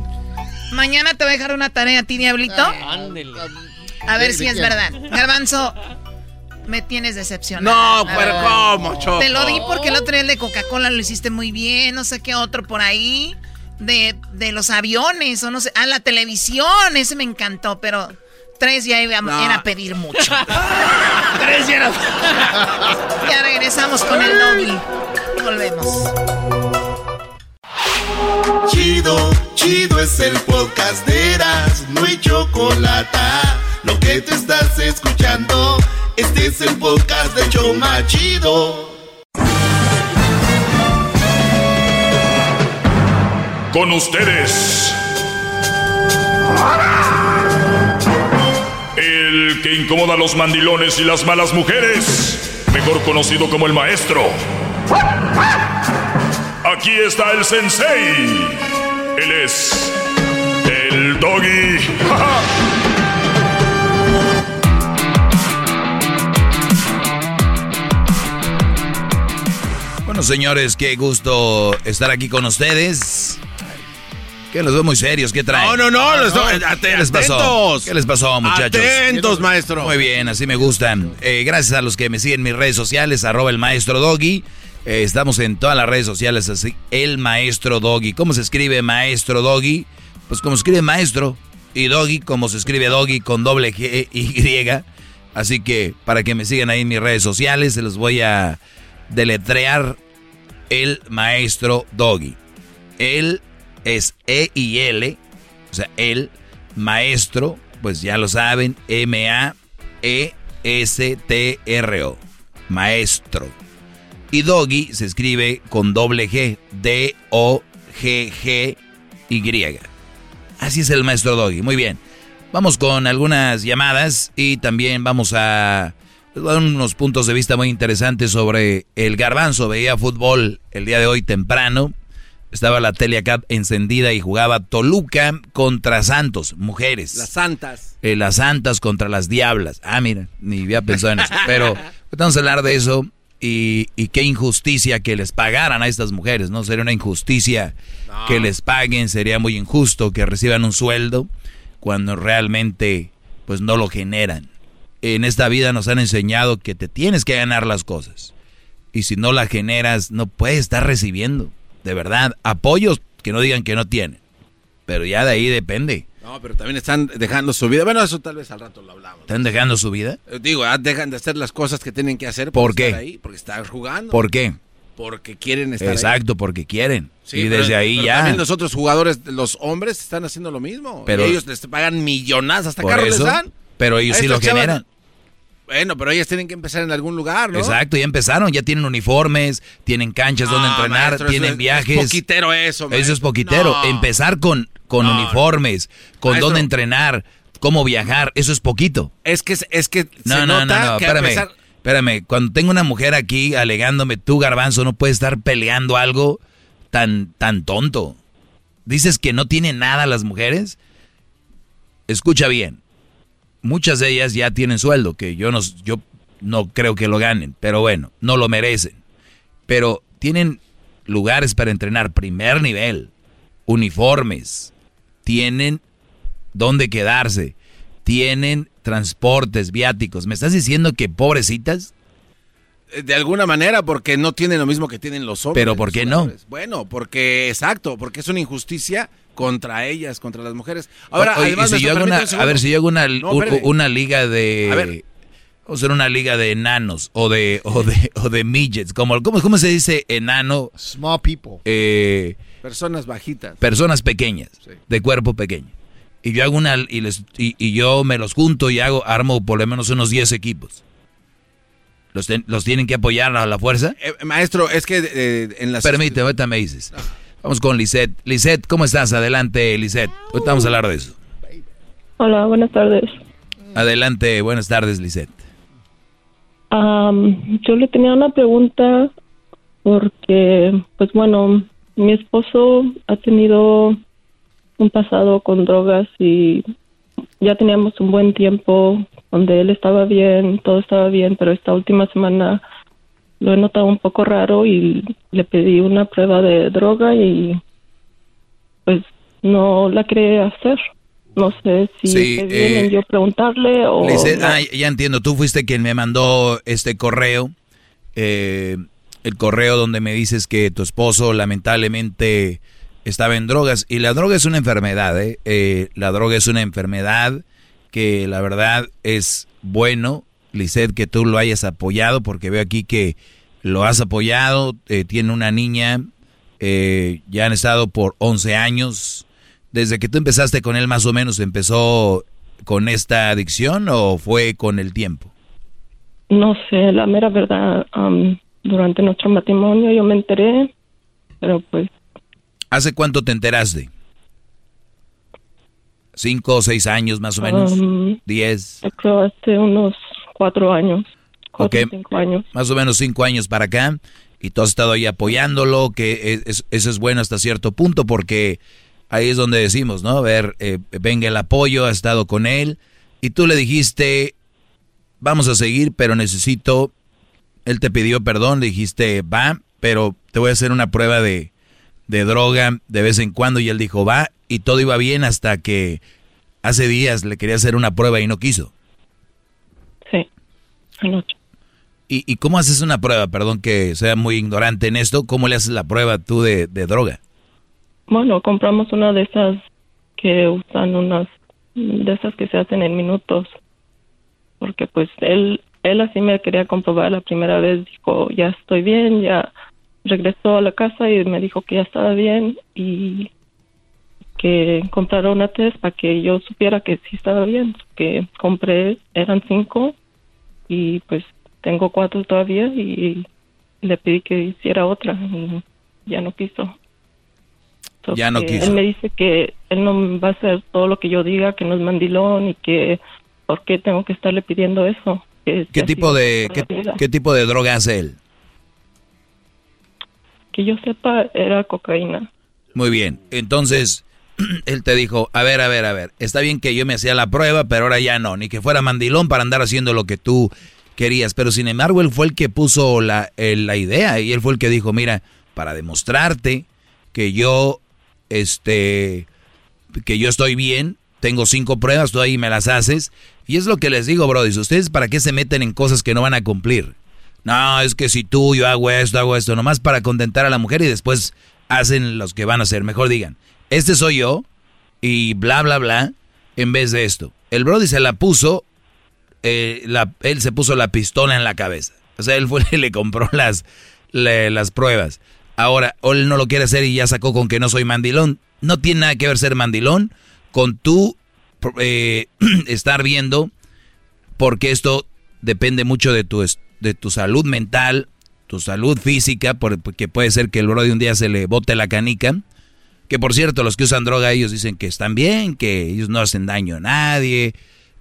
Mañana te voy a dejar una tarea a ti, Diablito. Ándele. A ver ¿De- si es verdad. Garbanzo, me tienes decepcionado. No, pero ver. ¿cómo, Choco? Te lo di porque el otro día el de Coca-Cola lo hiciste muy bien, no sé qué otro por ahí. De, de los aviones, o no sé. Ah, la televisión, ese me encantó, pero tres ya iba- No. era pedir mucho. <laughs> tres ya era. <laughs> ya regresamos con el doggy. Volvemos. Chido, chido es el podcast de Eras, no hay chocolate. Lo que te estás escuchando, este es el de Choma Chido. Con ustedes. El que incomoda a los mandilones y las malas mujeres, mejor conocido como el maestro. Aquí está el sensei. Él es el doggy. <laughs> Bueno, señores, qué gusto estar aquí con ustedes. Que los veo muy serios, ¿qué traen? No, no, no, los do- ¿Qué ate- les pasó? atentos. ¿Qué les pasó, muchachos? Atentos, maestro. Muy bien, así me gustan. Eh, gracias a los que me siguen en mis redes sociales, arroba el maestro Doggy. Eh, estamos en todas las redes sociales así, el maestro Doggy. ¿Cómo se escribe maestro Doggy? Pues como se escribe maestro y Doggy, como se escribe Doggy con doble G Y. Así que para que me sigan ahí en mis redes sociales, se los voy a deletrear el maestro Doggy. Él es E y L, o sea, el maestro, pues ya lo saben, M-A-E-S-T-R-O, maestro. Y Doggy se escribe con doble G, D-O-G-G-Y. Así es el maestro Doggy, muy bien. Vamos con algunas llamadas y también vamos a unos puntos de vista muy interesantes sobre el garbanzo. Veía fútbol el día de hoy temprano. Estaba la tele acá encendida y jugaba Toluca contra Santos, mujeres. Las santas. Eh, las santas contra las diablas. Ah, mira, ni había pensado en eso. Pero vamos a hablar de eso y, y qué injusticia que les pagaran a estas mujeres, ¿no? Sería una injusticia que les paguen, sería muy injusto que reciban un sueldo cuando realmente pues no lo generan. En esta vida nos han enseñado que te tienes que ganar las cosas. Y si no la generas, no puedes estar recibiendo. De verdad, apoyos que no digan que no tienen. Pero ya de ahí depende. No, pero también están dejando su vida. Bueno, eso tal vez al rato lo hablamos. ¿Están dejando su vida? Eh, Digo, ah, dejan de hacer las cosas que tienen que hacer ¿Por estar qué? ahí, porque están jugando. ¿Por qué? Porque quieren estar ahí. Exacto, porque quieren. Sí, y pero- desde ahí pero ya. También los otros jugadores, los hombres, están haciendo lo mismo. Pero- y ellos les pagan millonadas, hasta carros les dan. pero ellos sí lo generan. Bueno, pero ellas tienen que empezar en algún lugar, ¿no? Exacto, ya empezaron, ya tienen uniformes, tienen canchas donde No, entrenar, maestro, eso tienen es- viajes. es poquitero eso, Eso es poquitero. No. Empezar con, con No, uniformes, con Maestro. dónde entrenar, cómo viajar, eso es poquito. Es que, es que No, se no, nota no, no, que espérame. Espérame, cuando tengo una mujer aquí alegándome, tú garbanzo, no puedes estar peleando algo tan, tan tonto. Dices que no tienen nada las mujeres. Escucha bien. Muchas de ellas ya tienen sueldo, que yo no, yo no creo que lo ganen, pero bueno, no lo merecen. Pero tienen lugares para entrenar, primer nivel, uniformes, tienen dónde quedarse, tienen transportes, viáticos. ¿Me estás diciendo que pobrecitas? de alguna manera porque no tienen lo mismo que tienen los hombres. Pero ¿por qué no? Bueno, porque exacto, porque es una injusticia contra ellas, contra las mujeres. Ahora, Oye, además, y si ¿me yo hago una, a ver, si yo hago una, No, una liga de... A ver. Vamos a hacer una liga de enanos o de, o de, o de midgets. Como, ¿cómo, ¿Cómo se dice enano? Small people. Eh, Personas bajitas. personas pequeñas, de cuerpo pequeño. Y yo hago una y, les, y, y yo me los junto y hago armo por lo menos unos 10 equipos. ¿Los, ten- los tienen que apoyar a la fuerza? Eh, maestro, es que eh, en las... Permíteme, ahorita me dices. Vamos con Lisette. Lisette, ¿cómo estás? Adelante, Lisette. Ahorita vamos a hablar de eso. Hola, buenas tardes. Adelante, buenas tardes, Lisette. Am, yo le tenía una pregunta porque, pues bueno, mi esposo ha tenido un pasado con drogas y ya teníamos un buen tiempo donde él estaba bien, todo estaba bien, pero esta última semana lo he notado un poco raro y le pedí una prueba de droga y pues no la quería hacer. No sé si Sí, esté bien en eh, yo preguntarle o... Ah, ya entiendo, tú fuiste quien me mandó este correo, eh, el correo donde me dices que tu esposo lamentablemente estaba en drogas y la droga es una enfermedad, ¿eh? Eh, la droga es una enfermedad que la verdad es bueno, Lisette, que tú lo hayas apoyado porque veo aquí que lo has apoyado, eh, tiene una niña, eh, ya han estado por 11 años. Desde que tú empezaste con él más o menos, ¿empezó con esta adicción o fue con el tiempo? No sé, la mera verdad, durante nuestro matrimonio yo me enteré, pero pues ¿Hace cuánto te enteraste? ¿Cinco o seis años más o menos? ¿Diez? creo hace unos cuatro años, cuatro cinco años. Más o menos cinco años para acá. Y tú has estado ahí apoyándolo, que es- es- eso es bueno hasta cierto punto porque ahí es donde decimos, ¿no? A ver, eh, venga el apoyo, has estado con él. Y tú le dijiste, vamos a seguir, pero necesito... Él te pidió perdón, le dijiste, va, pero te voy a hacer una prueba de, de droga de vez en cuando. Y él dijo, va, y todo iba bien hasta que hace días le quería hacer una prueba y no quiso. ¿Y, y cómo haces una prueba? Perdón que sea muy ignorante en esto. ¿Cómo le haces la prueba tú de, de droga? Bueno, compramos una de esas que usan unas de esas que se hacen en minutos, porque pues él él así me quería comprobar la primera vez, dijo ya estoy bien, ya regresó a la casa y me dijo que ya estaba bien y que comprara una test para que yo supiera que sí estaba bien, que compré eran cinco y pues tengo cuatro todavía y le pedí que hiciera otra y ya no quiso. Ya no quiso. Él me dice que él no va a hacer todo lo que yo diga, que no es mandilón y que por qué tengo que estarle pidiendo eso. Que ¿Qué tipo de qué tipo de droga hace él? Que yo sepa era cocaína. Muy bien. Entonces, <clears throat> él te dijo, a ver, a ver, a ver, está bien que yo me hacía la prueba, pero ahora ya no, ni que fuera mandilón para andar haciendo lo que tú querías. Pero sin embargo, él fue el que puso la, la idea y él fue el que dijo, mira, para demostrarte que yo, este, que yo estoy bien, tengo cinco pruebas, tú ahí me las haces. Y es lo que les digo, Brody, ustedes para qué se meten en cosas que no van a cumplir. No, es que si tú, yo hago esto, hago esto, nomás para contentar a la mujer y después hacen los que van a hacer. Mejor digan, este soy yo y bla, bla, bla, en vez de esto. El Brody se la puso, eh, la- él se puso la pistola en la cabeza. O sea, él fue le compró las, las pruebas. Ahora, o él no lo quiere hacer y ya sacó con que no soy mandilón. No tiene nada que ver ser mandilón con tú eh, <clears throat> estar viendo, porque esto depende mucho de tu, de tu salud mental, tu salud física, por- porque puede ser que el bro de un día se le bote la canica. Que por cierto, los que usan droga, ellos dicen que están bien, que ellos no hacen daño a nadie.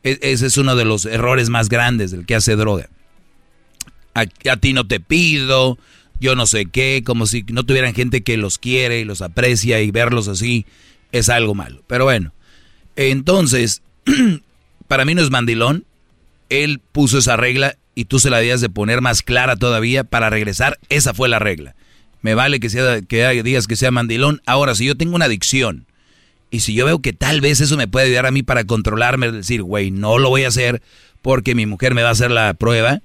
E- ese es uno de los errores más grandes del que hace droga. A, a ti no te pido, yo no sé qué, como si no tuvieran gente que los quiere y los aprecia y verlos así es algo malo. Pero bueno, entonces, <clears throat> para mí no es mandilón. Él puso esa regla y tú se la debías de poner más clara todavía para regresar. Esa fue la regla. Me vale que, sea, que digas que sea mandilón. Ahora, si yo tengo una adicción y si yo veo que tal vez eso me puede ayudar a mí para controlarme, decir, güey, no lo voy a hacer porque mi mujer me va a hacer la prueba,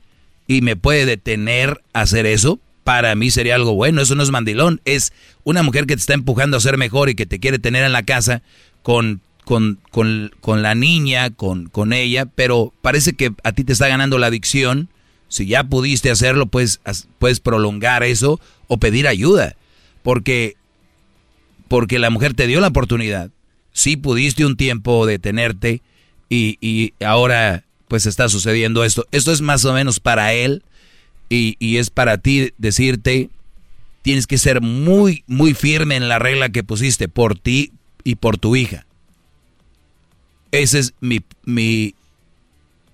y me puede detener a hacer eso, para mí sería algo bueno. Eso no es mandilón, es una mujer que te está empujando a ser mejor y que te quiere tener en la casa con, con, con, con la niña, con, con ella, pero parece que a ti te está ganando la adicción. Si ya pudiste hacerlo, pues puedes prolongar eso o pedir ayuda. Porque, porque la mujer te dio la oportunidad. Sí pudiste un tiempo detenerte y, y ahora pues está sucediendo esto. Esto es más o menos para él y, y, es para ti decirte, tienes que ser muy, muy firme en la regla que pusiste por ti y por tu hija. Esa es mi, mi,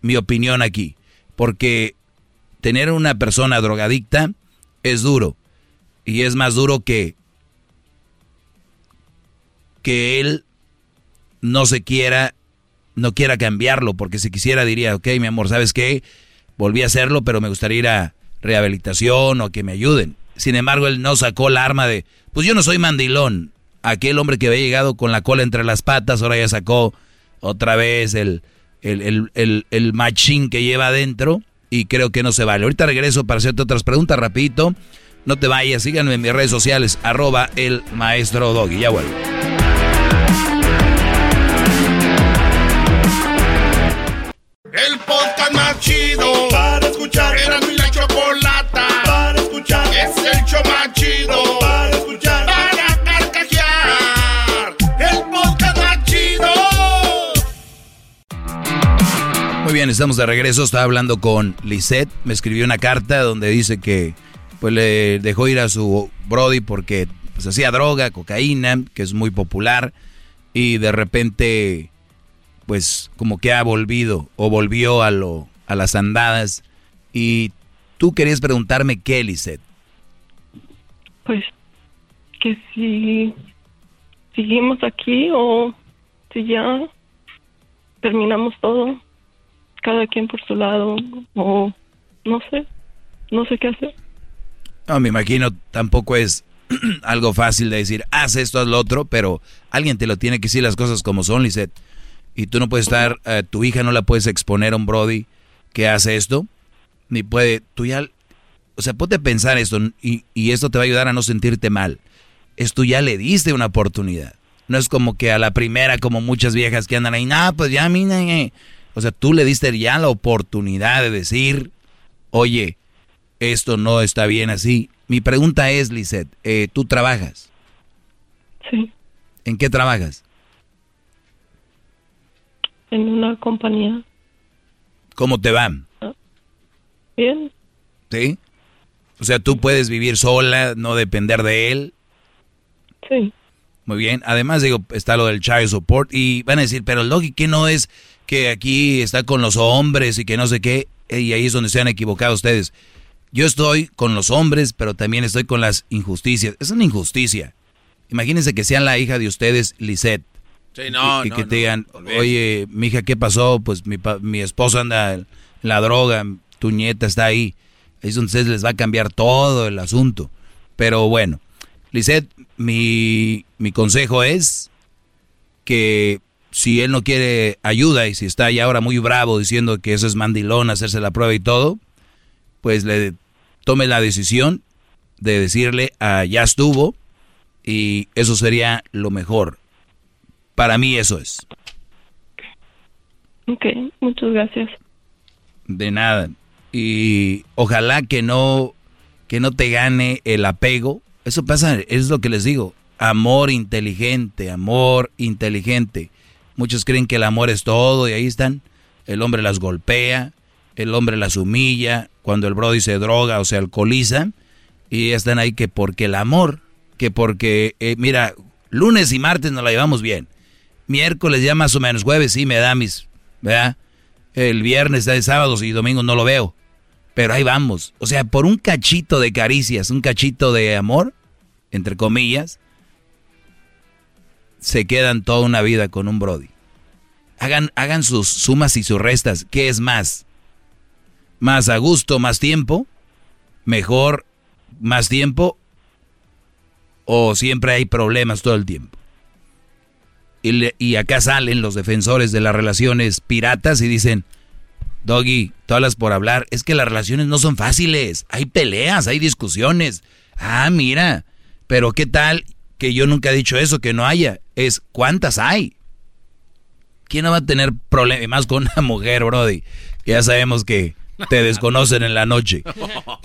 mi opinión aquí. Porque tener una persona drogadicta es duro. Y es más duro que, que él no se quiera no quiera cambiarlo, porque si quisiera diría, ok, mi amor, ¿sabes qué? Volví a hacerlo, pero me gustaría ir a rehabilitación o que me ayuden. Sin embargo, él no sacó la arma de, pues yo no soy mandilón. Aquel hombre que había llegado con la cola entre las patas, ahora ya sacó otra vez el, el, el, el, machín que lleva adentro y creo que no se vale. Ahorita regreso para hacerte otras preguntas rapidito. No te vayas, síganme en mis redes sociales, arroba el maestro Doggy. Ya vuelvo. El podcast más chido para escuchar. Era mi la chocolata para escuchar. Es el show más chido para Muy bien, estamos de regreso. Estaba hablando con Lisette. Me escribió una carta donde dice que pues le dejó ir a su Brody porque pues, hacía droga, cocaína, que es muy popular. Y de repente pues como que ha volvido o volvió a lo a las andadas y tú querías preguntarme qué, Lisette. Pues que si seguimos aquí o si ya terminamos todo, cada quien por su lado o no sé, no sé qué hacer. No, me imagino tampoco es <clears throat> algo fácil de decir, haz esto, haz lo otro, pero alguien te lo tiene que decir las cosas como son, Lisette y tú no puedes estar, eh, tu hija no la puedes exponer a un Brody que hace esto, ni puede, tú ya, o sea, ponte a pensar esto y, y esto te va a ayudar a no sentirte mal. Esto ya le diste una oportunidad. No es como que a la primera, como muchas viejas que andan ahí, no, pues ya, mira, o sea, tú le diste ya la oportunidad de decir, oye, esto no está bien así. Mi pregunta es, Lisette, eh, ¿tú trabajas? Sí. ¿En qué trabajas? en una compañía. ¿Cómo te va? Bien. ¿Sí? O sea, tú puedes vivir sola, no depender de él. Sí. Muy bien. Además, digo, está lo del child support y van a decir, pero Logi, ¿qué no es que aquí está con los hombres y que no sé qué? Y ahí es donde se han equivocado ustedes. Yo estoy con los hombres, pero también estoy con las injusticias. Es una injusticia. Imagínense que sean la hija de ustedes, Lisette y, que te digan, oye, mija, ¿qué pasó? Pues mi, mi esposo anda en la droga, tu nieta está ahí. Entonces les va a cambiar todo el asunto. Pero bueno, Lisette, mi, mi consejo es que si él no quiere ayuda y si está ya ahora muy bravo diciendo que eso es mandilón, hacerse la prueba y todo, pues le tome la decisión de decirle, ah, ya estuvo, y eso sería lo mejor. Para mí eso es. Ok, muchas gracias. De nada. Y ojalá que no que no te gane el apego. Eso pasa, es lo que les digo. Amor inteligente, amor inteligente. Muchos creen que el amor es todo y ahí están. El hombre las golpea, el hombre las humilla, cuando el brody se droga o se alcoholiza, y están ahí que porque el amor, que porque, eh, mira, lunes y martes nos la llevamos bien miércoles ya más o menos, jueves sí me da mis, ¿verdad? El viernes, de sábados y domingos no lo veo. Pero ahí vamos. O sea, por un cachito de caricias, un cachito de amor, entre comillas, se quedan toda una vida con un Brody. Hagan, hagan sus sumas y sus restas. ¿Qué es más? ¿Más a gusto, más tiempo? ¿Mejor, más tiempo? ¿O siempre hay problemas todo el tiempo? Y, acá salen los defensores de las relaciones piratas y dicen, Doggy, tú hablas por hablar. Es que las relaciones no son fáciles. Hay peleas, hay discusiones. Ah, mira. Pero ¿qué tal que yo nunca he dicho eso, que no haya? Es ¿cuántas hay? ¿Quién no va a tener problemas más con una mujer, Brody? Ya sabemos que te desconocen en la noche. <laughs>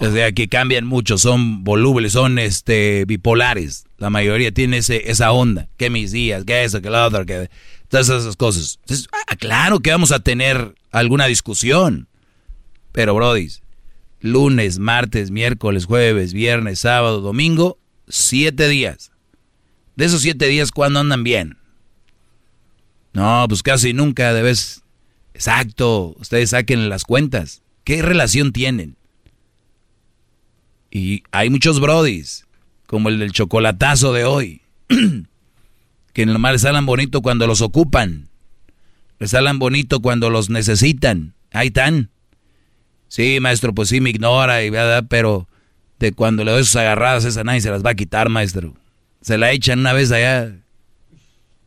O sea, que cambian mucho, son volubles, son este bipolares. La mayoría tiene ese, esa onda. Que mis días, que eso, que lo otro, que todas esas cosas. Entonces, ah, claro que vamos a tener alguna discusión. Pero, Brody, lunes, martes, miércoles, jueves, viernes, sábado, domingo, siete días. De esos siete días, ¿cuándo andan bien? No, pues casi nunca debes. Exacto, ustedes saquen las cuentas. ¿Qué relación tienen? Y hay muchos brodis, como el del chocolatazo de hoy, <clears throat> que nomás les salen bonito cuando los ocupan. Les salen bonito cuando los necesitan. Ahí están. Sí, maestro, pues sí me ignora, y verdad, pero de cuando le doy sus agarradas, esa nadie se las va a quitar, maestro. Se la echan una vez allá.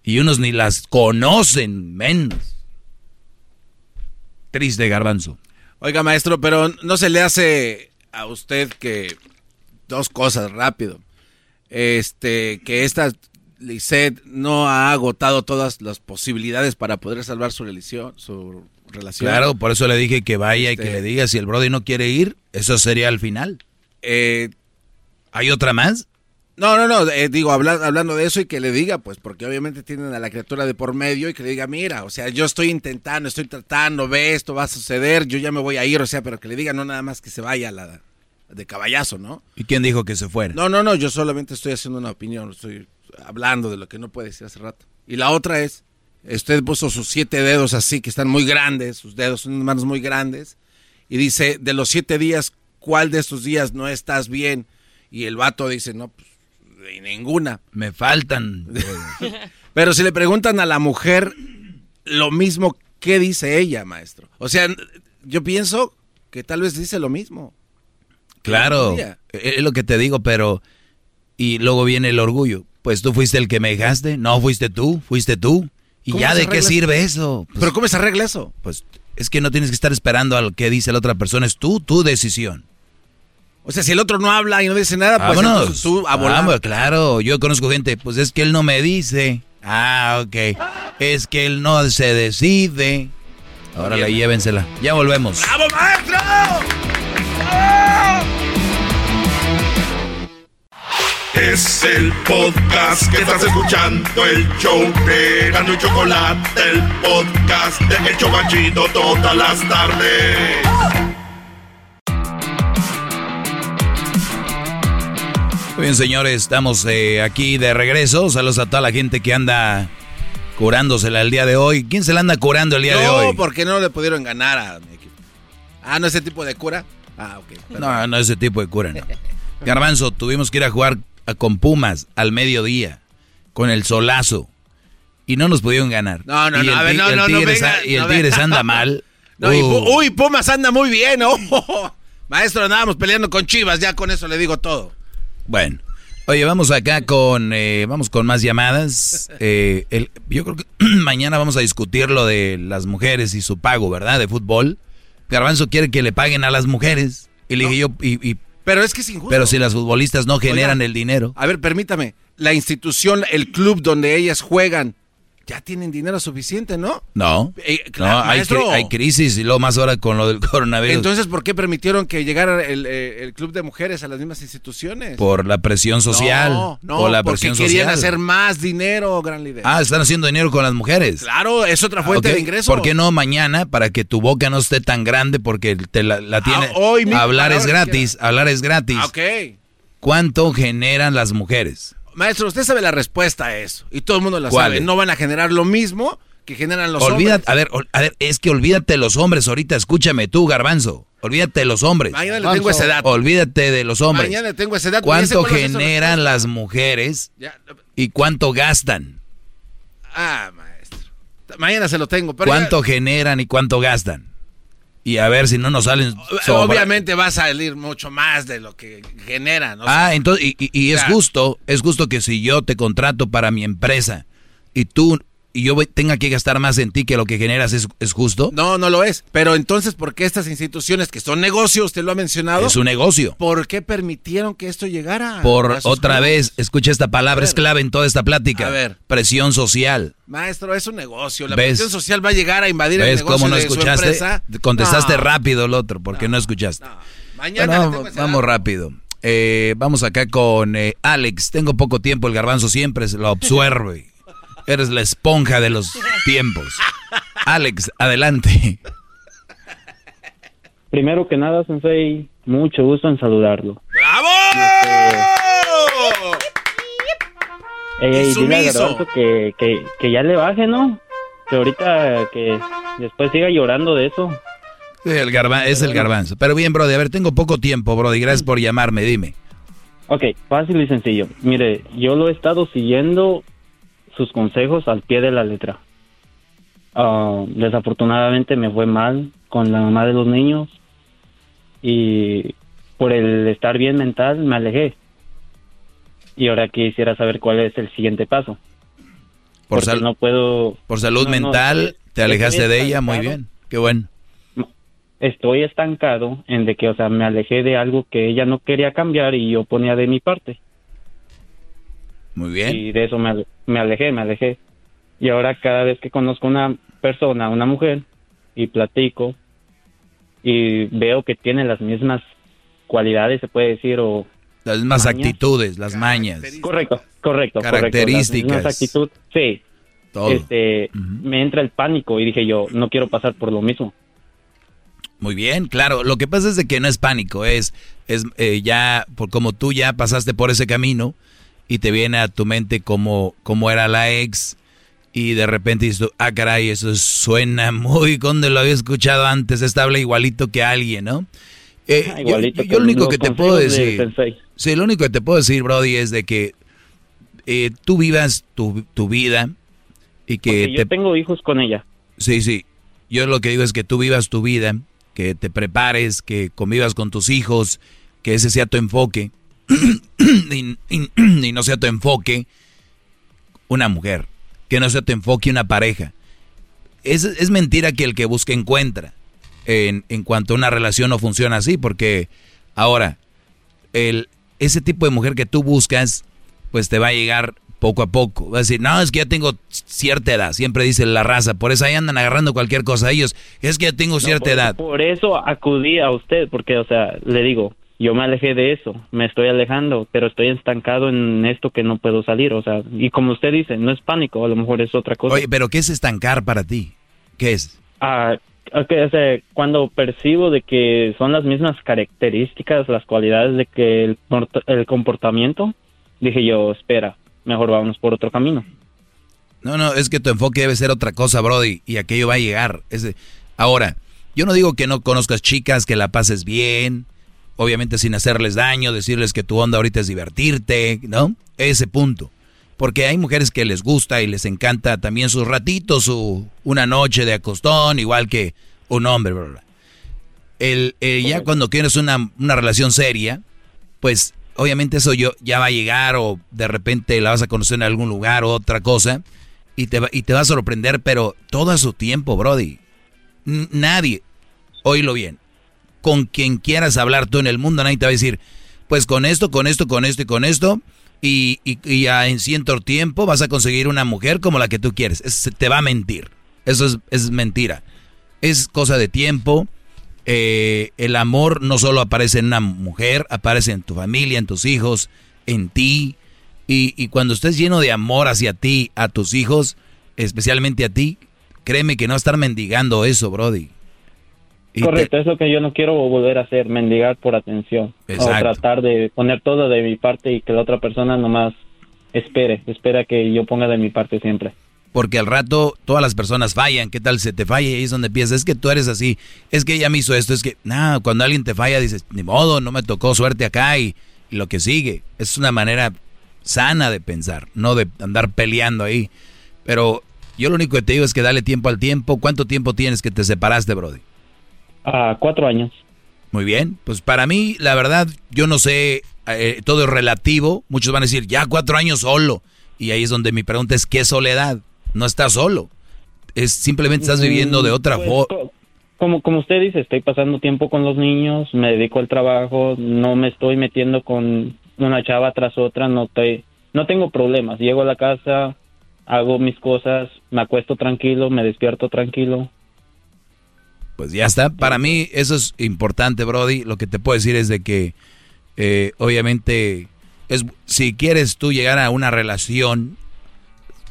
Y unos ni las conocen, menos. Triste, garbanzo. Oiga, maestro, pero no se le hace a usted que dos cosas rápido. Este, que esta Lisette no ha agotado todas las posibilidades para poder salvar su relación, su relación. Claro, por eso le dije que vaya y que Este- le diga si el Brody no quiere ir, eso sería el final. Eh, ¿Hay otra más? No, no, no, eh, digo, habla- hablando de eso y que le diga, pues, porque obviamente tienen a la criatura de por medio y que le diga, mira, o sea, yo estoy intentando, estoy tratando, ve, esto va a suceder, yo ya me voy a ir, o sea, pero que le diga no nada más que se vaya la de caballazo, ¿no? ¿Y quién dijo que se fuera? No, no, no, yo solamente estoy haciendo una opinión, estoy hablando de lo que no puede decir hace rato. Y la otra es, usted puso sus siete dedos así, que están muy grandes, sus dedos son unas manos muy grandes, y dice, de los siete días, ¿cuál de estos días no estás bien? Y el vato dice, no, pues, ninguna. Me faltan. <laughs> Pero si le preguntan a la mujer lo mismo, ¿qué dice ella, maestro? O sea, yo pienso que tal vez dice lo mismo. Claro, día. es lo que te digo, pero... Y luego viene el orgullo. Pues tú fuiste el que me dejaste. No, fuiste tú, fuiste tú. ¿Y ¿Cómo ya de qué sirve eso? Pues- ¿Pero cómo se arregla eso? Pues es que no tienes que estar esperando a lo que dice la otra persona. Es tú, tu decisión. O sea, si el otro no habla y no dice nada, pues Vámonos. entonces tú a volar. Vamos, claro, yo conozco gente, pues es que él no me dice. Ah, ok. Es que él no se decide. Ahora Bien. llévensela. Ya volvemos. ¡Bravo, maestro! Es el podcast que estás escuchando, el show de Gano y Chocolate, el podcast de El Chocachito todas las tardes. Muy bien, señores, estamos eh, aquí de regreso. Saludos a toda la gente que anda curándosela el día de hoy. ¿Quién se la anda curando el día de No, hoy? porque no le pudieron ganar a mi equipo. Ah, ¿no ese tipo de cura? Ah, ok. No, no ese tipo de cura, no. Garbanzo, tuvimos que ir a jugar a- con Pumas al mediodía, con el solazo. Y no nos pudieron ganar. No, no, y no, el a ver, no, el no, no, venga, a- Y el no, Tigres venga. anda mal. <laughs> No, y Uh. Pu- uy, Pumas anda muy bien, <laughs> oh. Maestro, andábamos peleando con Chivas, ya con eso le digo todo. Bueno, oye, vamos acá con, eh, vamos con más llamadas. Eh, el- yo creo que <clears throat> mañana vamos a discutir lo de las mujeres y su pago, ¿verdad? De fútbol. Garbanzo quiere que le paguen a las mujeres. Y le dije yo, y, y- Pero es que es injusto. pero si las futbolistas no generan Oiga. el dinero. A ver, permítame. La institución, el club donde ellas juegan, ya tienen dinero suficiente, ¿no? No, Eh, no claro, hay, maestro. cri- hay crisis y luego más ahora con lo del <laughs> coronavirus. Entonces, ¿por qué permitieron que llegara el, eh, el club de mujeres a las mismas instituciones? por la presión social. No, no, por la porque presión querían social. hacer más dinero, gran líder. Ah, están haciendo dinero con las mujeres. Claro, es otra fuente Ok, de ingreso. ¿Por qué no mañana para que tu boca no esté tan grande porque te la, la tiene hoy mismo, hablar es gratis, hablar es gratis. Ah, ok. ¿Cuánto generan las mujeres? Maestro, usted sabe la respuesta a eso. Y todo el mundo la ¿Cuál sabe. es? No van a generar lo mismo que generan los Olvídate, hombres. a ver, a ver, es que olvídate de los hombres ahorita, escúchame tú, Garbanzo. Olvídate de los hombres. Mañana le tengo ese dato. Olvídate de los hombres. Mañana le tengo ese dato. Ya sé ¿Cuánto esa generan las mujeres Ya. y cuánto gastan? Ah, maestro. Mañana se lo tengo. Pero ¿Cuánto generan y cuánto gastan? Y a ver si no nos salen sobra- obviamente va a salir mucho más de lo que generan. Ah, entonces, y, y- y es justo, es justo que si yo te contrato para mi empresa y tú y yo tenga que gastar más en ti que lo que generas es, es, justo? No, no lo es. Pero entonces, ¿por qué estas instituciones que son negocios, usted lo ha mencionado? Es un negocio. ¿Por qué permitieron que esto llegara? Por otra vez, escucha esta palabra, es clave en toda esta plática. A ver. Presión social. Maestro, es un negocio. La presión social va a llegar a invadir el negocio cómo no de escuchaste? su. Contestaste rápido el otro, porque no, escuchaste. Mañana Bueno, vamos rápido. Eh, vamos acá con eh, Alex. Tengo poco tiempo, el garbanzo siempre se lo absorbe. <laughs> Eres la esponja de los tiempos. Alex, adelante. Primero que nada, Sensei, mucho gusto en saludarlo. ¡Bravo! Ey, ey, dile a Sumiso. Garbanzo que, que, que ya le baje, ¿no? Que ahorita que después siga llorando de eso. Sí, el garba- es el garbanzo. Pero bien, Brody, a ver, tengo poco tiempo, Brody. Gracias por llamarme, dime. Ok, fácil y sencillo. Mire, yo lo he estado siguiendo sus consejos al pie de la letra. Ah, desafortunadamente me fue mal con la mamá de los niños y por el estar bien mental me alejé. Y ahora quisiera saber cuál es el siguiente paso. Por, Porque no puedo... por salud no, mental, te alejaste de ella, muy bien. Qué bueno. Estoy estancado en de que, o sea, me alejé de algo que ella no quería cambiar y yo ponía de mi parte. Muy bien. Y de eso me, ale- me alejé, me alejé. Y ahora cada vez que conozco una persona, una mujer, y platico, y veo que tiene las mismas cualidades, se puede decir, o... Las mismas mañas. actitudes, las mañas. Correcto, correcto. Características. Correcto, las actitud, sí. Todo. Este, Me entra el pánico y dije yo, no quiero pasar por lo mismo. Muy bien, claro. Lo que pasa es de que no es pánico, es, es eh, ya, por como tú ya pasaste por ese camino y te viene a tu mente como, como era la ex y de repente dices, tú, ah, caray, eso suena muy cuando lo había escuchado antes, esta habla igualito que alguien, ¿no? Eh, Ah, yo- igualito yo, lo único que te puedo de decir, sí, lo único que te puedo decir, Brody, es de que eh, tú vivas tu, tu vida y que Porque te yo tengo hijos con ella. Sí, sí. Yo lo que digo es que tú vivas tu vida, que te prepares, que convivas con tus hijos, que ese sea tu enfoque <coughs> y, y- y no sea tu enfoque una mujer, que no sea tu enfoque una pareja. Es, es mentira que el que busca encuentra en, en cuanto a una relación no funciona así, porque ahora, el, ese tipo de mujer que tú buscas, pues te va a llegar poco a poco. Va a decir, no, es que ya tengo cierta edad, siempre dice la raza, por eso ahí andan agarrando cualquier cosa a ellos, es que ya tengo cierta por, edad. Por eso acudí a usted, porque, o sea, le digo, yo me alejé de eso, me estoy alejando, pero estoy estancado en esto que no puedo salir, o sea, y como usted dice, no es pánico, a lo mejor es otra cosa. Oye, pero ¿qué es estancar para ti? ¿Qué es? Ah, ok, o sea, cuando percibo de que son las mismas características, las cualidades de que el, el comportamiento, dije yo, espera, mejor vámonos por otro camino. No, no, es que tu enfoque debe ser otra cosa, Brody, y aquello va a llegar. Ese- Ahora, yo no digo que no conozcas chicas, que la pases bien, obviamente sin hacerles daño, decirles que tu onda ahorita es divertirte, ¿no? Ese punto. Porque hay mujeres que les gusta y les encanta también sus ratitos, su, una noche de acostón, igual que un hombre, bla, bla. El, eh, ya cuando tienes una, una relación seria, pues obviamente eso yo, ya va a llegar o de repente la vas a conocer en algún lugar o otra cosa y te, va, y te va a sorprender, pero todo a su tiempo, Brody. N- nadie, oílo bien, con quien quieras hablar tú en el mundo, nadie te va a decir, pues con esto, con esto, con esto y con esto, y, y, y ya en cierto tiempo vas a conseguir una mujer como la que tú quieres. Es- te va a mentir. Eso es, es mentira. Es cosa de tiempo. Eh, el amor no solo aparece en una mujer, aparece en tu familia, en tus hijos, en ti. Y, y cuando estés lleno de amor hacia ti, a tus hijos, especialmente a ti, créeme que no estar mendigando eso, Brody. Y te- Correcto, es lo que yo no quiero volver a hacer, mendigar por atención. O Exacto. tratar de poner todo de mi parte y que la otra persona nomás espere, espera que yo ponga de mi parte siempre. Porque al rato todas las personas fallan. ¿Qué tal se te falla? Y ahí es donde piensas, es que tú eres así. Es que ella me hizo esto. Es que, nada, cuando alguien te falla dices, ni modo, no me tocó suerte acá y, y lo que sigue. Es una manera sana de pensar, no de andar peleando ahí. Pero yo lo único que te digo es que dale tiempo al tiempo. ¿Cuánto tiempo tienes que te separaste, Brody? A cuatro años. Muy bien, pues para mí, la verdad, yo no sé, eh, todo es relativo. Muchos van a decir, ya cuatro años solo. Y ahí es donde mi pregunta es, ¿qué soledad? no estás solo. Es simplemente estás viviendo de otra Pues, forma. co- Como, como usted dice, estoy pasando tiempo con los niños, me dedico al trabajo, no me estoy metiendo con una chava tras otra, no estoy, no tengo problemas. Llego a la casa, hago mis cosas, me acuesto tranquilo, me despierto tranquilo. Pues ya está. Para mí eso es importante, Brody. Lo que te puedo decir es de que eh, obviamente es si quieres tú llegar a una relación,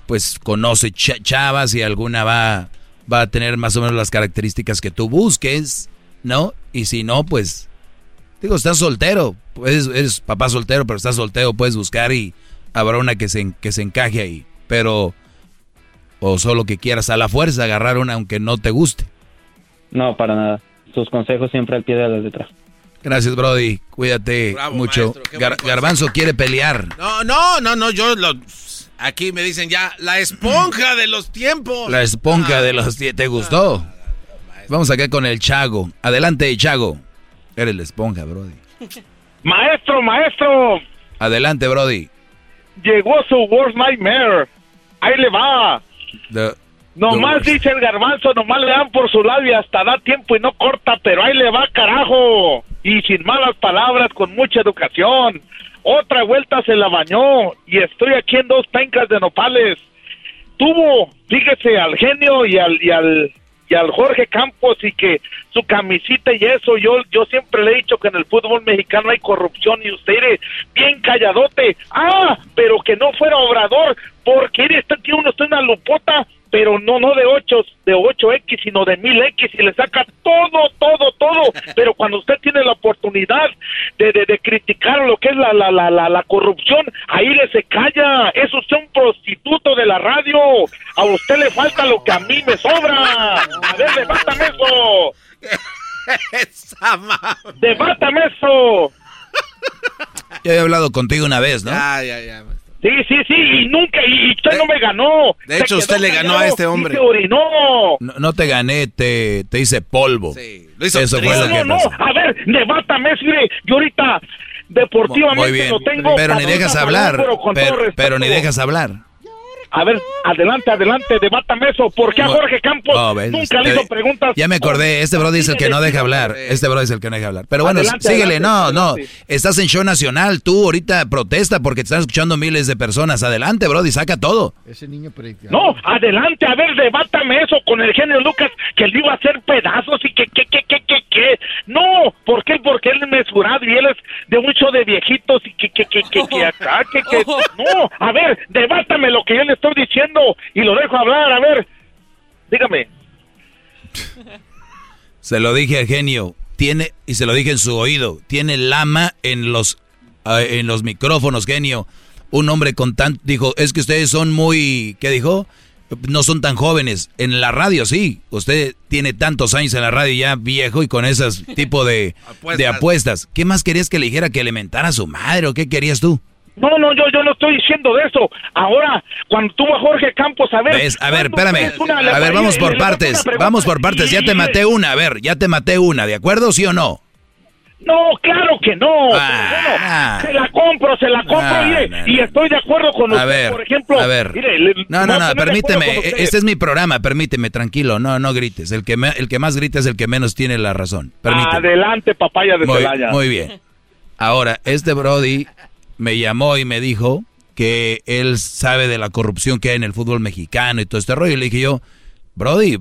pues conoce cha- chavas y alguna va va a tener más o menos las características que tú busques, ¿no? Y si no, pues digo, estás soltero, pues eres papá soltero, pero estás soltero, puedes buscar y habrá una que se que se encaje ahí, pero o solo que quieras a la fuerza agarrar una aunque no te guste. No, para nada. Sus consejos siempre al pie de la letra. Gracias, Brody. Cuídate Bravo, mucho. maestro, Gar-. Garbanzo quiere pelear. No, no, no, no, yo lo... Aquí me dicen ya, la esponja de los tiempos. La esponja de los... die- ¿Te gustó? Vamos acá con el Chago. Adelante, Chago. Eres la esponja, Brody. Maestro, maestro, Adelante, Brody. llegó su worst nightmare. Ahí le va. The- Nomás dice el garbanzo, nomás le dan por su lado y hasta da tiempo y no corta, pero ahí le va, carajo. Y sin malas palabras, con mucha educación. Otra vuelta se la bañó y estoy aquí en dos pencas de nopales. Tuvo, fíjese, al genio y al, y al, y al Jorge Campos y que su camisita y eso, yo, yo siempre le he dicho que en el fútbol mexicano hay corrupción y usted eres bien calladote. Ah, pero que no fuera obrador, porque eres, este tío uno está en una lupota, pero no, no de 8, de 8X, sino de 1000X y le saca todo, todo, todo. <laughs> Pero cuando usted tiene la oportunidad de, de, de criticar lo que es la, la, la, la, la corrupción, ahí le se calla. Es usted un prostituto de la radio. A usted le falta lo que a mí me sobra. A ver, debátame eso. <laughs> Debátame eso. Ya había hablado contigo una vez, ¿no? Ya, ya, ya. Sí, sí, sí, y nunca, y usted no me ganó. de hecho, usted le ganó a este hombre. y se orinó. No, no te gané, te, te hice polvo. lo hizo Eso fue no, lo que no, pasó. no, a ver, debátame, mire, yo ahorita deportivamente Muy bien. lo tengo. Pero ni dejas hablar. pero con todo Pero, respeto. pero ni dejas hablar. A ver, adelante, adelante, debátame eso. ¿Por qué a No, Jorge Campos ves, nunca le te- hizo preguntas? Ya me acordé, este Brody es el que no deja hablar. Este Brody es el que no deja hablar. Pero bueno, Adelante, síguele, adelante, no, adelante. no. Estás en show nacional, tú ahorita protesta porque te están escuchando miles de personas. Adelante, Brody, saca todo. Ese niño predicador. No, adelante, a ver, debátame eso con el genio Lucas, que le iba a hacer pedazos y que, que, que, que, que, que. No, ¿por qué? Porque él es mesurado y él es de mucho de viejitos y que, que, que, que, que <laughs> acá, que, que. No, a ver, debátame lo que yo le estoy diciendo y lo dejo hablar, a ver. Dígame. Se lo dije al genio, tiene, y se lo dije en su oído, tiene lama en los, ah, en los micrófonos, genio. Un hombre con tan, dijo, es que ustedes son muy, ¿qué dijo? No son tan jóvenes. En la radio sí, usted tiene tantos años en la radio ya viejo y con ese tipo de, de apuestas. ¿Qué más querías que le dijera que le mentara a su madre o qué querías tú? No, no, yo, yo no estoy diciendo de eso. Ahora, cuando tuvo a Jorge Campos, a ver. ¿Ves? A ver, ¿cuándo espérame. A ver, vamos por partes. Vamos por partes. Ya te maté una. A ver, ya te maté una. ¿De acuerdo, sí o no? No, claro que no. Ah, Bueno, se la compro, se la compro, Ah, mire, no, y estoy de acuerdo con A usted, ver, por ejemplo. a ver. mire, le- No, no, a no, permíteme. Este es mi programa, permíteme, tranquilo. No, no grites. El que, me- el que más grita es el que menos tiene la razón. Permíteme. Adelante, papaya de Muy, Celaya. muy bien. Ahora, este Brody me llamó y me dijo que él sabe de la corrupción que hay en el fútbol mexicano y todo este rollo. Y le dije yo, Brody,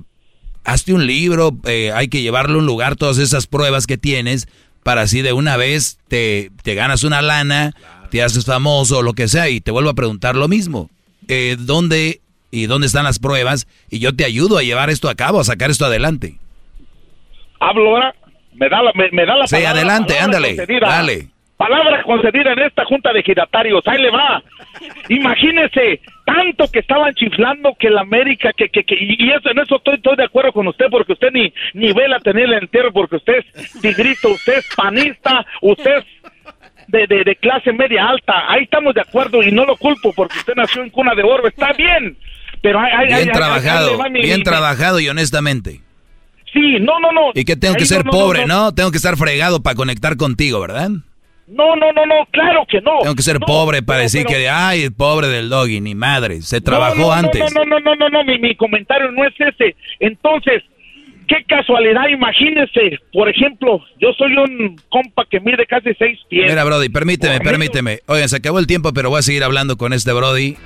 hazte un libro, eh, hay que llevarle a un lugar todas esas pruebas que tienes para así de una vez te, te ganas una lana, te haces famoso o lo que sea y te vuelvo a preguntar lo mismo. Eh, ¿Dónde y dónde están las pruebas? Y yo te ayudo a llevar esto a cabo, a sacar esto adelante. Hablo ahora, me da la, me, me da la Sí, palabra, adelante, ándale, dale. Palabra concedida en esta junta de giratarios, ahí le va. Imagínese, tanto que estaban chiflando que la América, que, que, que y eso, en eso estoy, estoy de acuerdo con usted, porque usted ni, ni vela tenerla entero, porque usted es tigrito, usted es panista, usted es de, de, de clase media alta, ahí estamos de acuerdo y no lo culpo porque usted nació en cuna de oro, está bien, pero hay, hay- Bien hay- trabajado, mi- bien mi- trabajado y honestamente. Sí, no, no, no. Y que tengo que ser no, no, pobre, no, ¿no? Tengo que estar fregado para conectar contigo, ¿verdad? No, no, no, no, claro que no. Tengo que ser pobre para decir que, ay, el pobre del doggy, ni madre, se trabajó antes. No, no, no, no, no, mi, mi comentario no es ese. Entonces, qué casualidad, imagínese, por ejemplo, yo soy un compa que mide casi seis pies. Mira, Brody, permíteme, permíteme. Oigan, se acabó el tiempo, pero voy a seguir hablando con este Brody.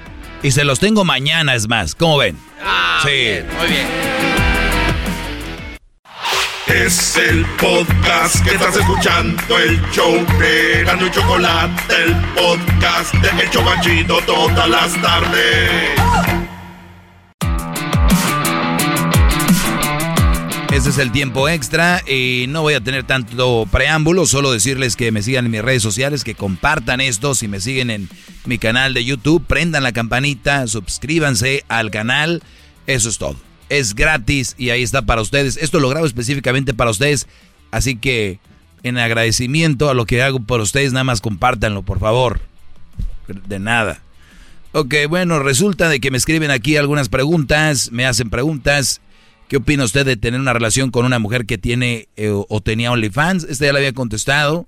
Y se los tengo mañana, es más. ¿Cómo ven? Ah, sí. muy bien. Es el podcast que estás escuchando, el show de Gano y Chocolate, el podcast de El Chocachito todas las tardes. Este es el tiempo extra y no voy a tener tanto preámbulo, solo decirles que me sigan en mis redes sociales, que compartan esto, si me siguen en mi canal de YouTube, prendan la campanita, suscríbanse al canal, eso es todo es gratis y ahí está para ustedes. Esto lo grabo específicamente para ustedes, así que en agradecimiento a lo que hago por ustedes, nada más compártanlo, por favor. De nada. Ok, bueno, resulta de que me escriben aquí algunas preguntas, me hacen preguntas. ¿Qué opina usted de tener una relación con una mujer que tiene eh, o tenía OnlyFans? Este ya lo había contestado.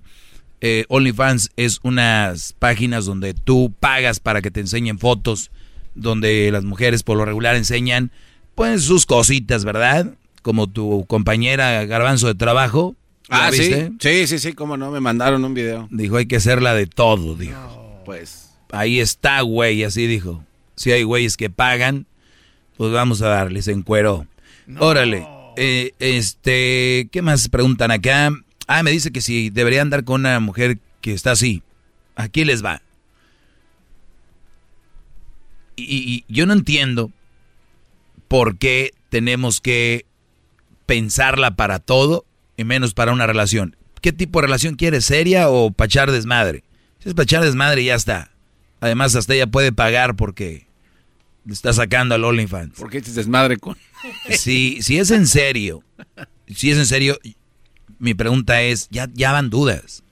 Eh, OnlyFans es unas páginas donde tú pagas para que te enseñen fotos, donde las mujeres por lo regular enseñan pues sus cositas, ¿verdad? Como tu compañera Garbanzo de trabajo. Ah, sí. Sí, sí, sí, cómo no, me mandaron un video. Dijo, hay que hacerla de todo, dijo. pues. Ahí está, güey, así dijo. Si hay güeyes que pagan, pues vamos a darles en cuero. Órale. Eh, este, ¿qué más preguntan acá? Ah, me dice que si debería andar con una mujer que está así. Aquí les va. y yo no entiendo por qué tenemos que pensarla para todo y menos para una relación. ¿Qué tipo de relación quieres? ¿Seria o pachar desmadre? Si es pachar desmadre, ya está. Además, hasta ella puede pagar porque le está sacando al OnlyFans. ¿Por qué te desmadre con.? <laughs> Si, si es en serio, si es en serio, mi pregunta es: ya, ya van dudas.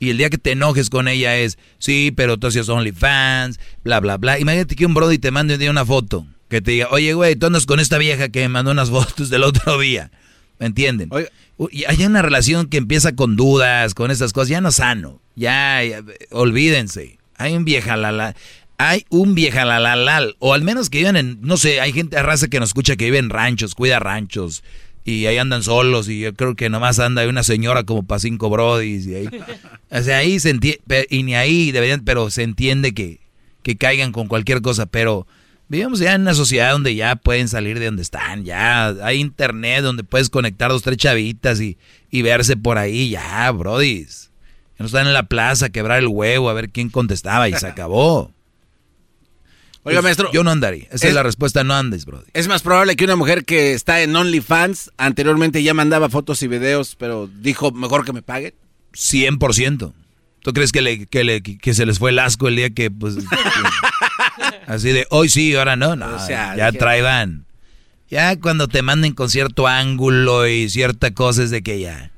Y el día que te enojes con ella es: sí, pero tú hacías OnlyFans, bla, bla, bla. Imagínate que un brody te mande un día una foto que te diga, oye, güey, tú andas con esta vieja que me mandó unas <laughs> fotos del otro día. ¿Me entienden? Y hay una relación que empieza con dudas, con esas cosas, ya no sano. Ya, olvídense. Hay un vieja la hay un vieja la la o al menos que viven en, no sé, hay gente de raza que nos escucha que vive en ranchos, cuida ranchos, y ahí andan solos, y yo creo que nomás anda una señora como para cinco brodis, y ahí, <laughs> o sea, ahí se entiende, y ni ahí deberían, pero se entiende que, que caigan con cualquier cosa, pero Vivimos ya en una sociedad donde ya pueden salir de donde están, ya hay internet donde puedes conectar dos, tres chavitas y, verse por ahí, ya, brodis. No están en la plaza a quebrar el huevo a ver quién contestaba y se <laughs> acabó. Oiga, maestro. Yo no andaría. Esa es, la respuesta, no andes, brody. Es más probable que una mujer que está en OnlyFans anteriormente ya mandaba fotos y videos, pero dijo mejor que me paguen. 100%. ¿Tú crees que, le, que, le, que se les fue el asco el día que, pues, <laughs> así de hoy sí, ahora no? No, ya traigan. Ya cuando te manden con cierto ángulo y cierta cosa es de que ya.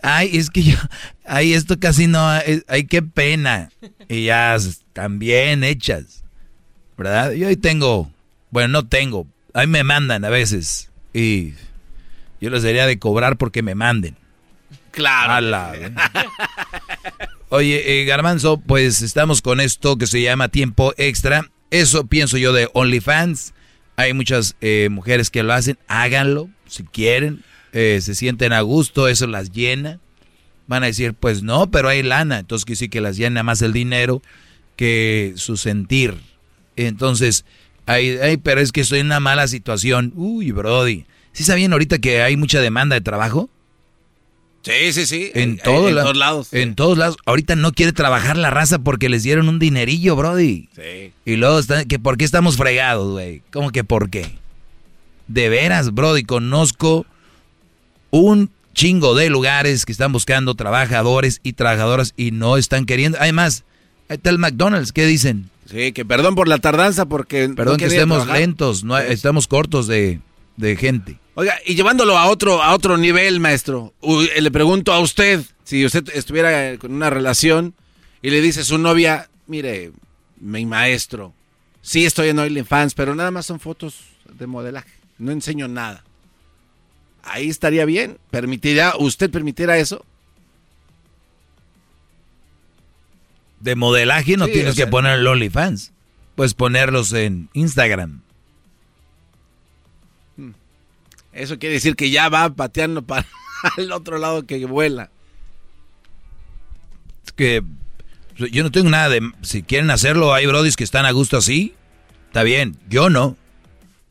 Ay, es que yo, ay, esto casi no, ay, qué pena. Y ya están bien hechas, ¿verdad? Yo ahí tengo, bueno, no tengo, ahí me mandan a veces. Y yo les diría de cobrar porque me manden. Claro. Oye, eh, Garbanzo, pues estamos con esto que se llama tiempo extra. Eso pienso yo de OnlyFans. Hay muchas eh, mujeres que lo hacen. Háganlo si quieren. Eh, se sienten a gusto, eso las llena. Van a decir, pues no, pero hay lana. Entonces que sí que las llena más el dinero que su sentir. Entonces, hay, hay, pero es que estoy en una mala situación. Uy, Brody. ¿Sí sabían ahorita que hay mucha demanda de trabajo? Sí, sí, sí. En, todos lados. En todos lados. Ahorita no quiere trabajar la raza porque les dieron un dinerillo, Brody. Sí. Y luego, está, que ¿por qué estamos fregados, güey? ¿Cómo que por qué? De veras, Brody, conozco un chingo de lugares que están buscando trabajadores y trabajadoras y no están queriendo. Además, ahí está el McDonald's, ¿qué dicen? Sí, que perdón por la tardanza porque... Perdón que estemos lentos, no, estamos cortos de, de gente. Oiga, y llevándolo a otro, a otro nivel, maestro, le pregunto a usted, si usted estuviera con una relación y le dice a su novia, mire, mi maestro, sí estoy en OnlyFans, pero nada más son fotos de modelaje, no enseño nada. Ahí estaría bien, permitirá, ¿usted permitirá eso? de modelaje no tienes que poner el OnlyFans. Puedes ponerlos en Instagram. Eso quiere decir que ya va pateando <laughs> para el otro lado que vuela. Es que yo no tengo nada de... Si quieren hacerlo, hay brodis que están a gusto así. Está bien, yo no.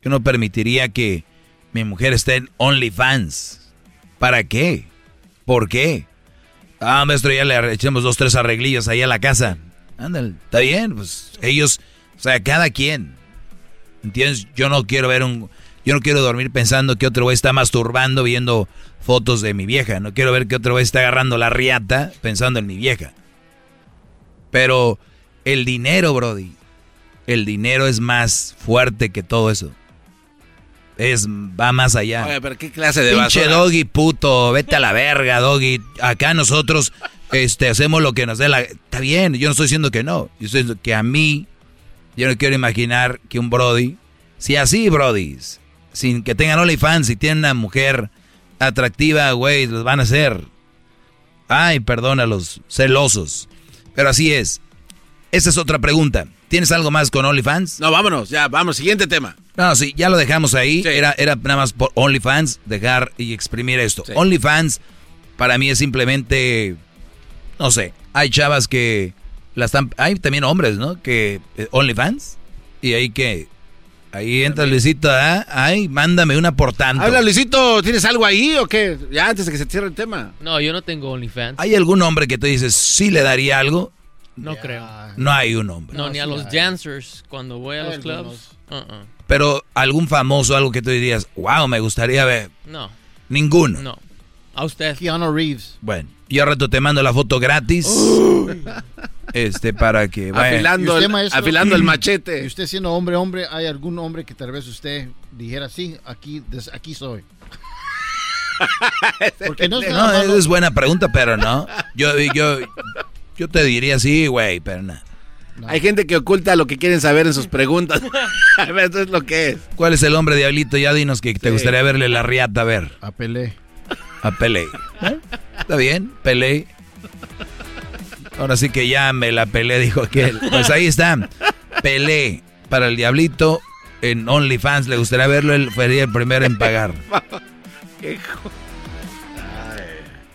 Yo no permitiría que mi mujer esté en OnlyFans. ¿Para qué? ¿Por qué? Ah, maestro, ya le echamos dos, tres arreglillos ahí a la casa. Ándale, está bien, pues ellos, o sea, cada quien. ¿Entiendes? Yo no quiero ver un... Yo no quiero dormir pensando que otro güey está masturbando viendo fotos de mi vieja. No quiero ver que otro güey está agarrando la riata pensando en mi vieja. Pero el dinero, Brody, el dinero es más fuerte que todo eso. Es, va más allá. Oye, pero qué clase de Pinche doggy puto, vete a la verga, doggy. Acá nosotros este, hacemos lo que nos dé la... Está bien, yo no estoy diciendo que no. Yo estoy diciendo que a mí, yo no quiero imaginar que un Brody, si así, Brody, sin que tengan OnlyFans, si tienen una mujer atractiva, güey, los van a hacer. Ay, perdón a los celosos. Pero así es. Esa es otra pregunta. ¿Tienes algo más con OnlyFans? No, vámonos, ya, vamos, siguiente tema. No, sí, ya lo dejamos ahí. Era, era nada más por OnlyFans, dejar y exprimir esto. OnlyFans para mí es simplemente, no sé, hay chavas que la están, hay también hombres, ¿no? Que eh, OnlyFans y ahí que Ahí entra Luisito, ¿ah? Ay, mándame una por tanto. Habla, Luisito, ¿tienes algo ahí o qué? Ya antes de que se cierre el tema. No, yo no tengo OnlyFans. ¿Hay algún hombre que te dices, sí le daría algo? No creo. No hay un hombre. No, ni a los dancers cuando voy a los clubs. Uh-uh. Pero algún famoso, algo que tú dirías, wow, me gustaría ver. No. Ninguno. No. A usted. Keanu Reeves. Bueno, yo al rato te mando la foto gratis. este, para que vaya. Afilando, el, afilando el machete. Y usted siendo hombre, hombre, ¿hay algún hombre que tal vez usted dijera, sí, aquí, aquí soy? <laughs> Porque no, no es buena pregunta, pero no. Yo, yo, yo te diría sí, güey, pero no. Hay gente que oculta lo que quieren saber en sus preguntas. <laughs> Eso es lo que es. ¿Cuál es el hombre diablito? Ya dinos que te gustaría verle la riata a ver. A Pelé. A Pelé. ¿Está bien? Pelé. Ahora sí que ya me la pelé, dijo aquel. Pues ahí está. Pelé para el diablito en OnlyFans. Le gustaría verlo, él sería el primero en pagar. <laughs>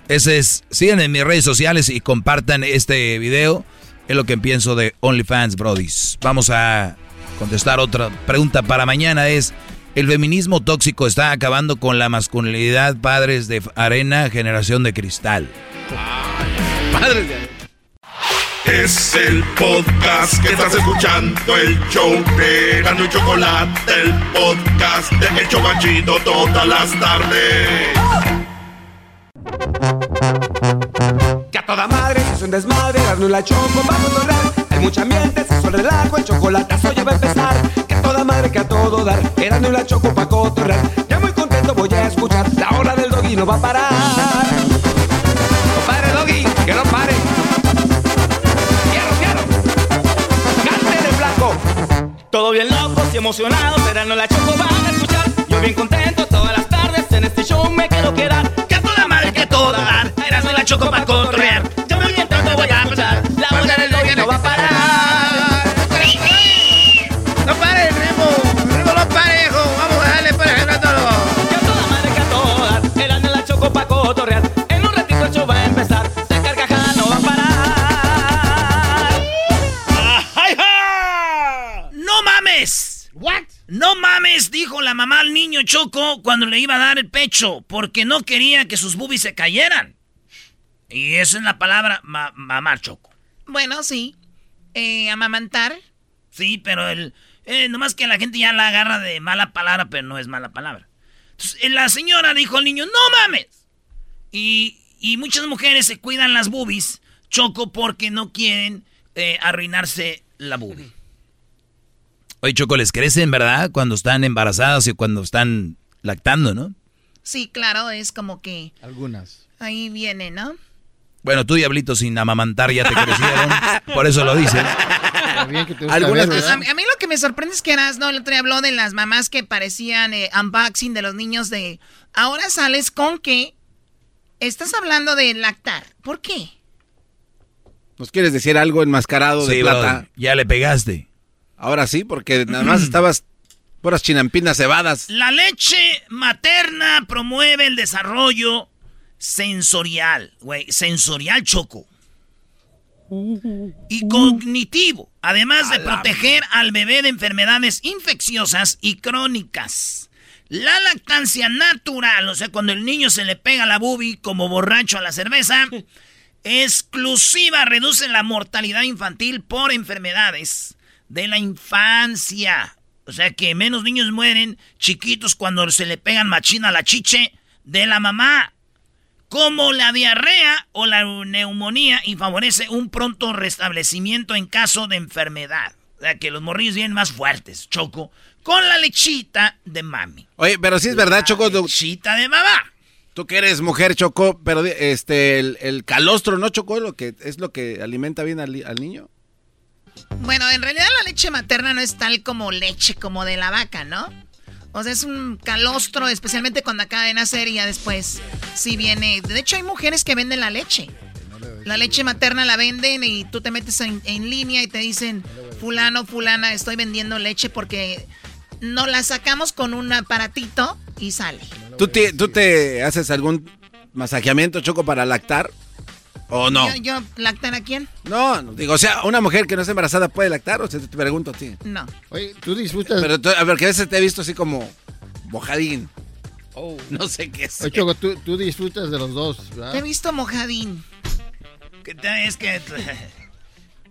Ese es. Sigan en mis redes sociales y compartan este video. Es lo que pienso de OnlyFans, Brodis. Vamos a contestar otra pregunta para mañana. Es, ¿el feminismo tóxico está acabando con la masculinidad? Padres de arena, generación de cristal. padres de es el podcast que estás escuchando, el show de Gano y Chocolate, el podcast de El Chocachito todas las tardes. Que a toda madre es un desmadre, y la Choco va a controlar. Hay mucha ambiente, se el relajo, el chocolatazo ya que a todo dar, Erasmo y la Choco pa' cotorrear. Ya muy contento voy a escuchar, la hora del doggy no va a parar. No pare, doggy, que no pare. Todo bien locos y emocionados, no la choco van a escuchar. Yo bien contento todas las tardes, en este show me quiero quedar. Que a toda madre, que a toda dar, no la choco para cotorrear. Cuando le iba a dar el pecho, porque no quería que sus boobies se cayeran. Y esa es la palabra ma mamar Choco. Bueno, sí. Eh, amamantar. Sí, pero el, eh, nomás que la gente ya la agarra de mala palabra, pero no es mala palabra. Entonces, eh, la señora dijo al niño, no mames. Y, y muchas mujeres se cuidan las boobies, Choco, porque no quieren eh, arruinarse la boobie. Oye, Choco, les crecen, ¿verdad? Cuando están embarazadas y cuando están lactando, ¿no? Sí, claro, es como que... Algunas. Ahí viene, ¿no? Bueno, tú, diablito, sin amamantar ya te crecieron. por eso lo dices. Algunas a, a, mí lo que me sorprende es que eras, no, el otro día habló de las mamás que parecían eh, unboxing de los niños de... Ahora sales con que estás hablando de lactar. ¿Por qué? ¿Nos quieres decir algo enmascarado de Sí, plata? ya le pegaste. Ahora sí, porque nada más <clears throat> estabas puras chinampinas cebadas. La leche materna promueve el desarrollo sensorial, güey, sensorial choco. Y cognitivo, además de proteger al bebé de enfermedades infecciosas y crónicas. La lactancia natural, o sea, cuando el niño se le pega la bubi como borracho a la cerveza, <laughs> exclusiva reduce la mortalidad infantil por enfermedades de la infancia. O sea que menos niños mueren chiquitos cuando se le pegan machina a la chiche de la mamá. Como la diarrea o la neumonía y favorece un pronto restablecimiento en caso de enfermedad. O sea que los morrillos vienen más fuertes, Choco, con la lechita de mami. Oye, pero sí es verdad, Choco. Lechita de mamá. Tú que eres mujer, Choco, pero este, el, el calostro, ¿no, Choco? Lo que, ¿Es lo que alimenta bien al, al niño? Bueno, en realidad la leche materna no es tal como leche como de la vaca, ¿no? O sea, es un calostro, especialmente cuando acaba de nacer y ya después sí viene. De hecho, hay mujeres que venden la leche. La leche materna la venden y tú te metes en, línea y te dicen, fulano, fulana, estoy vendiendo leche porque no la sacamos con un aparatito y sale. ¿Tú te, ¿Tú te haces algún masajeamiento, Choco, para lactar? ¿O no? Yo, yo, ¿lactar a quién? No, no, digo, o sea, una mujer que no es embarazada puede lactar, o sea, te pregunto a ti. No. Oye, tú disfrutas. Pero tú- a ver, que a veces te he visto así como bojadín. No sé qué es. Oye, Choco, tú, tú disfrutas de los dos, ¿verdad? Te he visto mojadín. Que te- es que...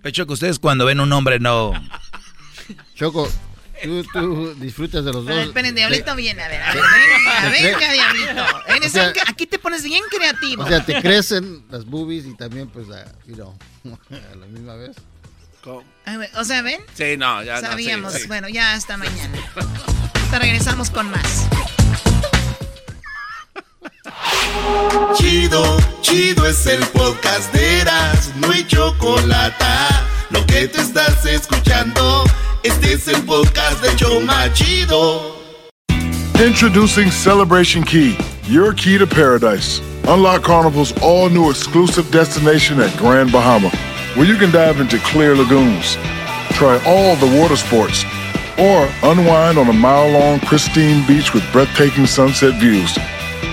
Pecho que ustedes cuando ven un hombre no... Choco, tú, tú disfrutas de los A ver, dos. esperen, Diablito viene, a ver, a ver, Te- venga, te- venga, Diablito. O sea- aquí te pones bien creativo. O sea, te crecen las boobies y también, pues, a, you know, <laughs> a la misma vez. A ver, O sea, ¿ven? Sí, no, ya no, sí, Sabíamos. sí. Bueno, ya hasta mañana. Te regresamos con más. Chido, chido es el podcast de Eras, no hay chocolate. Lo que te estás escuchando, podcast de Choma Chido. Introducing Celebration Key, your key to paradise. Unlock Carnival's all new exclusive destination at Grand Bahama, where you can dive into clear lagoons, try all the water sports, or unwind on a mile long pristine beach with breathtaking sunset views.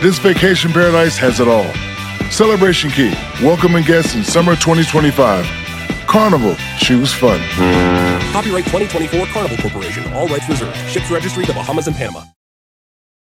This vacation paradise has it all. Celebration Key, welcoming guests in summer 2025. Carnival, choose fun. Copyright 2024 Carnival Corporation. All rights reserved. Ships registry the Bahamas and Panama.